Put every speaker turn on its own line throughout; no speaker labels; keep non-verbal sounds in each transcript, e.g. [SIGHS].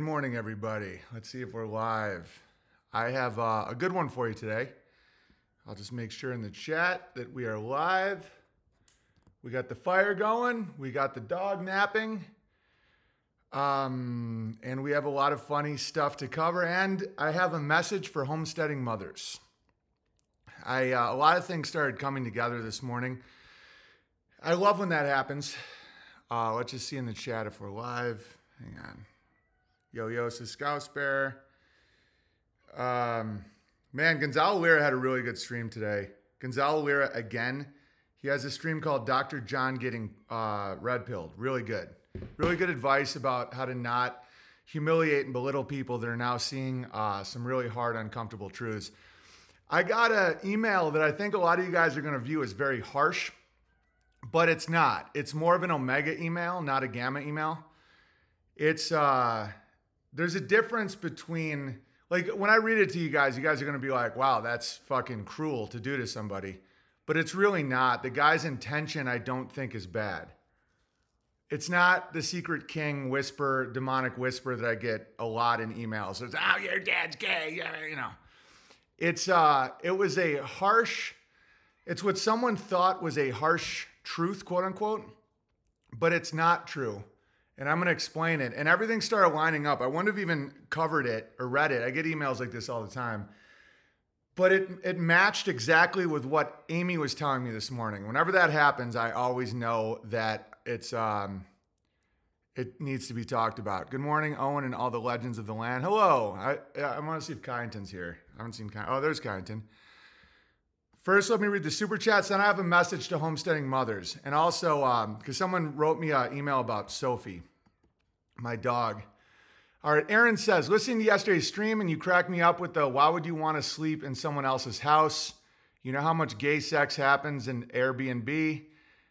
Good morning, everybody. Let's see if we're live. I have uh, a good one for you today. I'll just make sure in the chat that we are live. We got the fire going, we got the dog napping, um, and we have a lot of funny stuff to cover. And I have a message for homesteading mothers. I uh, a lot of things started coming together this morning. I love when that happens. Uh, let's just see in the chat if we're live. Hang on. Yo Yo Scouse Bear. Um, man, Gonzalo Lira had a really good stream today. Gonzalo Lira again. He has a stream called Dr. John Getting uh, Red Pilled. Really good. Really good advice about how to not humiliate and belittle people that are now seeing uh, some really hard, uncomfortable truths. I got an email that I think a lot of you guys are going to view as very harsh, but it's not. It's more of an omega email, not a gamma email. It's uh, there's a difference between like when I read it to you guys, you guys are going to be like, "Wow, that's fucking cruel to do to somebody." But it's really not. The guy's intention I don't think is bad. It's not the secret king whisper, demonic whisper that I get a lot in emails. It's, "Oh, your dad's gay," you know. It's uh it was a harsh it's what someone thought was a harsh truth, quote unquote, but it's not true and I'm going to explain it. And everything started lining up. I wouldn't have even covered it or read it. I get emails like this all the time. But it, it matched exactly with what Amy was telling me this morning. Whenever that happens, I always know that it's um, it needs to be talked about. Good morning, Owen, and all the legends of the land. Hello. I I want to see if Kyneton's here. I haven't seen Kyneton. Oh, there's Kyneton. First, let me read the super chats. Then I have a message to homesteading mothers, and also because um, someone wrote me an email about Sophie my dog. All right, Aaron says, listening to yesterday's stream and you cracked me up with the why would you want to sleep in someone else's house? You know how much gay sex happens in Airbnb?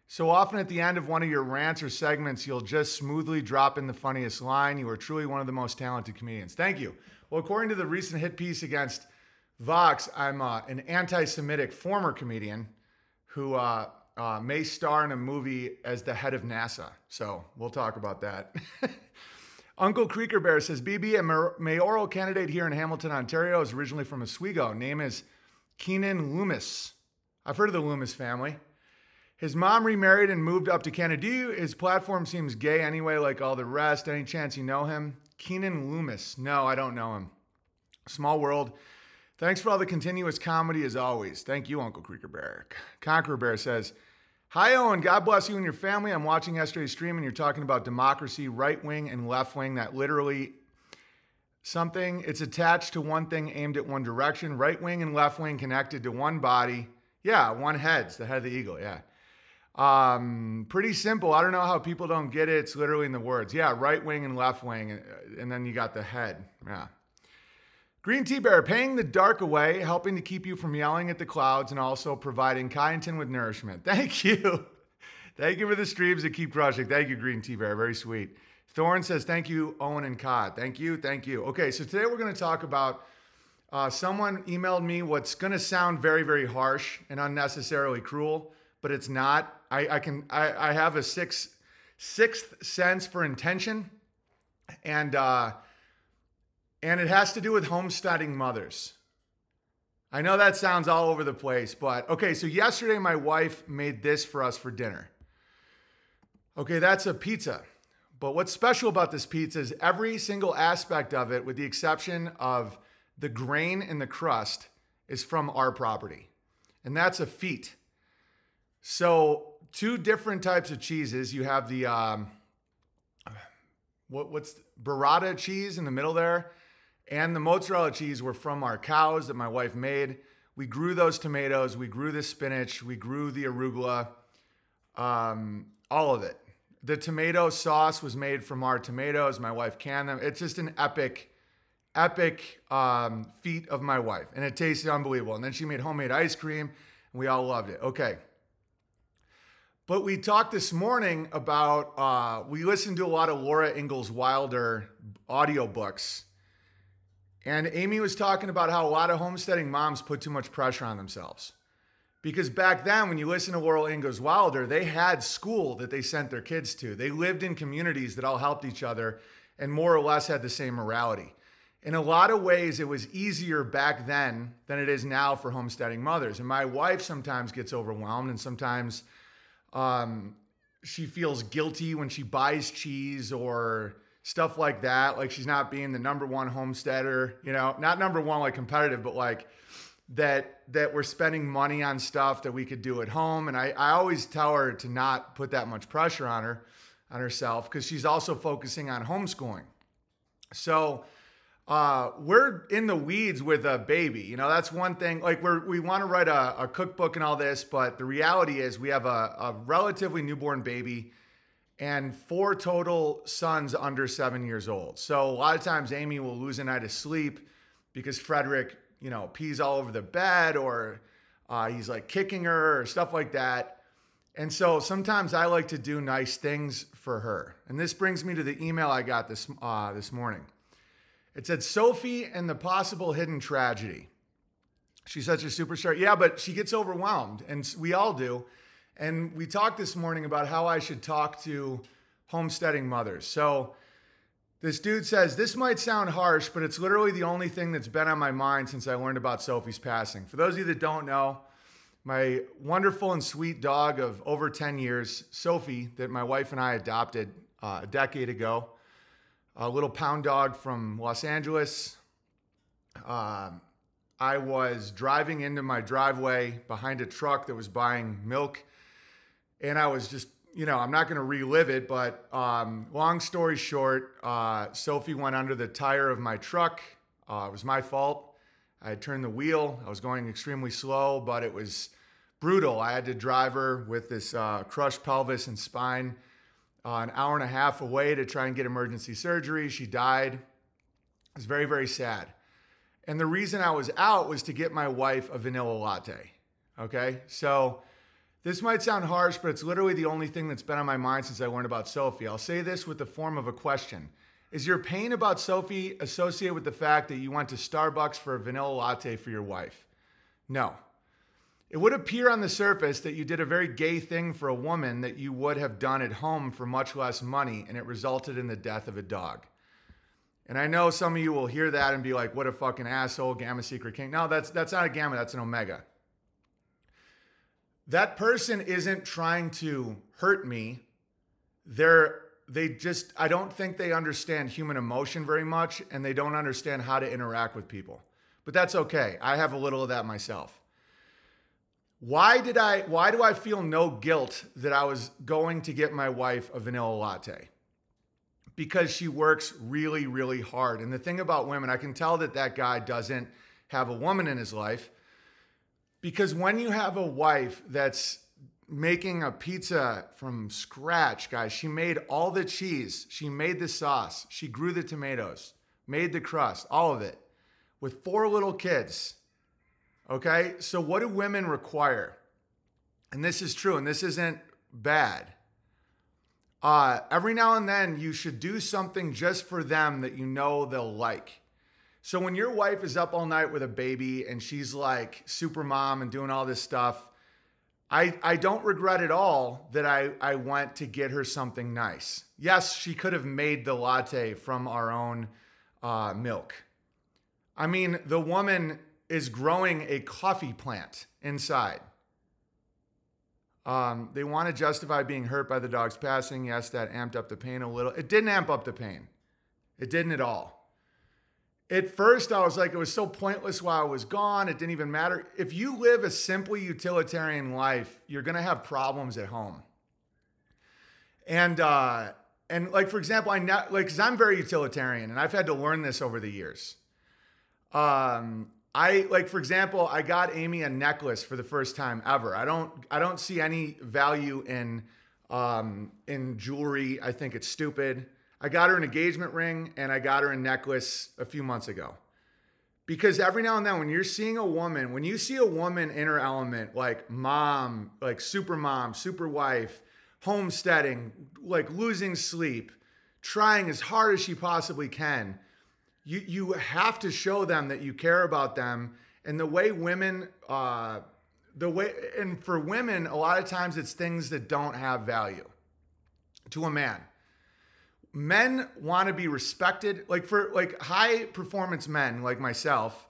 So often at the end of one of your rants or segments, you'll just smoothly drop in the funniest line. You are truly one of the most talented comedians. Thank you. Well, according to the recent hit piece against Vox, I'm uh, an anti Semitic former comedian who uh, uh, may star in a movie as the head of NASA. So we'll talk about that. [LAUGHS] Uncle Creaker Bear says BB, a mayoral candidate here in Hamilton, Ontario, is originally from Oswego. Name is Keanin Loomis. I've heard of the Loomis family. His mom remarried and moved up to Canada. His platform seems gay anyway, like all the rest. Any chance you know him? Keanin Loomis. No, I don't know him. Small world. Thanks for all the continuous comedy as always. Thank you, Uncle Creaker Bear. Conqueror Bear says, Hi, Owen. God bless you and your family. I'm watching yesterday's stream and you're talking about democracy, right wing and left wing. That literally something, it's attached to one thing aimed at one direction. Right wing and left wing connected to one body. Yeah, one head's the head of the eagle. Yeah. Um, pretty simple. I don't know how people don't get it. It's literally in the words. Yeah, right wing and left wing. And then you got the head. Yeah. Green Tea Bear, paying the dark away, helping to keep you from yelling at the clouds, and also providing Kyneton with nourishment. [LAUGHS] Thank you. Thank you for the streams that keep crushing. Thank you, Green Tea Bear. Very sweet. Thorn says, Thank you, Owen and Cod. Thank you. Thank you. Okay, so today we're going to talk about uh, someone emailed me what's going to sound very, very harsh and unnecessarily cruel, but it's not. I, I can, I, I have a six, sixth sense for intention. And, uh, and it has to do with homesteading mothers. I know that sounds all over the place, but okay, so yesterday my wife made this for us for dinner. Okay, that's a pizza. But what's special about this pizza is every single aspect of it, with the exception of the grain and the crust, is from our property. And that's a feat. So, two different types of cheeses. You have the, um, what, what's burrata cheese in the middle there, and the mozzarella cheese were from our cows that my wife made. We grew those tomatoes, we grew the spinach, we grew the arugula, um, all of it. The tomato sauce was made from our tomatoes. My wife canned them. It's just an epic, epic um, feat of my wife, and it tasted unbelievable. And then she made homemade ice cream, and we all loved it. Okay. But we talked this morning about, uh, we listened to a lot of Laura Ingalls Wilder audiobooks and Amy was talking about how a lot of homesteading moms put too much pressure on themselves. Because back then, when you listen to Laura Ingalls Wilder, they had school that they sent their kids to. They lived in communities that all helped each other. and more or less had the same morality. In a lot of ways, it was easier back then than it is now for homesteading mothers. And my wife sometimes gets overwhelmed, and sometimes um, she feels guilty when she buys cheese or stuff like that. Like she's not being the number one homesteader, you know, not number one like competitive, but like that that we're spending money on stuff that we could do at home. And I, I always tell her to not put that much pressure on her on herself because she's also focusing on homeschooling. So uh, we're in the weeds with a baby. You know, that's one thing. Like we're we want to write a, a, cookbook and all this, but the reality is we have a, a relatively newborn baby and four total sons under seven years old. So a lot of times Amy will lose a night of sleep because Frederick you know, pees all over the bed or uh, he's like kicking her or stuff like that. And so sometimes I like to do nice things for her. And this brings me to the email I got this uh, this morning. It said Sophie and the possible hidden tragedy. She's such a superstar. Yeah, but she gets overwhelmed, and we all do. And we talked this morning about how I should talk to homesteading mothers. So this dude says, This might sound harsh, but it's literally the only thing that's been on my mind since I learned about Sophie's passing. For those of you that don't know, my wonderful and sweet dog of over 10 years, Sophie, that my wife and I adopted uh, a decade ago, a little pound dog from Los Angeles. Uh, I was driving into my driveway behind a truck that was buying milk, and I was just you know, I'm not going to relive it, but um, long story short, uh, Sophie went under the tire of my truck. Uh, it was my fault. I had turned the wheel. I was going extremely slow, but it was brutal. I had to drive her with this uh, crushed pelvis and spine uh, an hour and a half away to try and get emergency surgery. She died. It was very, very sad. And the reason I was out was to get my wife a vanilla latte. Okay. So, this might sound harsh, but it's literally the only thing that's been on my mind since I learned about Sophie. I'll say this with the form of a question. Is your pain about Sophie associated with the fact that you went to Starbucks for a vanilla latte for your wife? No. It would appear on the surface that you did a very gay thing for a woman that you would have done at home for much less money, and it resulted in the death of a dog. And I know some of you will hear that and be like, what a fucking asshole, Gamma Secret King. No, that's that's not a gamma, that's an omega that person isn't trying to hurt me. They're they just I don't think they understand human emotion very much and they don't understand how to interact with people. But that's okay. I have a little of that myself. Why did I why do I feel no guilt that I was going to get my wife a vanilla latte? Because she works really really hard. And the thing about women, I can tell that that guy doesn't have a woman in his life because when you have a wife that's making a pizza from scratch, guys, she made all the cheese, she made the sauce, she grew the tomatoes, made the crust, all of it with four little kids. Okay, so what do women require? And this is true, and this isn't bad. Uh, every now and then, you should do something just for them that you know they'll like. So when your wife is up all night with a baby and she's like super mom and doing all this stuff, I, I don't regret at all that I, I went to get her something nice. Yes, she could have made the latte from our own uh, milk. I mean, the woman is growing a coffee plant inside. Um, they want to justify being hurt by the dog's passing. Yes, that amped up the pain a little. It didn't amp up the pain. It didn't at all at first I was like, it was so pointless while I was gone. It didn't even matter. If you live a simply utilitarian life, you're going to have problems at home. And, uh, and like, for example, I not, like, cause I'm very utilitarian and I've had to learn this over the years. Um, I like, for example, I got Amy a necklace for the first time ever. I don't, I don't see any value in, um, in jewelry. I think it's stupid. I got her an engagement ring and I got her a necklace a few months ago. Because every now and then, when you're seeing a woman, when you see a woman in her element, like mom, like super mom, super wife, homesteading, like losing sleep, trying as hard as she possibly can, you, you have to show them that you care about them. And the way women, uh, the way, and for women, a lot of times it's things that don't have value to a man men want to be respected. Like for like high performance men like myself,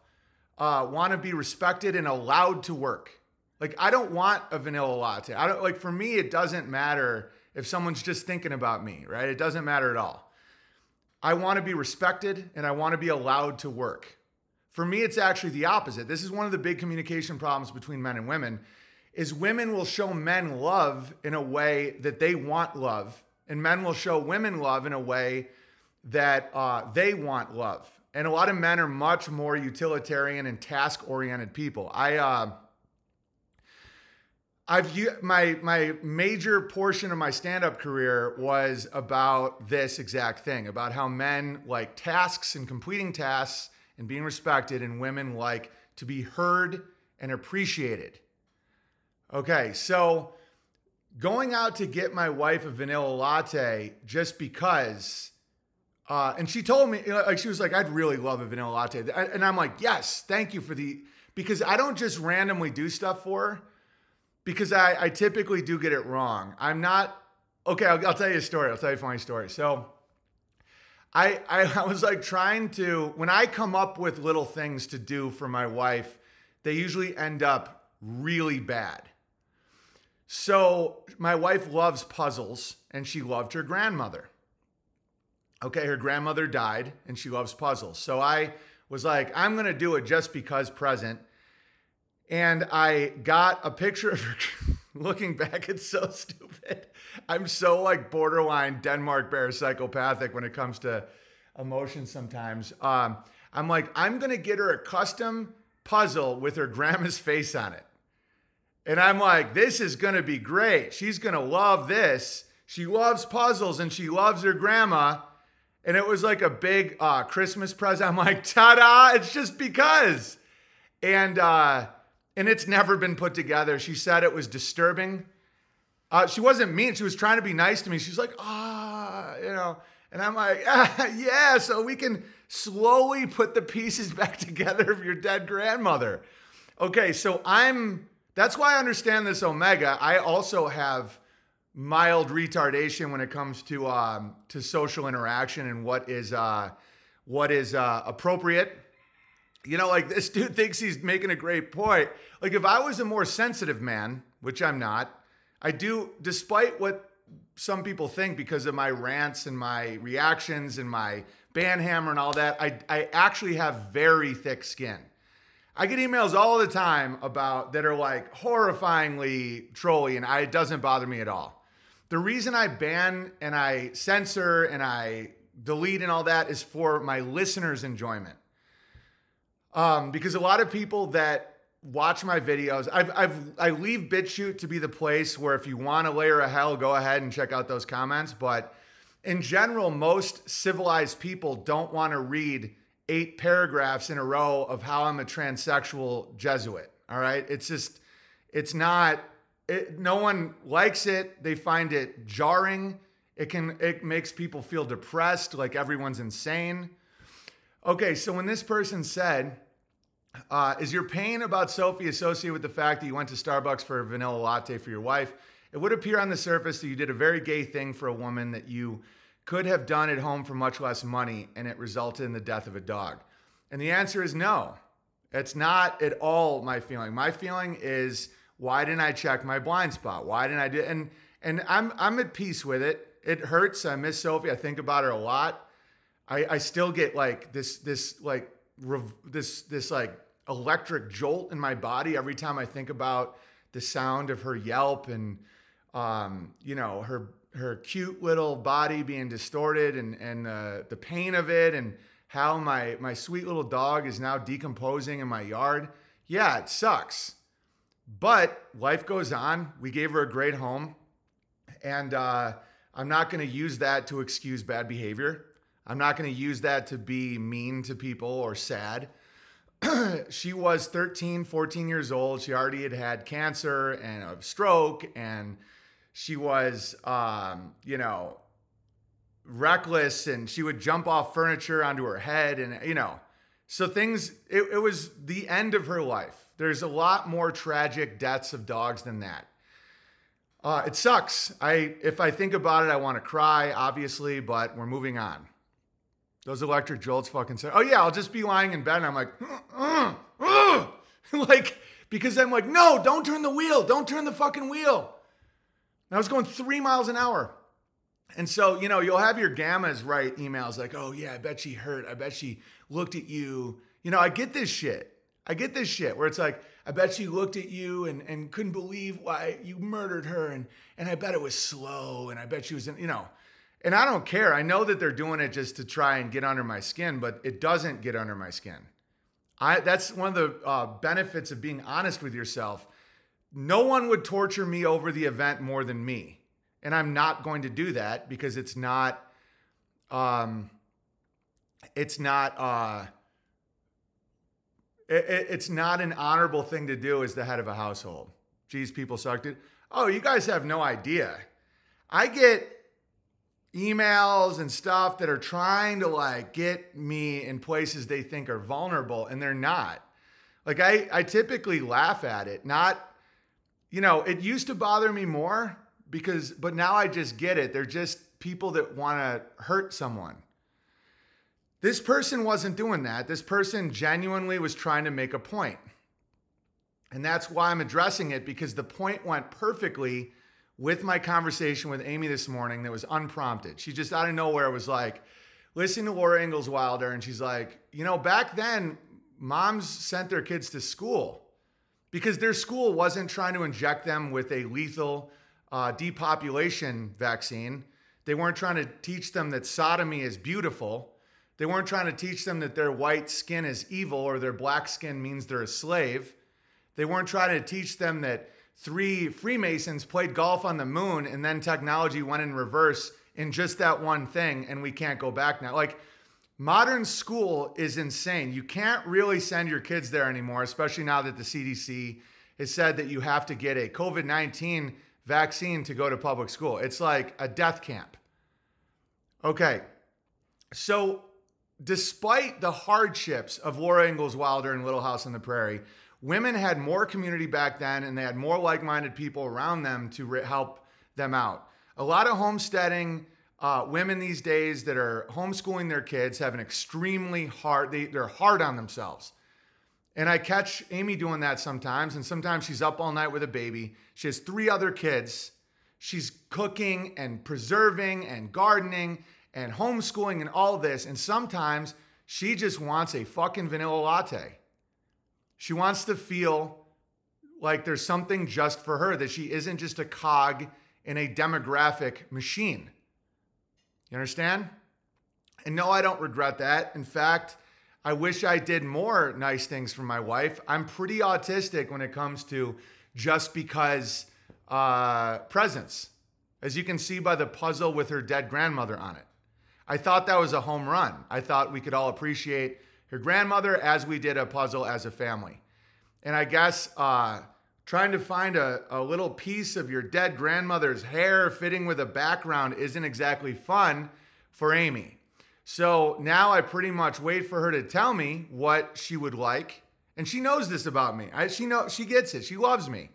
uh, want to be respected and allowed to work. Like I don't want a vanilla latte. I don't like for me it doesn't matter if someone's just thinking about me, right? It doesn't matter at all. I want to be respected and I want to be allowed to work. For me it's actually the opposite. This is one of the big communication problems between men and women is women will show men love in a way that they want love and men will show women love in a way that uh, they want love. And a lot of men are much more utilitarian and task oriented people. I, uh, I've my my major portion of my stand-up career was about this exact thing, about how men like tasks and completing tasks and being respected, and women like to be heard and appreciated. Okay, so going out to get my wife a vanilla latte just because uh, and she told me like she was like i'd really love a vanilla latte and i'm like yes thank you for the because i don't just randomly do stuff for her because I, I typically do get it wrong. I'm not okay. I'll, I'll, tell you a story. I'll tell you a funny story. So, I, I I was like trying to when I come up with little things to do for my wife, they usually end up really bad. So my wife loves puzzles, and she loved her grandmother. Okay, her grandmother died, and she loves puzzles. So I was like, I'm gonna do it just because present and I got a picture of her. [LAUGHS] Looking back, it's so [LAUGHS] stupid. I'm so like borderline Denmark bear psychopathic when it comes to emotions sometimes. Um, I'm like, I'm gonna get her a custom puzzle with her grandma's [LAUGHS] face on it. And I'm like, this is gonna be great. She's gonna love this. She loves puzzles and she loves her grandma. And it was like a big uh, Christmas present. I'm like, ta da, it's just because. And uh, and it's never been put together. She said it was disturbing. Uh, she wasn't mean. She was trying to be nice to me. She's like, ah, you know. And I'm like, ah, [LAUGHS] yeah, so we can slowly put the pieces [LAUGHS] back together of your dead grandmother. Okay, so I'm, that's why I understand this Omega. I also have mild retardation when it comes to um, to social interaction and what is uh, what is uh, appropriate you know, like this dude thinks he's making a great point. Like, if I was a more sensitive man, which I'm not, I do, despite what some people think because of my rants and my reactions and my band hammer and all that, I, I actually have very thick skin. I get emails all the time about that are like horrifyingly trolly, and I, it doesn't bother me at all. The reason I ban and I censor and I delete and all that is for my listeners' enjoyment. Um, because a lot of people that watch my videos, I've, I've I leave BitChute to be the place where if you want a layer of hell, go ahead and check out those comments. But in general, most civilized people don't want to read eight paragraphs in a row of how I'm a transsexual Jesuit. All right, it's just it's not. It, no one likes it. They find it jarring. It can it makes people feel depressed, like everyone's insane. Okay, so when this person said, uh, Is your pain about Sophie associated with the fact that you went to Starbucks for a vanilla latte for your wife? It would appear on the surface that you did a very gay thing for a woman that you could have done at home for much less money and it resulted in the death of a dog. And the answer is no. It's not at all my feeling. My feeling is why didn't I check my blind spot? Why didn't I do and and I'm I'm at peace with it. It hurts. I miss Sophie. I think about her a lot. I, I still get like this this like rev, this this like electric jolt in my body every time I think about the sound of her yelp and um, you know her her cute little body being distorted and and uh, the pain of it and how my my sweet little dog is now decomposing in my yard. Yeah, it sucks. But life goes on. We gave her a great home. And uh, I'm not going to use that to excuse bad behavior. I'm not going to use that to be mean to people or sad. [CLEARS THROAT] she was 13, 14 years old. She already had had cancer and a stroke, and she was, um, you know, reckless and she would jump off furniture onto her head. And, you know, so things, it, it was the end of her life. There's a lot more tragic deaths of dogs than that. Uh, it sucks. I if I think about it, I want to cry, obviously, but we're moving on. Those electric jolts fucking say, oh yeah, I'll just be lying in bed and I'm like, uh, uh, uh. [LAUGHS] like, because I'm like, no, don't turn the wheel. Don't turn the fucking wheel. And I was going three miles an hour. And so, you know, you'll have your gammas write emails like, oh yeah, I bet she hurt. I bet she looked at you. You know, I get this shit. I get this shit where it's like, I bet she looked at you and, and couldn't believe why you murdered her. And, and I bet it was slow. And I bet she was, in, you know, and I don't care. I know that they're doing it just to try and get under my skin, but it doesn't get under my skin. I, that's one of the uh, benefits of being honest with yourself. No one would torture me over the event more than me. And I'm not going to do that because it's not, um, it's not, uh, it, it, it's not an honorable thing to do as the head of a household. Geez, people sucked it. Oh, you guys have no idea. I get emails and stuff that are trying to like get me in places they think are vulnerable and they're not. Like I I typically laugh at it. Not you know, it used to bother me more because but now I just get it. They're just people that want to hurt someone. This person wasn't doing that. This person genuinely was trying to make a point. And that's why I'm addressing it because the point went perfectly with my conversation with Amy this morning that was unprompted. She just out of nowhere was like, listening to Laura Ingalls Wilder, and she's like, you know, back then, moms sent their kids to school because their school wasn't trying to inject them with a lethal uh, depopulation vaccine. They weren't trying to teach them that sodomy is beautiful. They weren't trying to teach them that their white skin is evil or their black skin means they're a slave. They weren't trying to teach them that three Freemasons played golf on the moon and then technology went in reverse in just that one thing and we can't go back now. Like modern school is insane. You can't really send your kids there anymore, especially now that the CDC has said that you have to get a COVID 19 vaccine to go to public school. It's like a death camp. Okay. So, despite the hardships of Laura Ingalls Wilder and Little House on the Prairie, women had more community back then and they had more like minded people around them to re- help them out. A lot of homesteading uh, women these days that are homeschooling their kids have an extremely hard, they, they're hard on themselves. And I catch Amy doing that sometimes. And sometimes she's up all night with a baby. She has three other kids. She's cooking and preserving and gardening and homeschooling and all this. And sometimes she just wants a fucking vanilla latte. She wants to feel like there's something just for her, that she isn't just a cog in a demographic machine. You understand? And no, I don't regret that. In fact, I wish I did more nice things for my wife. I'm pretty autistic when it comes to just because uh, presents, as you can see by the puzzle with her dead grandmother on it. I thought that was a home run. I thought we could all appreciate her grandmother as we did a puzzle as a family. And I guess uh, trying to find a, a little piece of your dead grandmother's hair fitting with a background isn't exactly fun for Amy. So now I pretty much wait for her to tell me what she would like. And she knows this about me. I, she know she gets it. She loves me.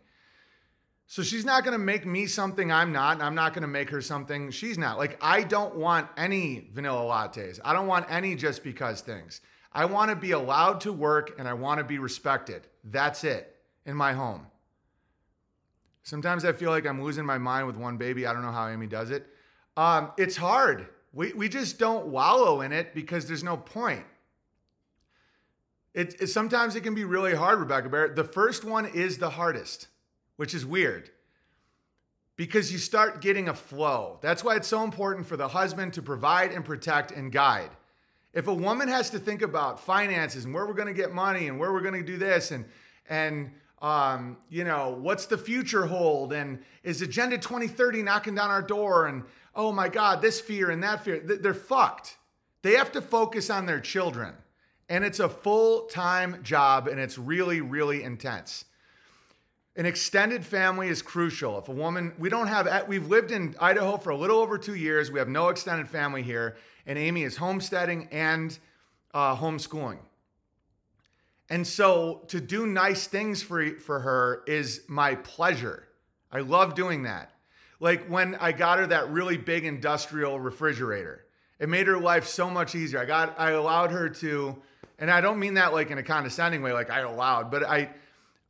So she's not going to make me something I'm not, and I'm not going to make her something she's not. Like I don't want any vanilla lattes. I don't want any just because things. I want to be allowed to work and I want to be respected. That's it in my home. Sometimes I feel like I'm losing my mind with one baby. I don't know how Amy does it. Um, it's hard. We, we just don't wallow in it because there's no point. It, it, sometimes it can be really hard, Rebecca Barrett. The first one is the hardest, which is weird because you start getting a flow. That's why it's so important for the husband to provide and protect and guide. If a woman has to think about finances and where we're going to get money and where we're going to do this and and um, you know what's the future hold and is Agenda 2030 knocking down our door and oh my God this fear and that fear they're fucked. They have to focus on their children and it's a full time job and it's really really intense. An extended family is crucial. If a woman, we don't have, we've lived in Idaho for a little over two years. We have no extended family here and Amy is homesteading and uh, homeschooling. And so to do nice things for, for her is my pleasure. I love doing that. Like when I got her that really big industrial refrigerator. It made her life so much easier. I got I allowed her to and I don't mean that like in a condescending way like I allowed, but I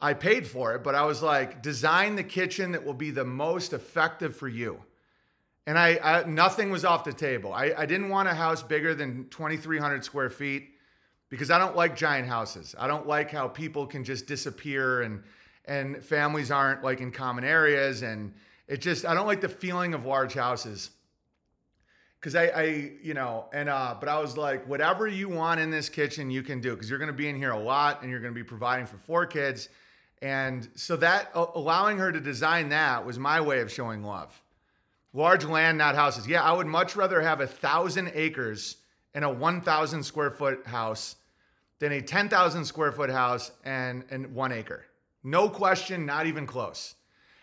I paid for it, but I was like design the kitchen that will be the most effective for you. And I, I nothing was off the table. I, I didn't want a house bigger than 2300 square feet because I don't like giant houses. I don't like how people can just disappear and and families aren't like in common areas and it just I don't like the feeling of large houses. Cause I, I, you know, and uh, but I was like, whatever you want in this kitchen, you can do, because you're gonna be in here a lot and you're gonna be providing for four kids. And so that allowing her to design that was my way of showing love. Large land, not houses. Yeah, I would much rather have a thousand acres in a 1,000 square foot house than a 10,000 square foot house and, and one acre. No question, not even close.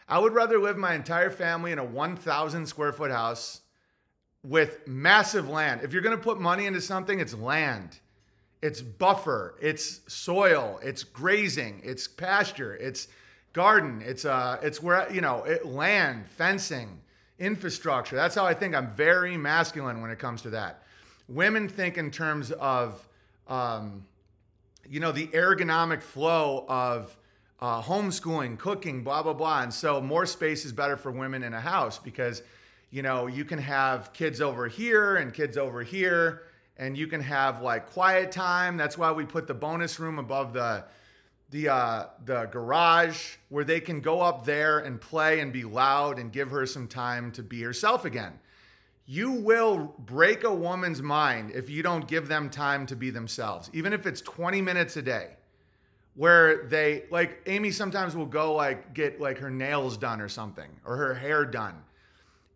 I would rather live my entire family in a 1,000 square foot house with massive land. If you're going to put money into something, it's land. It's buffer, it's soil, it's grazing, it's pasture, it's garden, it's uh it's where you know, it, land, fencing, infrastructure. That's how I think I'm very masculine when it comes to that. Women think in terms of um, you know, the ergonomic flow of uh, homeschooling, cooking, blah, blah, blah. And so more space is better for women in a house because, you know, you can have kids over here and kids over here, and you can have like quiet time. That's why we put the bonus room above the the uh, the garage where they can go up there and play and be loud and give her some time to be herself again. You will break a woman's mind if you don't give them time to be themselves, even if it's 20 minutes a day where they like Amy sometimes will go like get like her nails done or something or her hair done.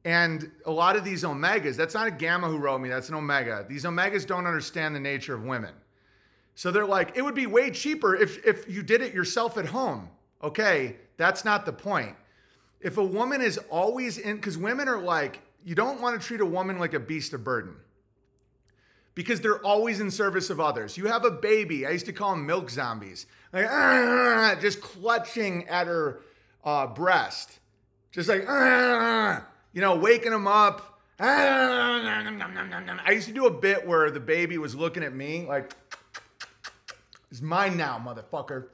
And a lot of these omegas, that's not a gamma who wrote me, that's an omega. These omegas don't understand the nature of women. So they're like, it would be way cheaper if if you did it yourself at home. Okay, that's not the point. If a woman is always in cuz women are like you don't want to treat a woman like a beast of burden because they're always in service of others. You have a baby. I used to call them milk zombies like ah, just clutching at her uh, breast, just like ah, you know, waking them up. I used to do a bit where the baby was looking at me like, "It's mine now, motherfucker."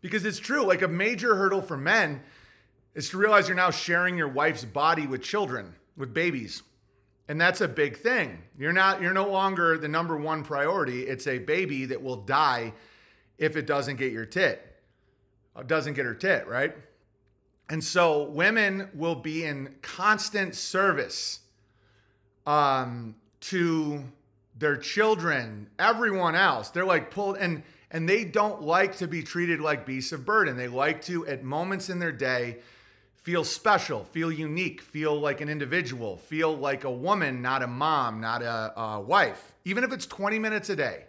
Because it's true. Like a major hurdle for men is to realize you're now sharing your wife's body with children, with babies. And that's a big thing. You're not you're no longer the number one priority. It's a baby that will die if it doesn't get your tit, uh, doesn't get her tit, right? And so women will be in constant service um, to their children, everyone else. They're like pulled and and they don't like to be treated like beasts of burden. They like to, at moments in their day, feel special, feel unique, feel like an individual, feel like a woman, not a mom, not a, a wife. Even if it's 20 minutes a day,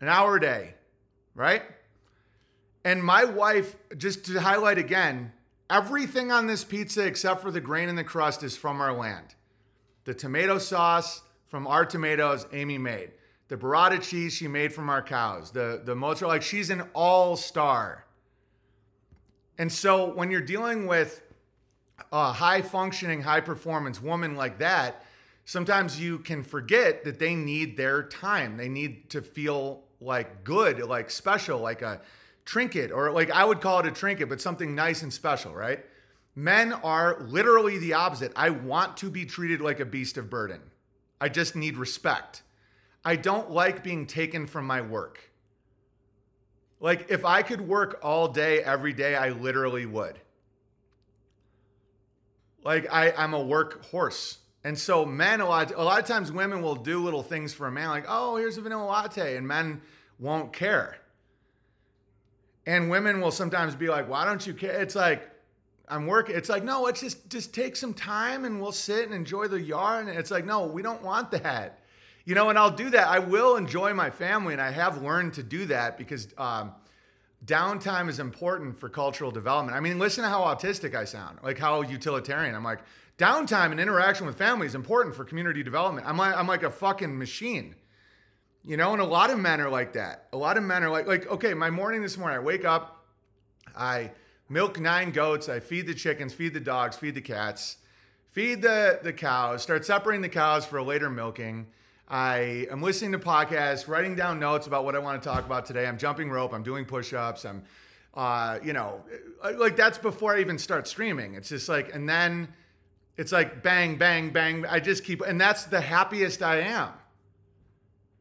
an hour a day, right? And my wife, just to highlight again, everything on this pizza except for the grain and the crust is from our land. The tomato sauce from our tomatoes, Amy made. The burrata cheese she made from our cows. The the mozzarella, like she's an all star. And so when you're dealing with a high functioning, high performance woman like that, sometimes you can forget that they need their time. They need to feel like good, like special, like a trinket, or like I would call it a trinket, but something nice and special, right? Men are literally the opposite. I want to be treated like a beast of burden. I just need respect. I don't like being taken from my work. Like, if I could work all day, every day, I literally would. Like, I, I'm a work horse. And so men a lot a lot of times women will do little things for a man like, "Oh, here's a vanilla latte." And men won't care. And women will sometimes be like, "Why don't you care?" It's like I'm working. It's like, "No, let's just just take some time and we'll sit and enjoy the yard." And it's like, "No, we don't want that." You know, and I'll do that. I will enjoy my family and I have learned to do that because um, downtime is important for cultural development. I mean, listen to how autistic I sound, like how utilitarian. I'm like, downtime and interaction with family is important for community development. I'm like, I'm like a fucking machine. You know, and a lot of men are like that. A lot of men are like, like, okay, my morning this morning, I wake up, I milk nine goats. I feed the chickens, feed the dogs, feed the cats, feed the, the cows, start separating the cows for a later milking. I am listening to podcasts, writing down notes about what I want to talk about today. I'm jumping rope, I'm doing push ups, I'm, uh, you know, like that's before I even start streaming. It's just like, and then it's like bang, bang, bang. I just keep, and that's the happiest I am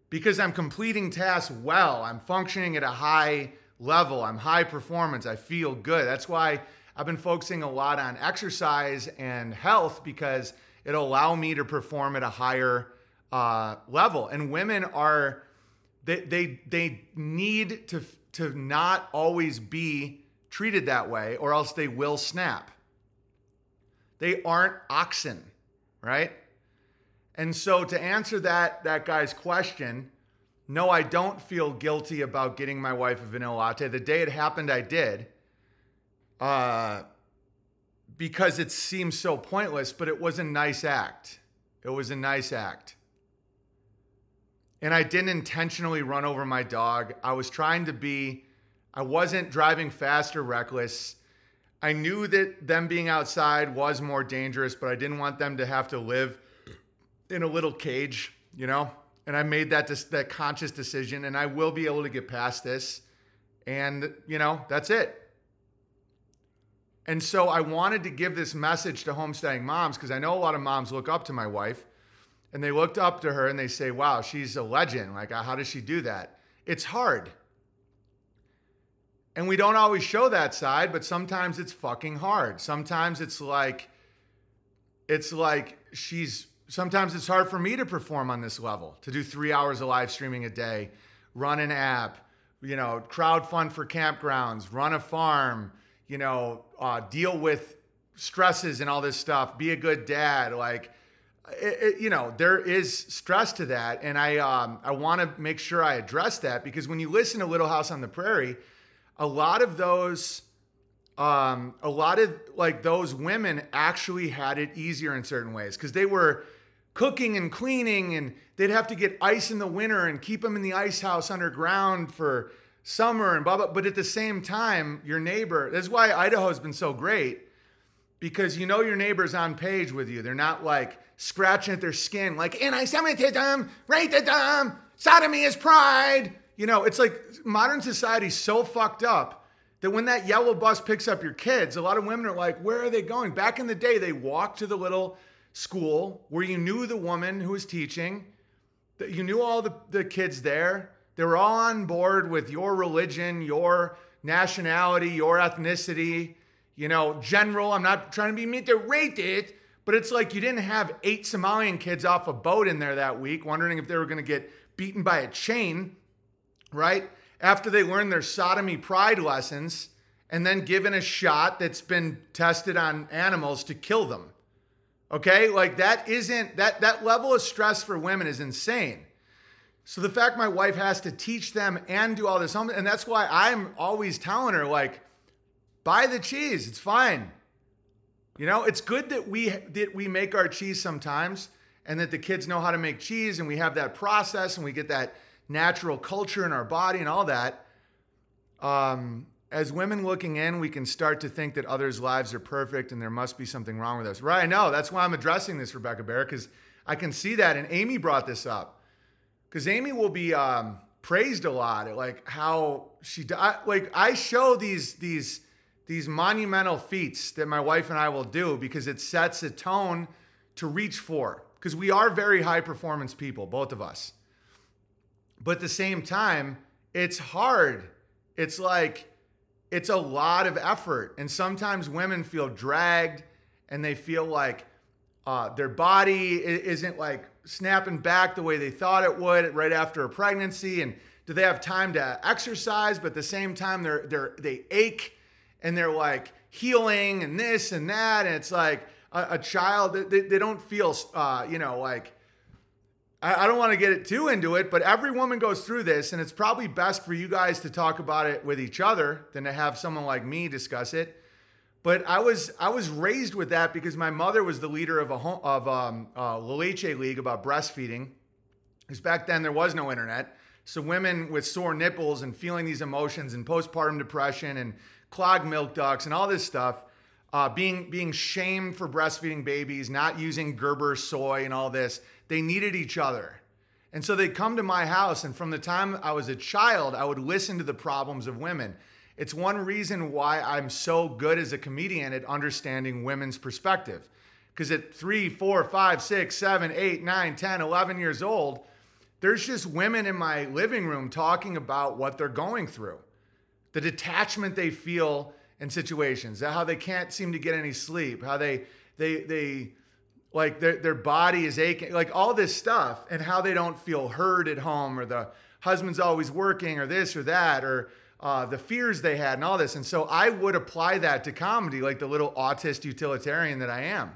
because I'm completing tasks well. I'm functioning at a high level. I'm high performance. I feel good. That's why I've been focusing a lot on exercise and health because it'll allow me to perform at a higher uh, level. And women are they they they need to to not always be treated that way, or else they will snap. They aren't oxen, right? And so to answer that that guy's question, no, I don't feel guilty about getting my wife a vanilla latte. The day it happened, I did. Uh, because it seems so pointless, but it was a nice act. It was a nice act. And I didn't intentionally run over my dog. I was trying to be, I wasn't driving fast or reckless. I knew that them being outside was more dangerous, but I didn't want them to have to live in a little cage, you know? and I made that that conscious decision, and I will be able to get past this. And you know, that's it. And so I wanted to give this message to homesteading moms because I know a lot of moms look up to my wife, and they looked up to her and they say, "Wow, she's a legend! Like, how does she do that?" It's hard. And we don't always show that side, but sometimes it's fucking hard. Sometimes it's like, it's like she's sometimes it's hard for me to perform on this level, to do three hours of live streaming a day, run an app, you know, crowd fund for campgrounds, run a farm, you know, uh, deal with stresses and all this stuff, be a good dad. Like, it, it, you know, there is stress to that. And I, um, I want to make sure I address that because when you listen to Little House on the Prairie, a lot of those um, a lot of like those women actually had it easier in certain ways because they were cooking and cleaning and they'd have to get ice in the winter and keep them in the ice house underground for summer and blah blah but at the same time your neighbor that's why idaho's been so great because you know your neighbor's on page with you they're not like scratching at their skin like anti-semitism racism sodomy is pride you know it's like modern society's so fucked up that when that yellow bus picks up your kids a lot of women are like where are they going back in the day they walked to the little school where you knew the woman who was teaching, that you knew all the, the kids there. They were all on board with your religion, your nationality, your ethnicity, you know, general. I'm not trying to be mean to rate it, but it's like you didn't have eight Somalian kids off a boat in there that week wondering if they were going to get beaten by a chain, right? After they learned their sodomy pride lessons and then given a shot that's been tested on animals to kill them. Okay? Like that isn't that that level of stress for women is insane. So the fact my wife has to teach them and do all this and that's why I'm always telling her like buy the cheese, it's fine. You know, it's good that we that we make our cheese sometimes and that the kids know how to make cheese and we have that process and we get that natural culture in our body and all that. Um, as women looking in, we can start to think that others' lives are perfect and there must be something wrong with us. Right? I know. That's why I'm addressing this, Rebecca Bear, because I can see that. And Amy brought this up because Amy will be um, praised a lot at like how she I, like I show these these these monumental feats that my wife and I will do because it sets a tone to reach for because we are very high performance people, both of us. But at the same time, it's hard. It's like it's a lot of effort. And sometimes women feel dragged and they feel like uh, their body isn't like snapping back the way they thought it would right after a pregnancy. And do they have time to exercise? But at the same time, they're, they're, they ache and they're like healing and this and that. And it's like a, a child, they, they don't feel, uh, you know, like I, don't want to get it too into it, but every woman goes through this, and it's probably best for you guys to talk about it with each other than to have someone like me discuss it. But I was I was raised with that because my mother was the leader of a home, of um, uh, La Leche League about breastfeeding. Because back then there was no internet, So women with sore nipples and feeling these emotions and postpartum depression and clogged milk ducts and all this stuff, uh, being being shamed for breastfeeding babies, not using Gerber soy and all this, they needed each other. And so they'd come to my house, and from the time I was a child, I would listen to the problems of women. It's one reason why I'm so good as a comedian at understanding women's perspective. Because at three, four, five, six, seven, eight, nine, 10, 11 years old, there's just women in my living room talking about what they're going through, the detachment they feel in situations, how they can't seem to get any sleep, how they, they, they, like their, their body is aching, like all this stuff, and how they don't feel heard at home, or the husband's always working, or this or that, or uh, the fears they had, and all this. And so I would apply that to comedy, like the little autist utilitarian that I am.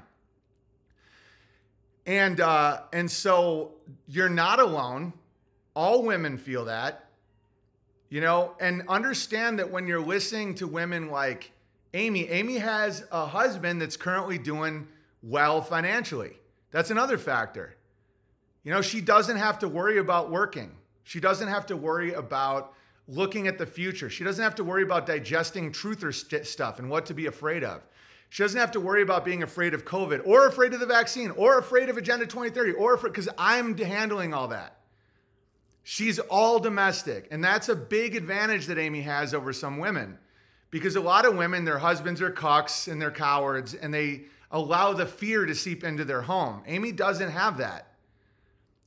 And uh, and so you're not alone. All women feel that, you know, and understand that when you're listening to women like Amy, Amy has a husband that's currently doing well financially. That's another factor. You know, she doesn't have to worry about working. She doesn't have to worry about looking at the future. She doesn't have to worry about digesting truther st- stuff and what to be afraid of. She doesn't have to worry about being afraid of COVID or afraid of the vaccine or afraid of Agenda 2030 or because I'm handling all that. She's all domestic. And that's a big advantage that Amy has over some women because a lot of women, their husbands are cucks and they're cowards and they allow the fear to seep into their home. Amy doesn't have that.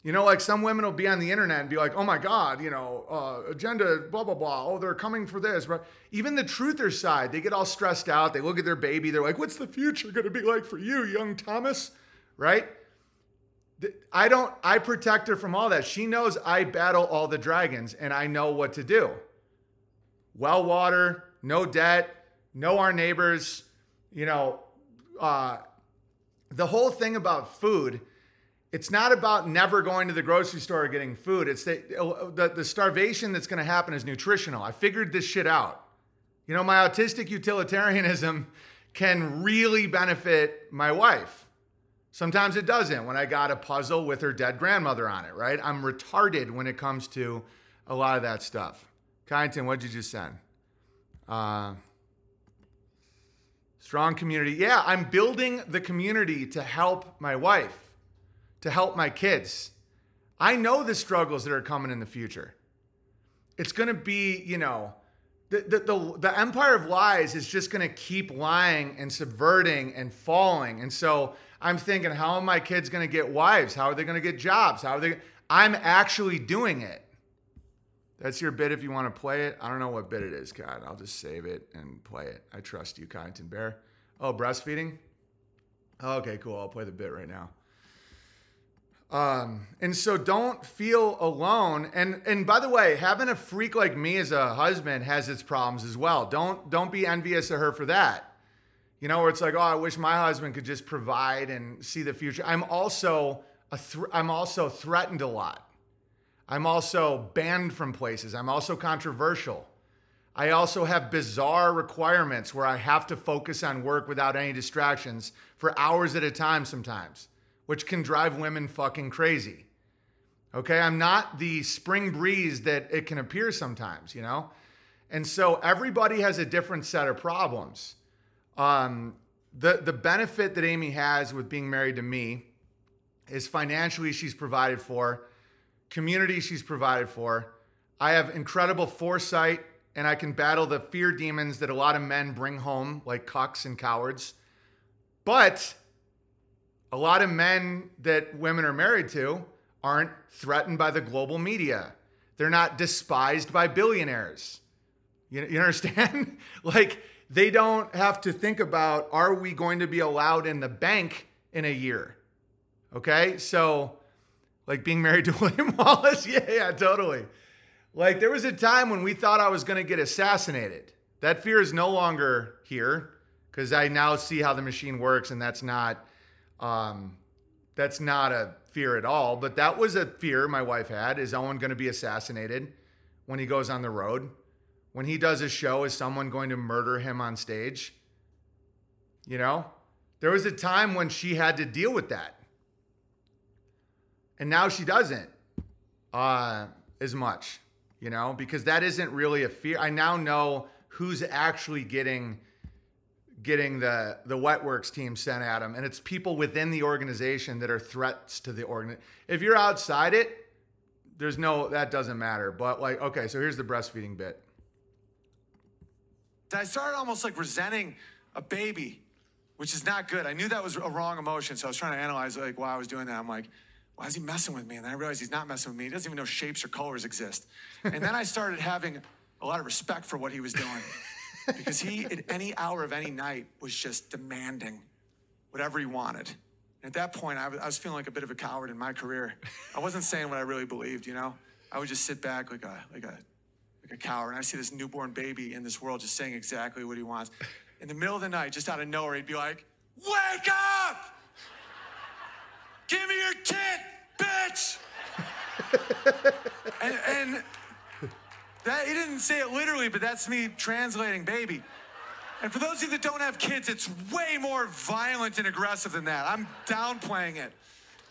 You know, like some women will be on the internet and be like, oh my God, you know, uh, agenda, blah, blah, blah. Oh, they're coming for this. But even the truther side, they get all stressed out. They look at their baby. They're like, what's the future going to be like for you, young Thomas? Right? I don't, I protect her from all that. She knows I battle all the dragons and I know what to do. Well water, no debt, know our neighbors, you know, uh, the whole thing about food, it's not about never going to the grocery store or getting food. It's the, the, the starvation that's going to happen is nutritional. I figured this shit out. You know, my autistic utilitarianism can really benefit my wife. Sometimes it doesn't when I got a puzzle with her dead grandmother on it, right? I'm retarded when it comes to a lot of that stuff. Kyneton, what'd you just send? Uh, Strong community. Yeah, I'm building the community to help my wife, to help my kids. I know the struggles that are coming in the future. It's going to be, you know, the, the, the, the empire of lies is just going to keep lying and subverting and falling. And so I'm thinking, how are my kids going to get wives? How are they going to get jobs? How are they? I'm actually doing it. That's your bit if you want to play it. I don't know what bit it is, God. I'll just save it and play it. I trust you, Kyneton Bear. Oh, breastfeeding? Okay, cool. I'll play the bit right now. Um, and so don't feel alone. And and by the way, having a freak like me as a husband has its problems as well. Don't don't be envious of her for that. You know, where it's like, oh, I wish my husband could just provide and see the future. I'm also a th- I'm also threatened a lot. I'm also banned from places. I'm also controversial. I also have bizarre requirements where I have to focus on work without any distractions for hours at a time sometimes, which can drive women fucking crazy. Okay, I'm not the spring breeze that it can appear sometimes, you know? And so everybody has a different set of problems. Um, the, the benefit that Amy has with being married to me is financially she's provided for community she's provided for. I have incredible foresight and I can battle the fear demons that a lot of men bring home, like cucks and cowards. But a lot of men that women are married to aren't threatened by the global media. They're not despised by billionaires. You, you understand? [LAUGHS] like, they don't have to think about are we going to be allowed in the bank in a year? Okay? So, like being married to [LAUGHS] William Wallace. Yeah, yeah, totally. Like there was a time when we thought I was going to get assassinated. That fear is no longer here because I now see how the machine works, and that's not um, that's not a fear at all. But that was a fear my wife had: is Owen going to be assassinated when he goes on the road? When he does a show, is someone going to murder him on stage? You know, there was a time when she had to deal with that and now she doesn't. Uh, as much, you know, because that isn't really a fear. I now know who's actually getting getting the the wetworks team sent at them and it's people within the organization that are threats to the organ if you're outside it there's no that doesn't matter but like okay so here's the breastfeeding bit
I started almost like resenting a baby, which is not good. I knew that was a wrong emotion, so I was trying to analyze like why I was doing that. I'm like, why is he messing with me? And then I realized he's not messing with me. He doesn't even know shapes or colors exist. And then I started having a lot of respect for what he was doing. [LAUGHS] Because he, at any hour of any night, was just demanding whatever he wanted. And at that point, I was, I was feeling like a bit of a coward in my career. I wasn't saying what I really believed, you know? I would just sit back like a, like a, a. And I see this newborn baby in this world just saying exactly what he wants. In the middle of the night, just out of nowhere, he'd be like, Wake up! Give me your tit, bitch! [LAUGHS] and, and that he didn't say it literally, but that's me translating baby. And for those of you that don't have kids, it's way more violent and aggressive than that. I'm downplaying it.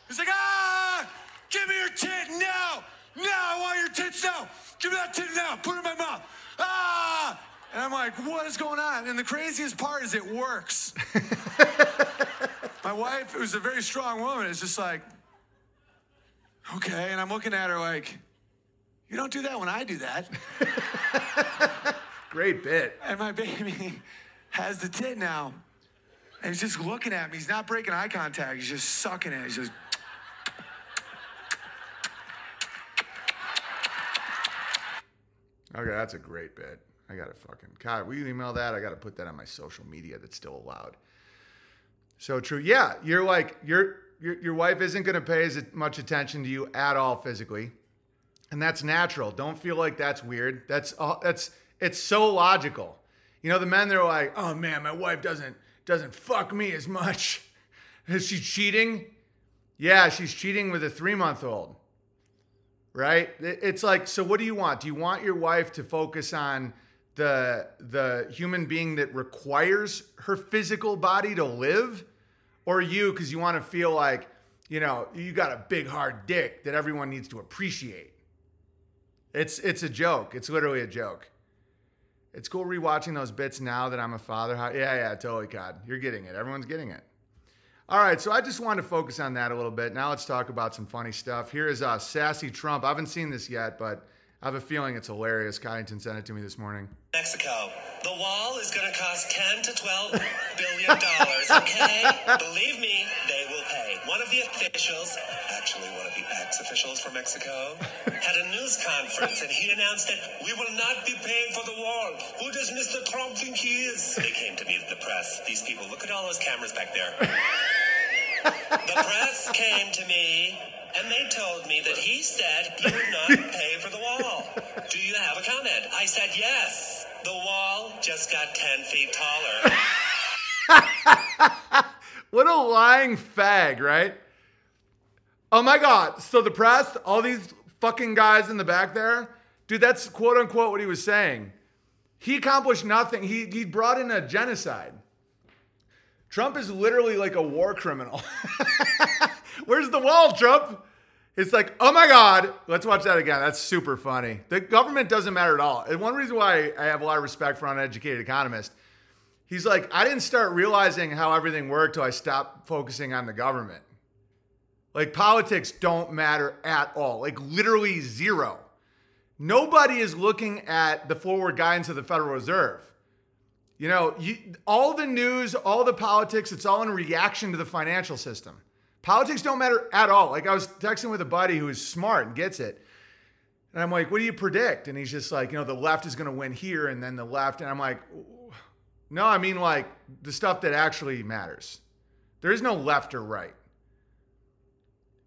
He's like, ah, give me your tit now. Now, I want your tits now. Give me that tit now. Put it in my mouth. Ah! And I'm like, what is going on? And the craziest part is it works. [LAUGHS] my wife, who's a very strong woman, is just like, okay. And I'm looking at her like, you don't do that when I do that. [LAUGHS]
great bit
And my baby [LAUGHS] has the tit now. And he's just looking at me. He's not breaking eye contact. He's just sucking it. He's just.
Okay that's a great bit. I gotta fucking god will you email that? I gotta put that on my social media that's still allowed. So true. Yeah you're like your your, your wife isn't to pay as much attention to you at all physically. And that's natural. Don't feel like that's weird. That's all that's it's so logical. You know the men they're like oh man my wife doesn't doesn't fuck me as much. [LAUGHS] Is she cheating? Yeah she's cheating with a three month old right? It's like so what do you want? Do you want your wife to focus on the the human being that requires her physical body to live? Or you because you want to feel like you know you got a big hard dick that everyone needs to appreciate. It's it's a joke. It's literally a joke. It's cool rewatching those bits now that i'm a father. Yeah yeah totally god. You're getting it. Everyone's getting it all right, so I just wanted to focus on that a little bit. Now let's talk about some funny stuff. Here is uh, Sassy Trump. I haven't seen this yet, but I have a feeling it's hilarious. Coddington sent it to me this morning.
Mexico. The wall is going to cost 10 to 12 billion dollars, okay? Believe me, they will pay. One of the officials, actually one of the ex-officials from Mexico, had a news conference and he announced that we will not be paying for the wall. Who does Mr. Trump think he is? They came to meet the press. These people, look at all those cameras back there. The press came to me and they told me that he said he would not [LAUGHS] pay for the wall. Do you have a comment? I said yes. The wall just got 10 feet taller. [LAUGHS]
What a lying fag, right? Oh my God. So the press, all these fucking guys in the back there, dude, that's quote unquote what he was saying. He accomplished nothing. He, he brought in a genocide. Trump is literally like a war criminal. [LAUGHS] Where's the wall, Trump? It's like, oh my God. Let's watch that again. That's super funny. The government doesn't matter at all. And one reason why I have a lot of respect for uneducated economist, he's like, I didn't start realizing how everything worked till I stopped focusing on the government. Like politics don't matter at all. Like literally zero. Nobody is looking at the forward guidance of the Federal Reserve. You know, you, all the news, all the politics, it's all in reaction to the financial system. Politics don't matter at all. Like I was texting with a buddy who is smart and gets it. And I'm like, what do you predict? And he's just like, you know, the left is going to win here and then the left. And I'm like, no, I mean like the stuff that actually matters. There is no left or right.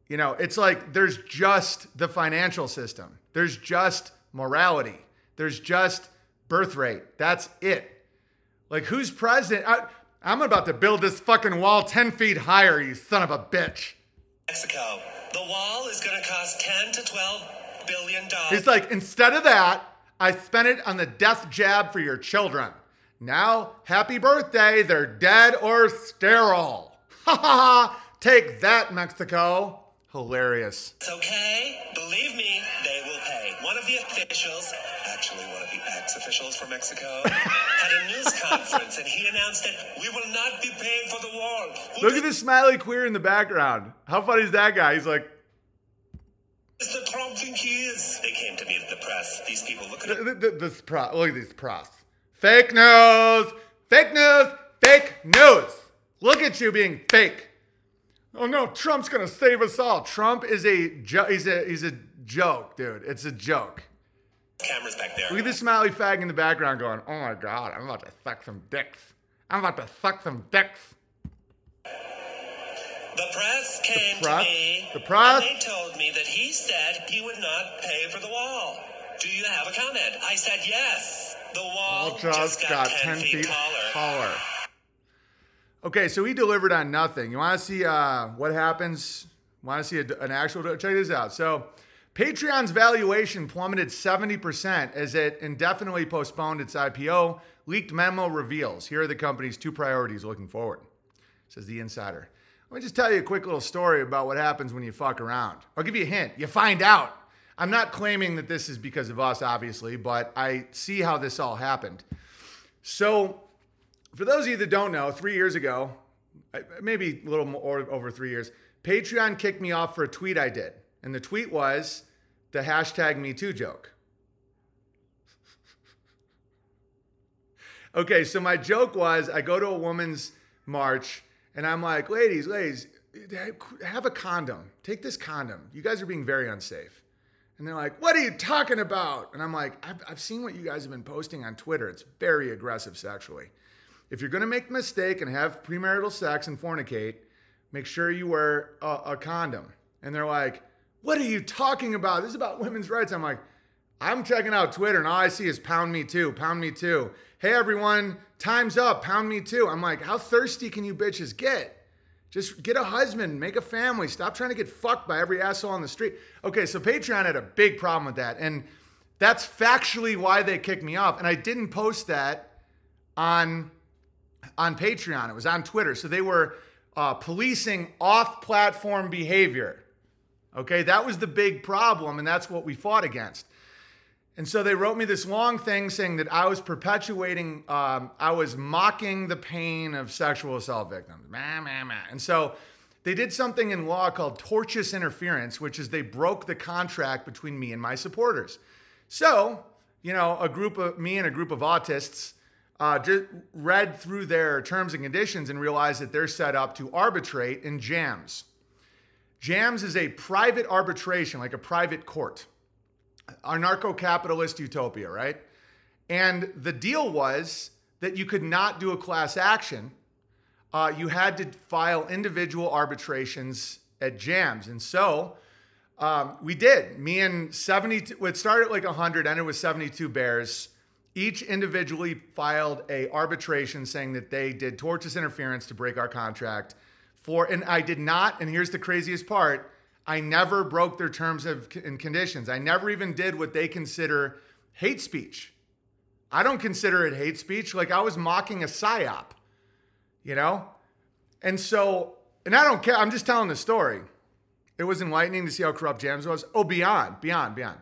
You know, it's like there's just the financial system, there's just morality, there's just birth rate. That's it. Like, who's president? I, I'm about to build this fucking wall 10 feet higher, you son of a bitch.
Mexico. The wall is going to cost 10 to 12 billion dollars.
He's like, instead of that, I spent it on the death jab for your children. Now, happy birthday, they're dead or sterile. Ha ha ha! Take that, Mexico. Hilarious.
It's okay. Believe me, they will pay. One of the officials, actually one of the ex-officials from Mexico, [LAUGHS] had a news conference and he announced that we will not be paying for the wall. Who
Look at this smiley queer in the background. How funny is that guy? He's like,
the Trump think he is? They came to meet at the press. These people look at
th- th- th- this pro- look at these pros. Fake news, fake news, fake news. Look at you being fake. Oh no, Trump's gonna save us all. Trump is a jo- he's a he's a joke, dude. It's a joke.
cameras back there.
Look at this smiley fag in the background going, oh my god, I'm about to suck some dicks. I'm about to suck some dicks.
The press came
press?
to me.
The press?
And they told me that he said he would not pay for the wall. Do you have a comment? I said yes. The wall
All just got 10 feet
taller.
taller. Okay, so he delivered on nothing. You want to see uh, what happens? Want to see a, an actual? Check this out. So, Patreon's valuation plummeted 70% as it indefinitely postponed its IPO. Leaked memo reveals. Here are the company's two priorities looking forward, says the insider. Let me just tell you a quick little story about what happens when you fuck around. I'll give you a hint. You find out. I'm not claiming that this is because of us, obviously, but I see how this all happened. So, for those of you that don't know, three years ago, maybe a little more over three years, Patreon kicked me off for a tweet I did. And the tweet was the hashtag MeToo joke. [LAUGHS] Okay, so my joke was I go to a woman's march and I'm like, ladies, ladies, have a condom. Take this condom. You guys are being very unsafe. And they're like, what are you talking about? And I'm like, I've, I've seen what you guys have been posting on Twitter. It's very aggressive sexually. If you're going to make the mistake and have premarital sex and fornicate, make sure you wear a, a condom. And they're like, what are you talking about? This is about women's rights. I'm like, I'm checking out Twitter and all I see is pound me too, pound me too. Hey everyone, time's up, pound me too. I'm like, how thirsty can you bitches get? Just get a husband, make a family. Stop trying to get fucked by every asshole on the street. Okay, so Patreon had a big problem with that. And that's factually why they kicked me off. And I didn't post that on on Patreon. It was on Twitter. So they were uh, policing off-platform behavior. Okay, that was the big problem, and that's what we fought against. And so they wrote me this long thing saying that I was perpetuating, um, I was mocking the pain of sexual assault victims. And so they did something in law called tortious interference, which is they broke the contract between me and my supporters. So, you know, a group of me and a group of autists uh, just read through their terms and conditions and realized that they're set up to arbitrate in JAMS. JAMS is a private arbitration, like a private court anarcho capitalist utopia, right? And the deal was that you could not do a class action. Uh, you had to file individual arbitrations at JAMS. And so um, we did. Me and 72, it started like 100, ended with 72 bears. Each individually filed a arbitration saying that they did tortious interference to break our contract. For and I did not. And here's the craziest part: I never broke their terms of and conditions. I never even did what they consider hate speech. I don't consider it hate speech. Like I was mocking a psyop, you know? And so, and I don't care. I'm just telling the story. It was enlightening to see how corrupt JAMS was. Oh, beyond, beyond, beyond.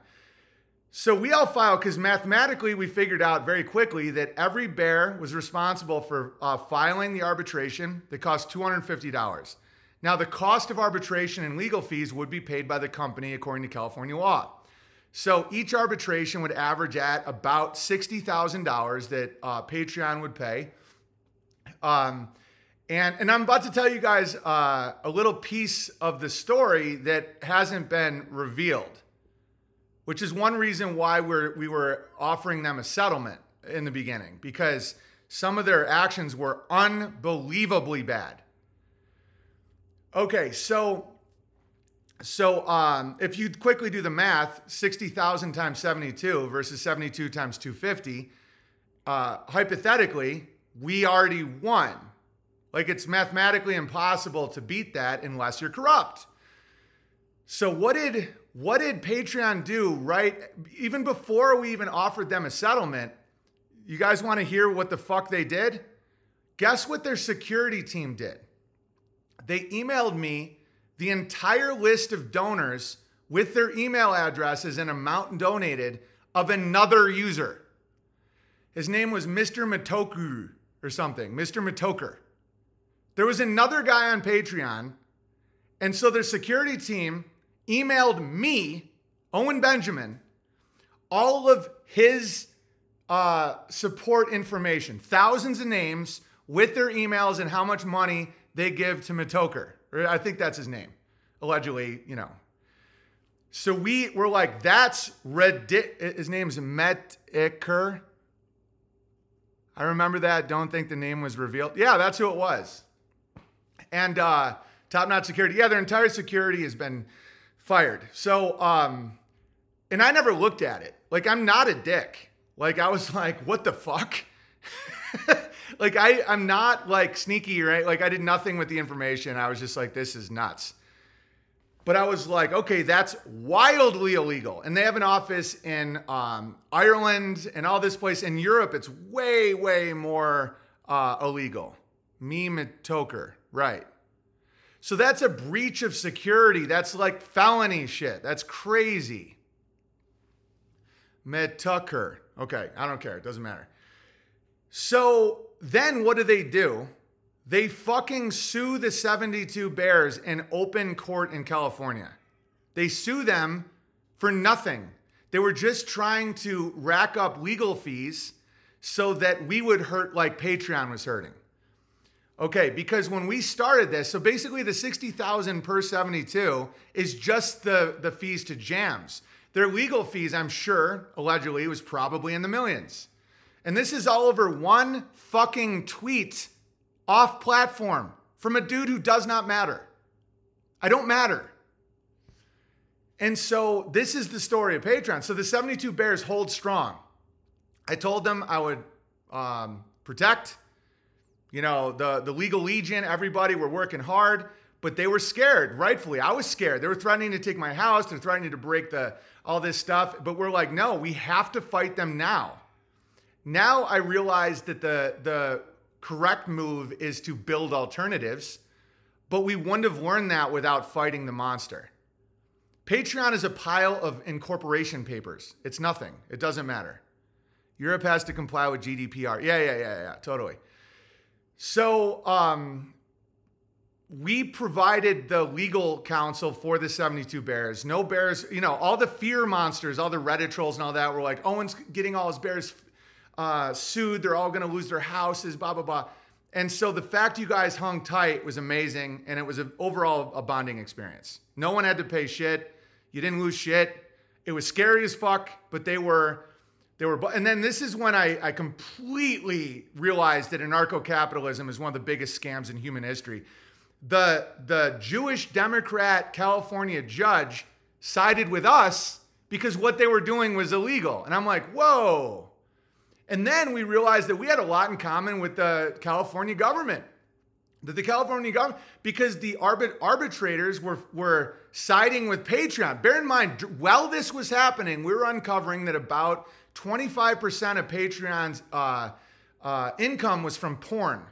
So we all filed because mathematically we figured out very quickly that every bear was responsible for uh, filing the arbitration that cost $250. Now, the cost of arbitration and legal fees would be paid by the company according to California law. So each arbitration would average at about $60,000 that uh, Patreon would pay. Um, and, and I'm about to tell you guys uh, a little piece of the story that hasn't been revealed, which is one reason why we're, we were offering them a settlement in the beginning, because some of their actions were unbelievably bad. Okay, so so um, if you quickly do the math, 60,000 times 72 versus 72 times 250, uh, hypothetically, we already won. Like it's mathematically impossible to beat that unless you're corrupt. So what did what did Patreon do right even before we even offered them a settlement? You guys want to hear what the fuck they did? Guess what their security team did? They emailed me the entire list of donors with their email addresses and amount donated of another user. His name was Mr. Matoku or something, Mr. Matoker. There was another guy on Patreon, and so their security team emailed me, Owen Benjamin, all of his uh, support information, thousands of names with their emails and how much money they give to Matoker. I think that's his name, allegedly, you know. So we were like, that's ridiculous. His name's Metiker. I remember that. Don't think the name was revealed. Yeah, that's who it was. And uh, top notch security. Yeah, their entire security has been fired. So, um, and I never looked at it. Like, I'm not a dick. Like, I was [LAUGHS] like, what the fuck? [LAUGHS] like, I, I'm not like sneaky, right? Like, I did nothing with the information. I was just like, this is nuts. But I was like, okay, that's wildly illegal. And they have an office in um, Ireland and all this place. In Europe, it's way, way more uh, illegal. Meme toker, right. So that's a breach of security. That's like felony shit. That's crazy. Metucker. Okay, I don't care. It doesn't matter. So then what do they do? They fucking sue the 72 Bears in open court in California. They sue them for nothing. They were just trying to rack up legal fees so that we would hurt like Patreon was hurting. Okay, because when we started this, so basically the 60,000 per 72 is just the the fees to JAMS. Their legal fees, I'm sure, allegedly was probably in the millions. And this is all over one fucking tweet off platform from a dude who does not matter. I don't matter. And so this is the story of Patreon. So the 72 Bears hold strong. I told them I would um, protect, you know, the, the legal legion, everybody were working hard, but they were scared, rightfully. I was scared. They were threatening to take my house. They're threatening to break the all this stuff. But we're like, no, we have to fight them now. Now I realize that the the correct move is to build alternatives, but we wouldn't have learned that without fighting the monster. Patreon is a pile of incorporation papers. It's nothing. It doesn't matter. Europe has to comply with GDPR. Yeah, yeah, yeah, yeah, totally. So, um, we provided the legal counsel for the 72 Bears. No Bears, you know, all the fear monsters, all the Reddit trolls and all that were like, Owen's getting all his Bears uh, sued. They're all going to lose their houses, blah, blah, blah. And so the fact you guys hung tight was amazing. And it was overall a bonding experience. No one had to pay shit. You didn't lose shit. It was scary as fuck, but they were, they were, and then this is when I, I completely realized that anarcho capitalism is one of the biggest scams in human history. The, the Jewish Democrat California judge sided with us because what they were doing was illegal. And I'm like, whoa, and then we realized that we had a lot in common with the California government. That the California government, because the arbit- arbitrators were, were siding with Patreon. Bear in mind, while this was happening, we were uncovering that about 25% of Patreon's uh, uh, income was from porn.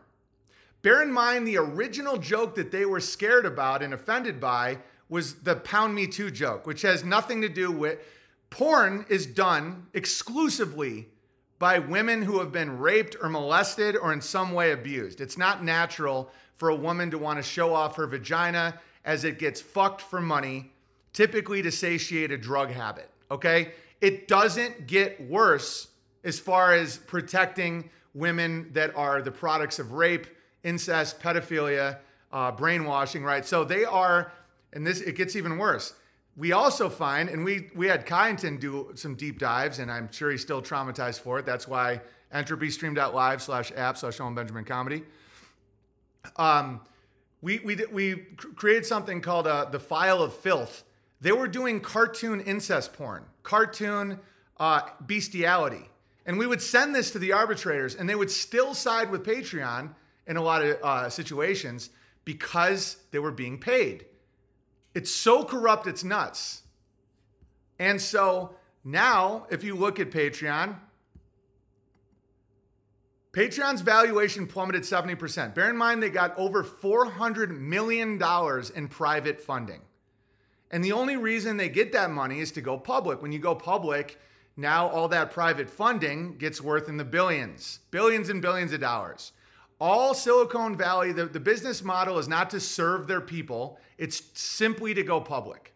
Bear in mind, the original joke that they were scared about and offended by was the pound me too joke, which has nothing to do with porn is done exclusively by women who have been raped or molested or in some way abused. It's not natural for a woman to want to show off her vagina as it gets fucked for money, typically to satiate a drug habit. Okay? It doesn't get worse as far as protecting women that are the products of rape, incest, pedophilia, uh, brainwashing, right? So they are, and this, it gets even worse we also find, and we we had Kyneton do some deep dives, and I'm sure he's still traumatized for it. That's why entropystream.live slash app slash Owen Benjamin comedy. Um, we we we created something called uh, the file of filth. They were doing cartoon incest porn, cartoon uh, bestiality, and we would send this to the arbitrators, and they would still side with Patreon in a lot of uh, situations because they were being paid. It's so corrupt, it's nuts. And so now, if you look at Patreon, Patreon's valuation plummeted 70%. Bear in mind, they got over $400 million in private funding. And the only reason they get that money is to go public. When you go public, now all that private funding gets worth in the billions, billions and billions of dollars. All Silicon Valley, the, the business model is not to serve their people, it's simply to go public.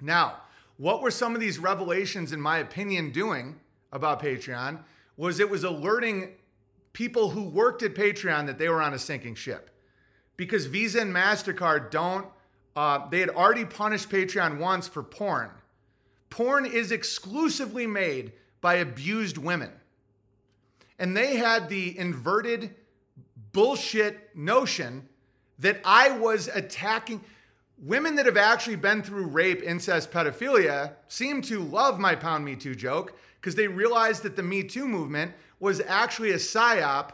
Now, what were some of these revelations, in my opinion, doing about Patreon? Was it was alerting people who worked at Patreon that they were on a sinking ship because Visa and MasterCard don't, uh, they had already punished Patreon once for porn. Porn is exclusively made by abused women. And they had the inverted bullshit notion that I was attacking women that have actually been through rape, incest, pedophilia seem to love my Pound Me Too joke because they realized that the Me Too movement was actually a psyop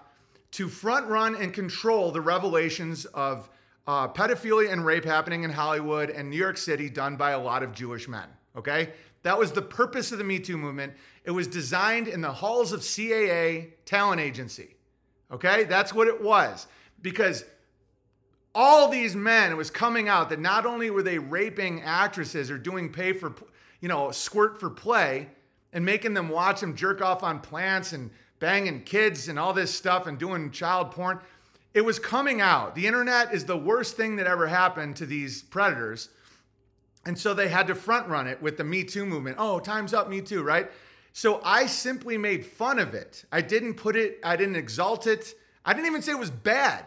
to front run and control the revelations of uh, pedophilia and rape happening in Hollywood and New York City done by a lot of Jewish men. Okay? That was the purpose of the Me Too movement. It was designed in the halls of CAA talent agency. Okay? That's what it was. Because all these men, it was coming out that not only were they raping actresses or doing pay for, you know, squirt for play and making them watch them jerk off on plants and banging kids and all this stuff and doing child porn. It was coming out. The internet is the worst thing that ever happened to these predators. And so they had to front run it with the Me Too movement. Oh, time's up, Me Too, right? So I simply made fun of it. I didn't put it, I didn't exalt it. I didn't even say it was bad.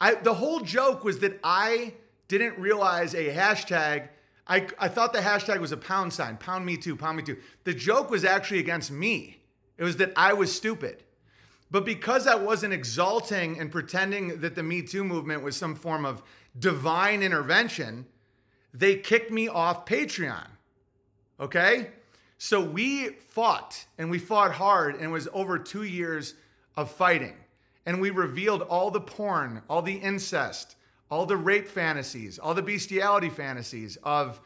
I, the whole joke was that I didn't realize a hashtag. I, I thought the hashtag was a pound sign, pound me too, pound me too. The joke was actually against me. It was that I was stupid. But because I wasn't exalting and pretending that the Me Too movement was some form of divine intervention, they kicked me off Patreon. Okay? So we fought and we fought hard, and it was over two years of fighting. And we revealed all the porn, all the incest, all the rape fantasies, all the bestiality fantasies of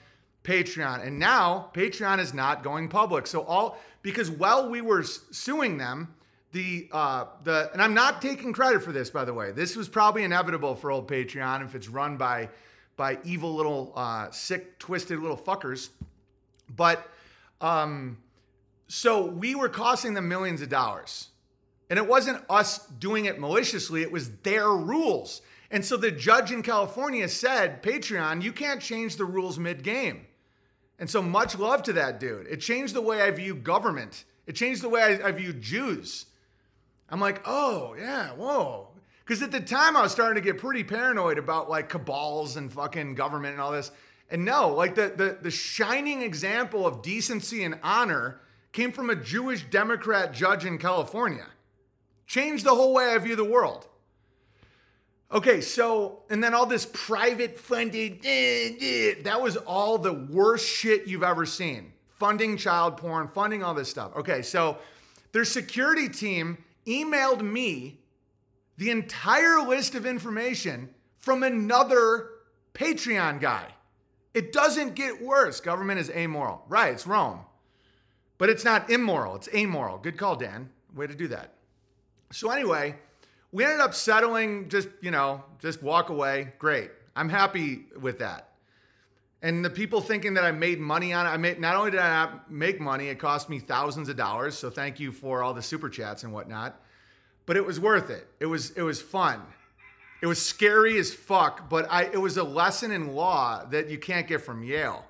Patreon. And now Patreon is not going public. So all because while we were suing them, the uh, the and I'm not taking credit for this, by the way. This was probably inevitable for old Patreon if it's run by by evil little uh, sick, twisted little fuckers. But um, so we were costing them millions of dollars, and it wasn't us doing it maliciously. It was their rules. And so the judge in California said, Patreon, you can't change the rules mid game. And so much love to that dude. It changed the way I view government. It changed the way I, I view Jews. I'm like, oh yeah, whoa. Because at the time I was starting to get pretty paranoid about like cabals and fucking government and all this. And no, like the the, the shining example of decency and honor came from a Jewish Democrat judge in California. Changed the whole way I view the world. Okay, so, and then all this private funded, eh, eh, that was all the worst shit you've ever seen. Funding child porn, funding all this stuff. Okay, so their security team emailed me the entire list of information from another Patreon guy. It doesn't get worse. Government is amoral. Right, it's Rome. But it's not immoral, it's amoral. Good call, Dan. Way to do that. So, anyway, we ended up settling just, you know, just walk away. Great. I'm happy with that. And the people thinking that I made money on it, I made not only did I make money, it cost me thousands of dollars. So thank you for all the super chats and whatnot. But it was worth it. It was it was fun. It was scary as fuck, but I it was a lesson in law that you can't get from Yale.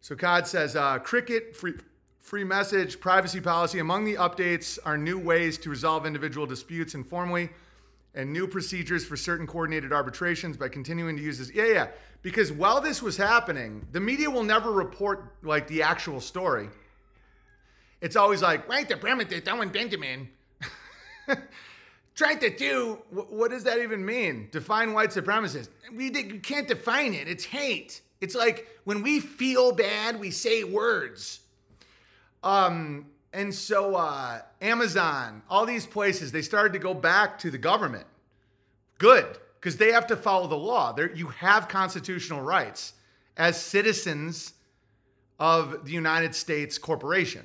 So Cod says, uh, cricket free free message, privacy policy. Among the updates are new ways to resolve individual disputes informally and new procedures for certain coordinated arbitrations by continuing to use this. Yeah, yeah. Because while this was happening, the media will never report like the actual story. It's always like, right, the primitive, Owen Benjamin. [LAUGHS] Trying to do, what does that even mean? Define white supremacist. We can't define it. It's hate. It's like when we feel bad, we say words. Um, and so uh, Amazon, all these places, they started to go back to the government. Good, because they have to follow the law. There, you have constitutional rights as citizens of the United States corporation.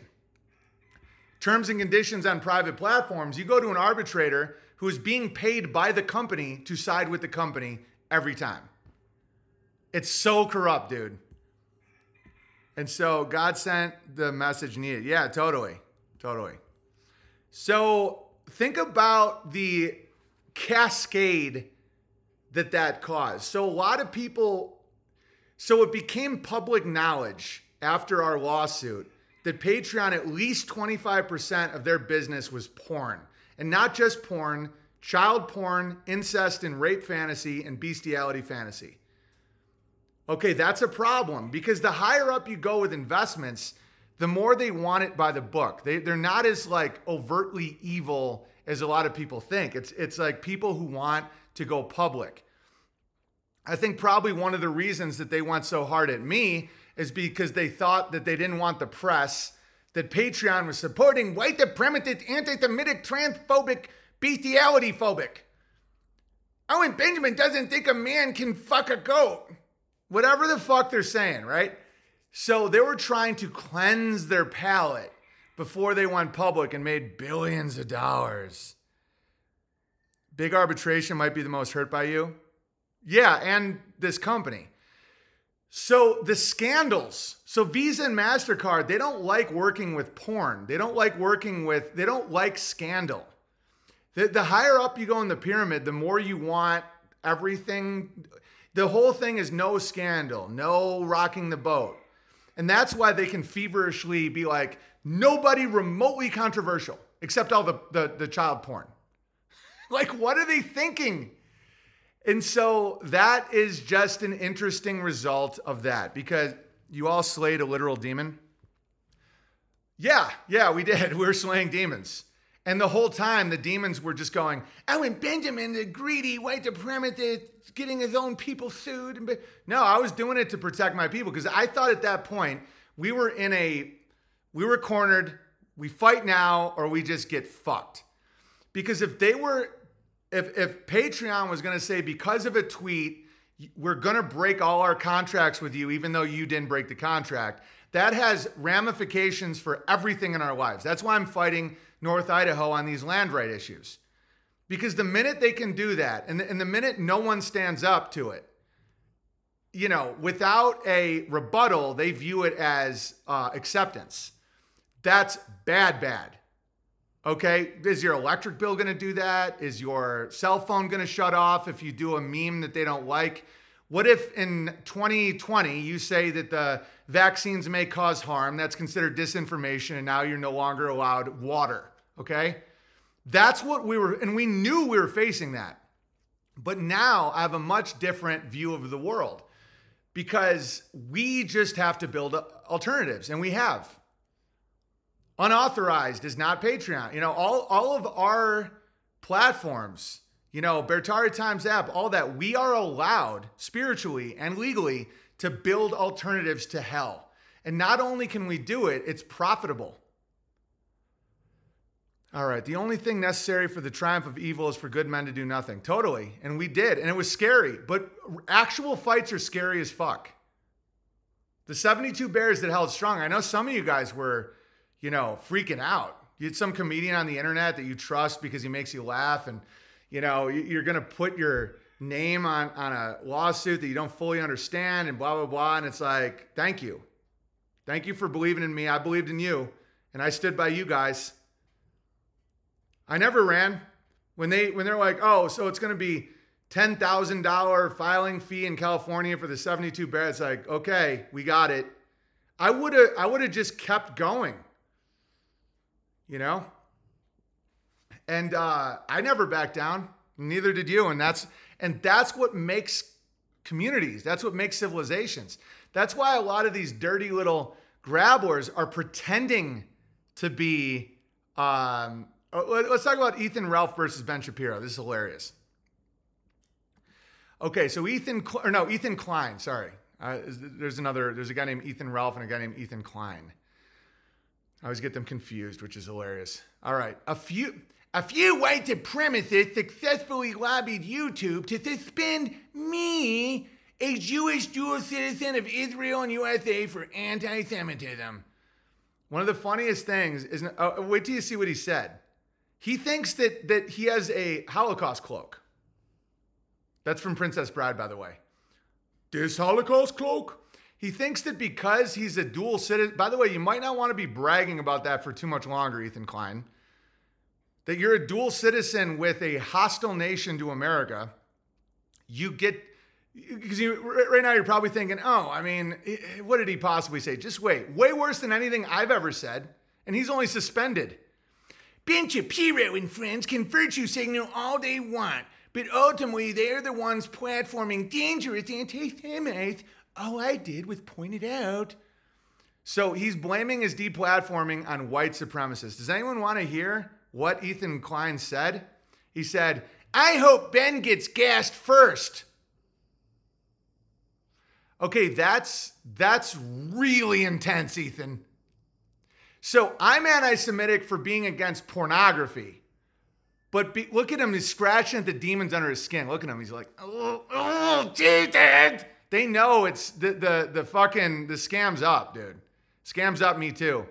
terms and conditions on private platforms, you go to an arbitrator who is being paid by the company to side with the company every time. It's so corrupt, dude. And so God sent the message needed. Yeah, totally. Totally. So think about the cascade that that caused. So a lot of people, so it became public knowledge after our lawsuit that Patreon, at least 25% of their business was porn. And not just porn, child porn, incest and rape fantasy, and bestiality fantasy. Okay, that's a problem because the higher up you go with investments, the more they want it by the book. They, they're not as like overtly evil as a lot of people think. It's it's like people who want to go public. I think probably one of the reasons that they went so hard at me is because they thought that they didn't want the press that Patreon was supporting white supremacist, anti-Semitic, transphobic, bestiality phobic. Oh, Owen Benjamin doesn't think a man can fuck a goat. Whatever the fuck they're saying, right? So they were trying to cleanse their palate before they went public and made billions of dollars. Big arbitration might be the most hurt by you. Yeah, and this company. So the scandals. So Visa and MasterCard, they don't like working with porn. They don't like working with, they don't like scandal. The, the higher up you go in the pyramid, the more you want everything. The whole thing is no scandal, no rocking the boat. And that's why they can feverishly be like, nobody remotely controversial, except all the, the, the child porn. [LAUGHS] like, what are they thinking? And so that is just an interesting result of that because you all slayed a literal demon. Yeah, yeah, we did. [LAUGHS] We were slaying demons. And the whole time, the demons were just going, oh, Owen Benjamin, the greedy white supremacist, getting his own people sued. No, I was doing it to protect my people because I thought at that point we were in a, we were cornered. We fight now or we just get fucked. Because if they were if if Patreon was going to say because of a tweet we're going to break all our contracts with you even though you didn't break the contract, that has ramifications for everything in our lives. That's why I'm fighting North Idaho on these land right issues. Because the minute they can do that and the, and the minute no one stands up to it, you know, without a rebuttal, they view it as uh, acceptance. That's bad, bad. Okay, is your electric bill going to do that? Is your cell phone going to shut off if you do a meme that they don't like? What if in 2020 you say that the vaccines may cause harm? That's considered disinformation, and now you're no longer allowed water. Okay, that's what we were, and we knew we were facing that. But now I have a much different view of the world because we just have to build alternatives, and we have. Unauthorized is not Patreon. You know, all, all of our platforms, you know, Bertari Times app, all that, we are allowed spiritually and legally to build alternatives to hell. And not only can we do it, it's profitable. All right, the only thing necessary for the triumph of evil is for good men to do nothing. Totally. And we did. And it was scary, but actual fights are scary as fuck. The 72 Bears that held strong, I know some of you guys were you know, freaking out. You had some comedian on the internet that you trust because he makes you laugh, and you know you're going to put your name on on a lawsuit that you don't fully understand, and blah blah blah. And it's like, thank you, thank you for believing in me. I believed in you, and I stood by you guys. I never ran when they when they're like, oh, so it's going to be ten thousand dollar filing fee in California for the seventy two bear. It's like, okay, we got it. I would have I would have just kept going you know? And uh, I never backed down. Neither did you. And that's and that's what makes communities. That's what makes civilizations. That's why a lot of these dirty little grabblers are pretending to be. Um, uh, let's talk about Ethan Ralph versus Ben Shapiro. This is hilarious. Okay, so Ethan, or no, Ethan Klein. Sorry, uh, there's another. There's a guy named Ethan Ralph and a guy named Ethan Klein. I always get them confused, which is hilarious. All right, a few a few white supremacists successfully lobbied YouTube to suspend me, a Jewish dual citizen of Israel and USA, for anti-Semitism. One of the funniest things is uh, wait till you see what he said. He thinks that that he has a Holocaust cloak. That's from Princess Bride, by the way. This Holocaust cloak? He thinks that because he's a dual citizen, by the way, you might not want to be bragging about that for too much longer, Ethan Klein. That you're a dual citizen with a hostile nation to America. You get, because you, right now you're probably thinking, oh, I mean, what did he possibly say? Just wait. Way worse than anything I've ever said. And he's only suspended. Ben Shapiro and friends can virtue signal all they want, but ultimately they're the ones platforming dangerous anti Semites all oh, I did was point it out. So he's blaming his deplatforming on white supremacists. Does anyone want to hear what Ethan Klein said? He said, I hope Ben gets gassed first. Okay, that's that's really intense, Ethan. So I'm anti-Semitic for being against pornography, but be, look at him; he's scratching at the demons under his skin. Look at him; he's like, "Oh, oh, Jesus!" They know it's the the the fucking the scam's up, dude. Scam's up me too.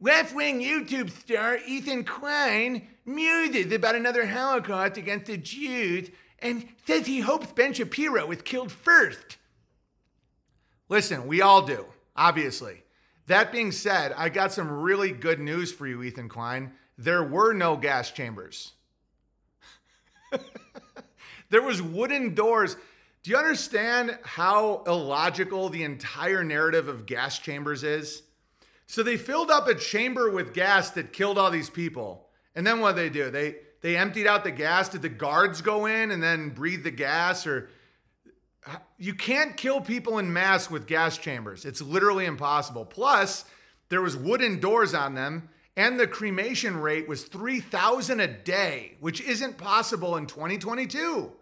Left wing YouTube star Ethan Klein muses about another Holocaust against the Jews and says he hopes Ben Shapiro is killed first. Listen, we all do, obviously. That being said, I got some really good news for you, Ethan Klein. There were no gas chambers. [LAUGHS] there was wooden doors. Do you understand how illogical the entire narrative of gas chambers is? So they filled up a chamber with gas that killed all these people. And then what did they do? They they emptied out the gas. Did the guards go in and then breathe the gas or you can't kill people in mass with gas chambers. It's literally impossible. Plus, there was wooden doors on them and the cremation rate was 3000 a day, which isn't possible in 2022.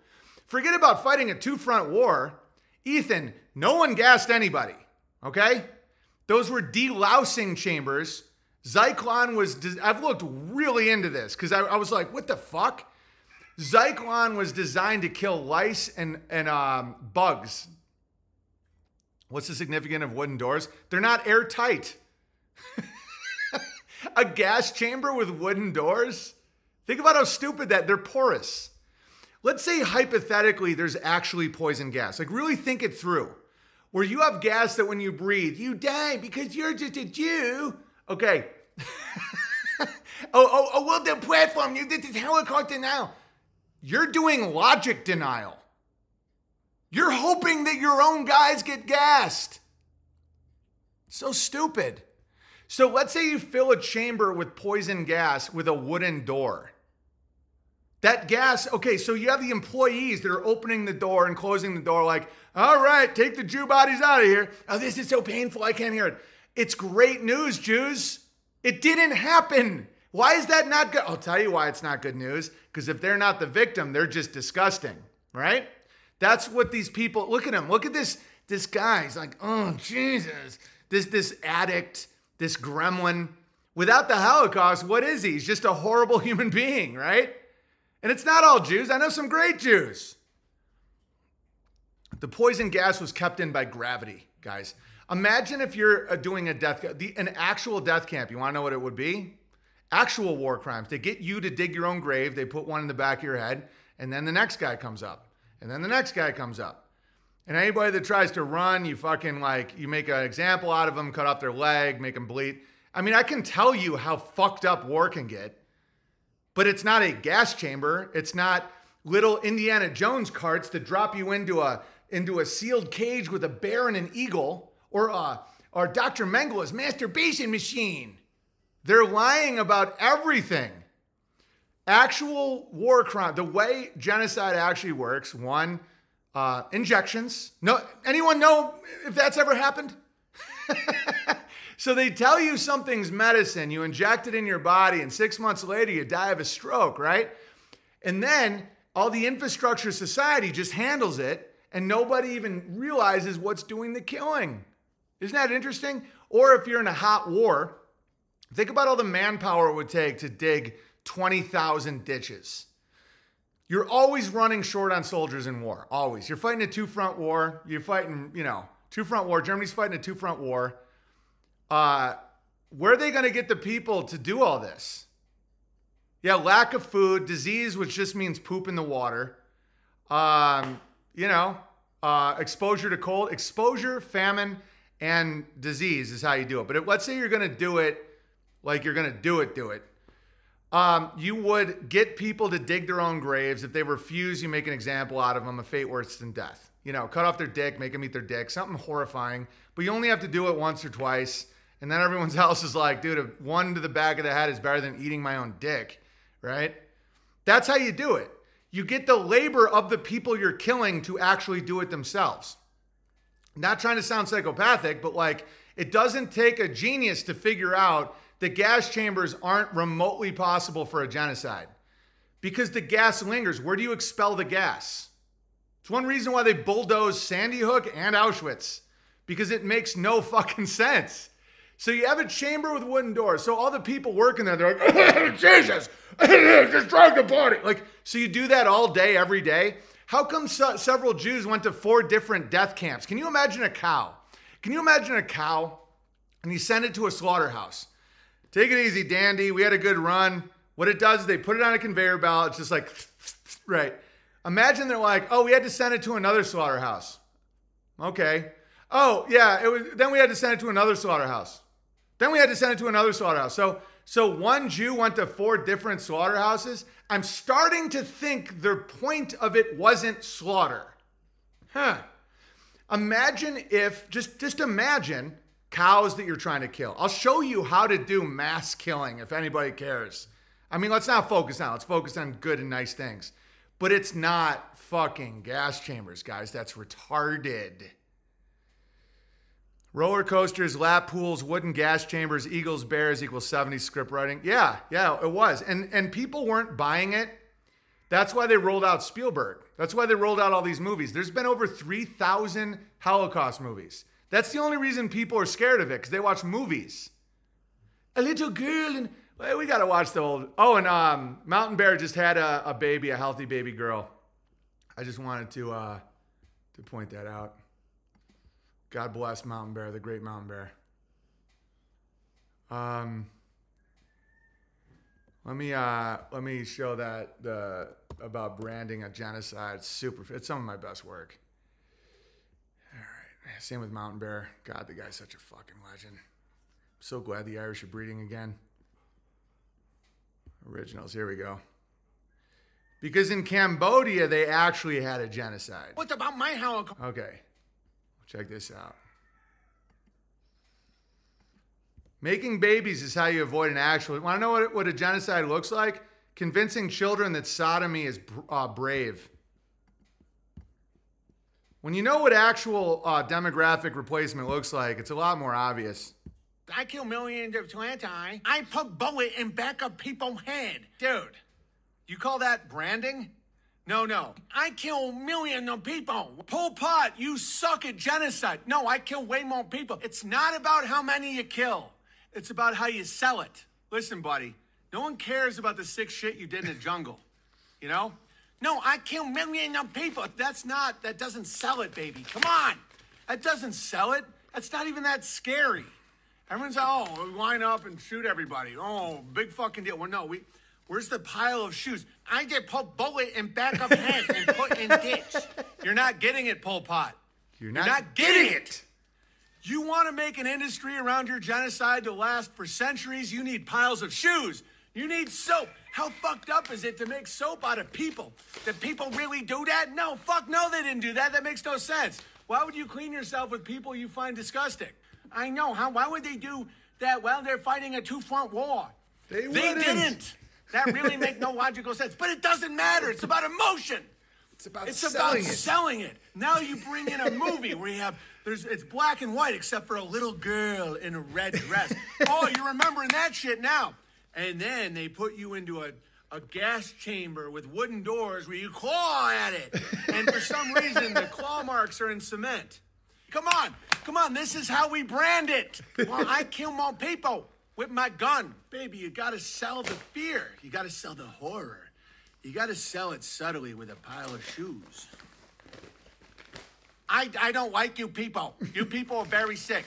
Forget about fighting a two front war. Ethan, no one gassed anybody, okay? Those were delousing chambers. Zyklon was, I've looked really into this because I, I, was like, what the fuck? Zyklon was designed to kill lice and, and um, bugs. What's the significance of wooden doors? They're not airtight. [LAUGHS] a gas chamber with wooden doors? Think about how stupid that they're porous. Let's say hypothetically there's actually poison gas. Like really think it through. Where you have gas that when you breathe, you die because you're just a Jew. Okay. [LAUGHS] oh, oh, oh, well, the platform, you did this Holocaust denial. You're doing logic denial. You're hoping that your own guys get gassed. So stupid. So let's say you fill a chamber with poison gas with a wooden door. That gas, okay, so you have the employees that are opening the door and closing the door, like, all right, take the Jew bodies out of here. Oh, this is so painful, I can't hear it. It's great news, Jews. It didn't happen. Why is that not good? I'll tell you why it's not good news. Because if they're not the victim, they're just disgusting, right? That's what these people look at him. Look at this this guy. Like, oh Jesus. This this addict, this gremlin. Without the Holocaust, what is he? He's just a horrible [LAUGHS] human being, right? And it's not all Jews. I know some great Jews. The poison gas was kept in by gravity, guys. Imagine if you're uh, doing a death, an actual death camp. You want to know what it would be? Actual war crimes. They get you to dig your own grave. They put one in the back of your head, and then the next guy comes up, and then the next guy comes up. And anybody that tries to run, you fucking like, you make an example out of them, cut off their leg, make them bleed. I mean, I can tell you how fucked up war can get but it's not a gas chamber. It's not little Indiana Jones carts that drop you into a into a sealed cage with a bear and an eagle, or uh, or Dr. Mengele's masturbation machine. They're lying about everything. Actual war crime, the way genocide actually works, one, uh, injections. No, anyone know if that's ever happened? [LAUGHS] So they tell you something's medicine, you inject it in your body, and six months later you die of a stroke, right? And then all the infrastructure society just handles it, and nobody even realizes what's doing the killing. Isn't that interesting? Or if you're in a hot war, think about all the manpower it would take to dig 20,000 ditches. You're always running short on soldiers in war, always. You're fighting a two front war. You're fighting, you know, two front war. Germany's fighting a two front war. Uh, where are they going to get the people to do all this? Yeah, lack of food, disease, which just means poop in the water. Um, you know, uh, exposure to cold, exposure, famine, and disease is how you do it. But if, let's say you're going to do it like you're going to do it, do it. Um, you would get people to dig their own graves. If they refuse, you make an example out of them, a fate worse than death. You know, cut off their dick, make them eat their dick, something horrifying. But you only have to do it once or twice. And then everyone else [LAUGHS] is like, dude, one to the back of the head is better than eating my own dick, right? That's how you do it. You get the labor of the people you're killing to actually do it themselves. Not trying to sound psychopathic, but like, it doesn't take a genius to figure out that gas chambers aren't remotely possible for a genocide because the gas lingers. Where do you expel the gas? It's one reason why they bulldozed Sandy Hook and Auschwitz because it makes no [LAUGHS] fucking sense. So you have a chamber with wooden doors. So all the people working there, they're like, [LAUGHS] Jesus, [LAUGHS] just drag the body. Like, so you do that all day, every day. How come so- several Jews went to four different death camps? Can you imagine a cow? Can you imagine a cow and you send it to a slaughterhouse? Take it easy, Dandy. We had a good run. What it does is they put it on a conveyor belt. It's just like, [SNIFFS] right. Imagine they're like, oh, we had to send it to another slaughterhouse. Okay. Oh, yeah. It was. Then we had to send it to another slaughterhouse. Then we had to send it to another slaughterhouse. So, so one Jew went to four different slaughterhouses. I'm starting to think their point of it wasn't slaughter. Huh. Imagine if just just imagine cows that you're trying to kill. I'll show you how to do mass killing if anybody cares. I mean, let's not focus on. Let's focus on good and nice things. But it's not fucking gas chambers, guys. That's retarded. Roller coasters, lap pools, wooden gas chambers, eagles, bears equals 70 script writing. Yeah, yeah, it was. And and people weren't buying it. That's why they rolled out Spielberg. That's why they rolled out all these movies. There's been over 3,000 Holocaust movies. That's the only reason people are scared of it because they watch movies. A little girl and well, we gotta watch the old. Oh, and um, Mountain Bear just had a, a baby, a healthy baby girl. I just wanted to uh, to point that out. God bless Mountain Bear, the great Mountain Bear. Um, let me uh, let me show that the about branding a genocide. Super. It's some of my best work. All right. Same with Mountain Bear. God, the guy's such a fucking legend. so glad the Irish are breeding again. Originals. Here we go. Because in Cambodia, they actually had a genocide.
What about my Holocaust?
Okay. Check this out. Making babies is how you avoid an actual. Want to know what, what a genocide looks like? Convincing children that sodomy is uh, brave. When you know what actual uh, demographic replacement looks like, it's a lot more obvious.
I kill millions of Atlanta. I put bullet in back of people's head. Dude, you call that branding? No, no. I kill millions of people. Pol Pot, you suck at genocide. No, I kill way more people. It's not about how many you kill. It's about how you sell it. Listen, buddy, no one cares about the sick shit you did in the jungle. You know? No, I kill millions of people. That's not, that doesn't sell it, baby. Come on. That doesn't sell it. That's not even that scary. Everyone's oh, we line up and shoot everybody. Oh, big fucking deal. Well, no, we, where's the pile of shoes? I get put bullet in back of head and put in [LAUGHS] ditch. You're not getting it, Pol Pot.
You're not,
not getting it. You want to make an industry around your genocide to last for centuries? You need piles of shoes. You need soap. How fucked up is it to make soap out of people? Did people really do that? No, fuck no, they didn't do that. That makes no sense. Why would you clean yourself with people you find disgusting? I know. How? Why would they do that? Well, they're fighting a two-front war.
They,
They didn't. That really make no logical sense. But it doesn't matter. It's about emotion.
It's about
It's
selling
about
it.
selling it. Now you bring in a movie where you have there's it's black and white except for a little girl in a red dress. oh, you're remembering that shit now. And then they put you into a a gas chamber with wooden doors where you claw at it. And for some reason the claw marks are in cement. Come on. Come on. This is how we brand it. Well, I kill more people with my gun. Baby, you got to sell the fear. You got to sell the horror. You got to sell it subtly with a pile of shoes. I, I don't like you people. You people are very sick.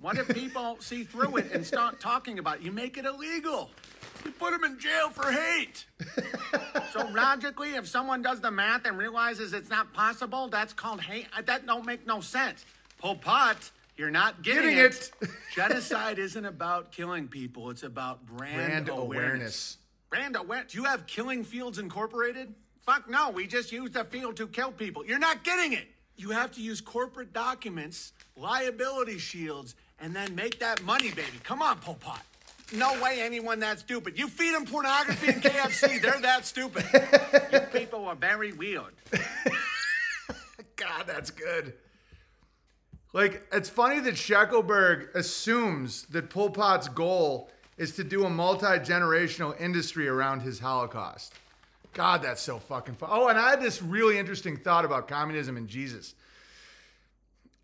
What if people [LAUGHS] see through it and start talking about it? You make it illegal. You put them in jail for hate. [LAUGHS] so logically, if someone does the math and realizes it's not possible, that's called hate. That don't make no sense. Pol Pot, you're not getting,
Getting
it.
it. [LAUGHS]
Genocide isn't about killing people. It's about brand,
Brand
awareness.
awareness.
Brand awareness. Do you have Killing Fields Incorporated? Fuck no. We just use the field to kill people. You're not getting it. You have to use corporate documents, liability shields, and then make that money, baby. Come on, Pol Pot. No way anyone that stupid. You feed them pornography and KFC, [LAUGHS] they're that stupid. [LAUGHS] You people are very weird.
God, that's good. Like, it's funny that Shackelberg assumes that Pol Pot's goal is to do a multi generational industry around his Holocaust. God, that's so fucking fun. Oh, and I had this really interesting thought about communism and Jesus.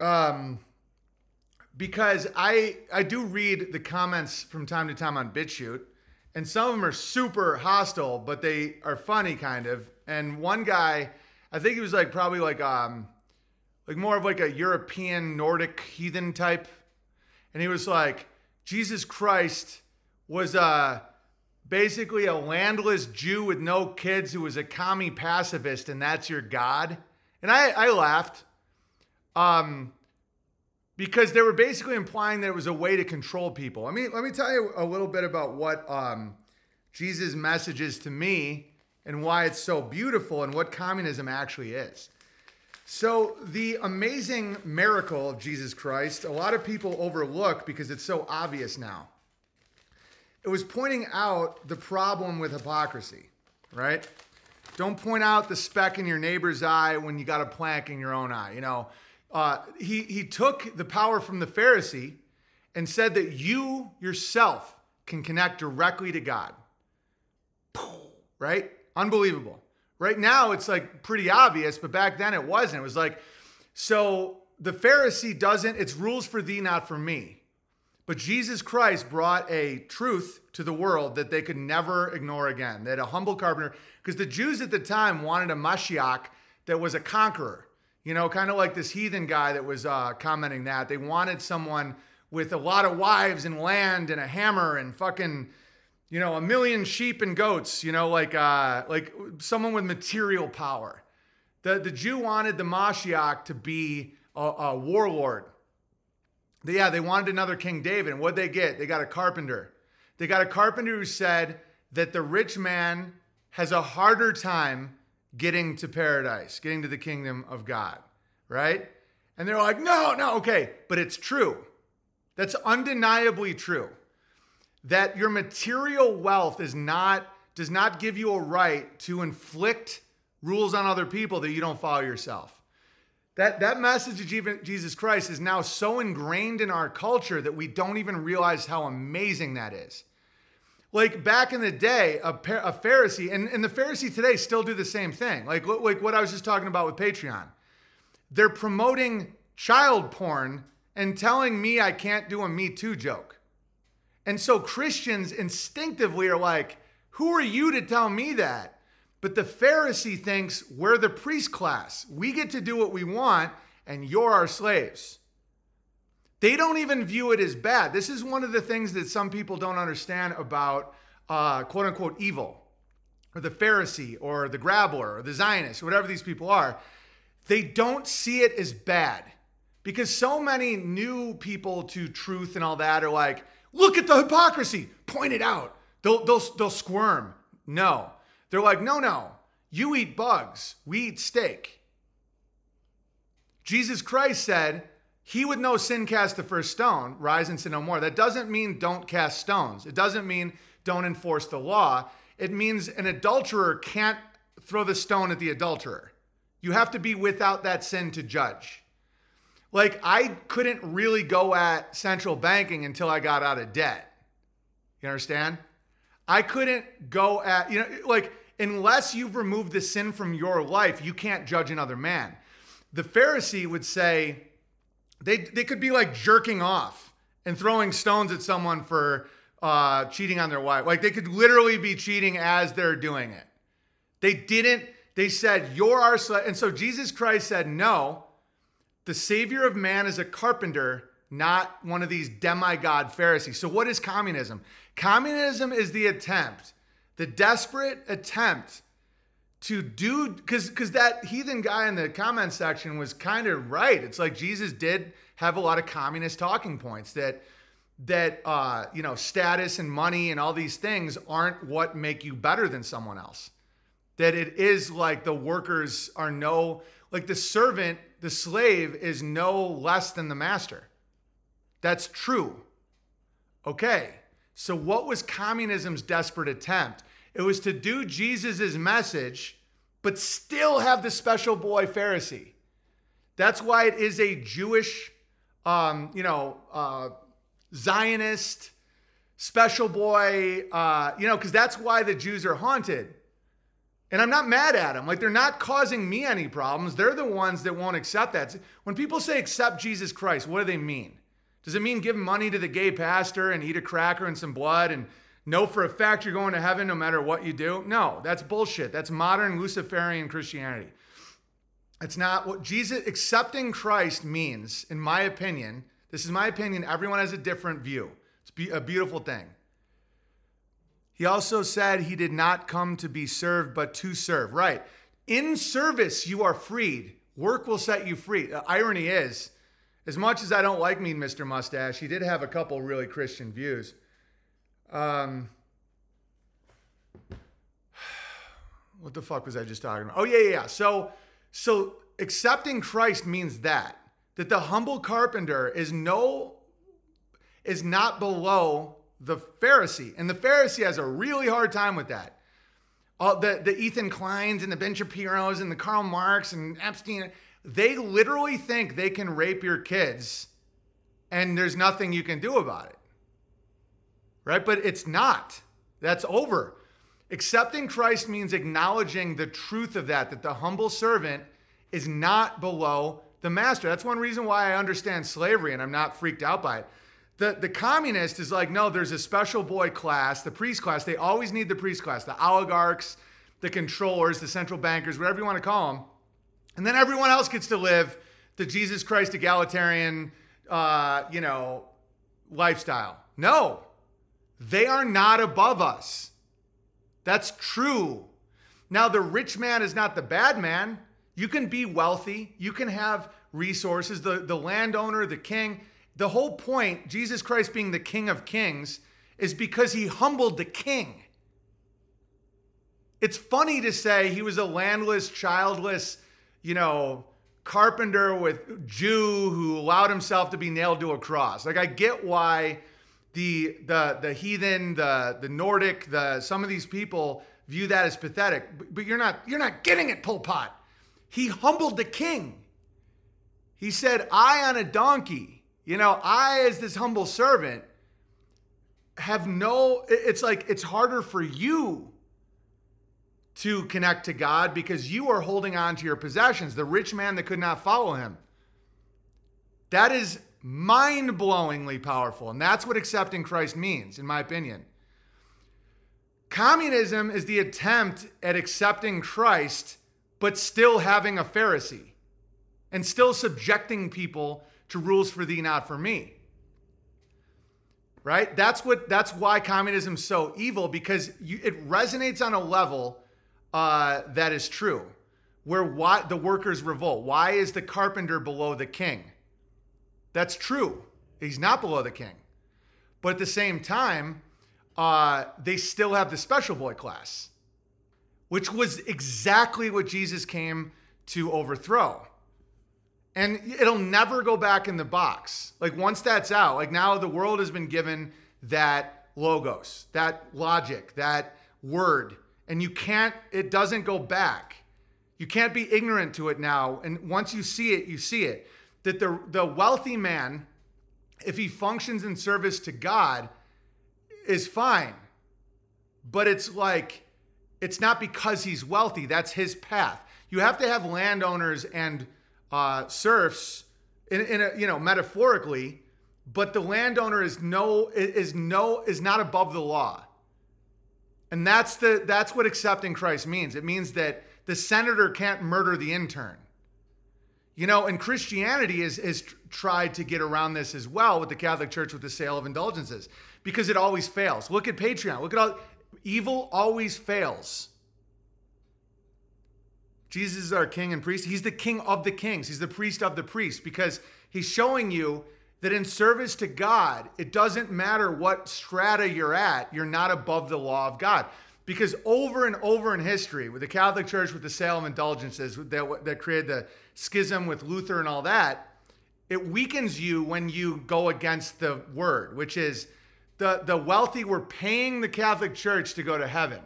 Um, because I I do read the comments from time to time on BitChute, and some of them are super hostile, but they are funny kind of. And one guy, I think he was like probably like um like more of like a European Nordic heathen type, and he was like, Jesus Christ was uh basically a landless Jew with no kids who was a commie pacifist, and that's your God. And I I laughed. Um because they were basically implying that it was a way to control people. I mean, let me tell you a little bit about what um, Jesus' message is to me and why it's so beautiful and what communism actually is. So, the amazing miracle of Jesus Christ, a lot of people overlook because it's so obvious now. It was pointing out the problem with hypocrisy, right? Don't point out the speck in your neighbor's eye when you got a plank in your own eye. You know, uh, he, he took the power from the Pharisee and said that you yourself can connect directly to God. Right? Unbelievable. Right now, it's like pretty obvious, but back then it wasn't. It was like, so the Pharisee doesn't, it's rules for thee, not for me. But Jesus Christ brought a truth to the world that they could never ignore again. They had a humble carpenter, because the Jews at the time wanted a Mashiach that was a conqueror. You know, kind of like this heathen guy that was uh, commenting that. They wanted someone with a lot of wives and land and a hammer and fucking, you know, a million sheep and goats, you know, like uh, like someone with material power. The, the Jew wanted the Mashiach to be a, a warlord. Yeah, they wanted another King David. And what'd they get? They got a carpenter. They got a carpenter who said that the rich man has a harder time getting to paradise, getting to the kingdom of God, right? And they're like, no, no, okay, but it's true. That's undeniably true. That your material wealth is not does not give you a right to inflict rules on other people that you don't follow yourself. That that message of Je- Jesus Christ is now so ingrained in our culture that we don't even realize how amazing that is. Like back in the day, a, a Pharisee, and, and the Pharisee today still do the same thing. Like, like what I was just talking about with Patreon. They're promoting child porn and telling me I can't do a Me Too joke. And so Christians instinctively are like, who are you to tell me that? But the Pharisee thinks we're the priest class. We get to do what we want, and you're our slaves. They don't even view it as bad. This is one of the things that some people don't understand about uh, quote unquote evil, or the Pharisee, or the Grabbler, or the Zionist, whatever these people are. They don't see it as bad because so many new people to truth and all that are like, look at the hypocrisy, point it out. They'll, they'll, they'll squirm. No. They're like, no, no. You eat bugs, we eat steak. Jesus Christ said, He would no sin cast the first stone, rise and sin no more. That doesn't mean don't cast stones. It doesn't mean don't enforce the law. It means an adulterer can't throw the stone at the adulterer. You have to be without that sin to judge. Like, I couldn't really go at central banking until I got out of debt. You understand? I couldn't go at, you know, like, unless you've removed the sin from your life, you can't judge another man. The Pharisee would say they, they could be like jerking off and throwing stones at someone for uh, cheating on their wife. Like they could literally be cheating as they're doing it. They didn't, they said, You're our slave. And so Jesus Christ said, No, the Savior of man is a carpenter, not one of these demigod Pharisees. So, what is communism? Communism is the attempt, the desperate attempt to do because because that heathen guy in the comment section was kind of right. It's like Jesus did have a lot of communist talking points that that uh, you know status and money and all these things aren't what make you better than someone else. That it is like the workers are no like the servant, the slave is no less than the master. That's true. Okay. So what was communism's desperate attempt? It was to do Jesus' message, but still have the special boy Pharisee. That's why it is a Jewish, um, you know, uh, Zionist, special boy, uh, you know, because that's why the Jews are haunted. And I'm not mad at them. Like, they're not causing me any problems. They're the ones that won't accept that. When people say accept Jesus Christ, what do they mean? Does it mean give money to the gay pastor and eat a cracker and some blood and know for a fact you're going to heaven no matter what you do? No, that's bullshit. That's modern Luciferian Christianity. It's not what Jesus accepting Christ means, in my opinion. This is my opinion. Everyone has a different view. It's a beautiful thing. He also said he did not come to be served, but to serve. Right. In service, you are freed. Work will set you free. The irony is, as much as I don't like Mean Mr. Mustache, he did have a couple really Christian views. Um, what the fuck was I just talking about? Oh yeah, yeah. yeah. So, so accepting Christ means that that the humble carpenter is no is not below the Pharisee, and the Pharisee has a really hard time with that. All the the Ethan Kleins and the Ben Shapiro's and the Karl Marx and Epstein they literally think they can rape your kids and there's nothing you can do about it. Right? But it's not. That's over. Accepting Christ means acknowledging the truth of that, that the humble servant is not below the master. That's one reason why I understand slavery and I'm not freaked out by it. The, the communist is like, no, there's a special boy class, the priest class. They always need the priest class, the oligarchs, the controllers, the central bankers, whatever you want to call them. And then everyone else gets to live the Jesus Christ egalitarian, uh, you know, lifestyle. No, they are not above us. That's true. Now, the rich man is not the bad man. You can be wealthy, you can have resources, the, the landowner, the king. The whole point, Jesus Christ being the King of Kings, is because he humbled the king. It's funny to say he was a landless, childless, you know, carpenter with Jew who allowed himself to be nailed to a cross. Like I get why the the the heathen, the the Nordic, the some of these people view that as pathetic. But you're not you're not getting it, Pol Pot. He humbled the king. He said, "I on a donkey." You know, I as this humble servant have no it's like it's harder for you to connect to God because you are holding on to your possessions. The rich man that could not follow him. That is mind blowingly powerful. And that's what accepting Christ means, in my opinion. Communism is the attempt at accepting Christ, but still having a Pharisee and still subjecting people to rules for thee, not for me. Right? That's what that's why communism's so evil because you, it resonates on a level uh, that is true. Where why the workers revolt. Why is the carpenter below the king? That's true. He's not below the king. But at the same time, uh, they still have the special boy class, which was exactly what Jesus came to overthrow. And it'll never go back in the box. Like once that's out, like now the world has been given that logos, that logic, that word. And you can't it doesn't go back. You can't be ignorant to it now. And once you see it you see it. That the the wealthy man if he functions in service to god is fine. But it's like it's not because he's wealthy. That's his path. You have to have landowners and uh, serfs in, in a, you know metaphorically but the landowner is no is no is not above the law and that's the that's what accepting Christ means. It means that the senator can't murder the intern. You know, and Christianity has, has tr- tried to get around this as well with the Catholic Church with the sale of indulgences because it always fails. Look at Patreon. Look at all evil always fails. Jesus is our king and priest. He's the king of the kings. He's the priest of the priests because he's showing you that in service to God, it doesn't matter what strata you're at, you're not above the law of God. Because over and over in history, with the Catholic Church, with the sale of indulgences that, that created the schism with Luther and all that, it weakens you when you go against the word, which is the, the wealthy were paying the Catholic Church to go to heaven,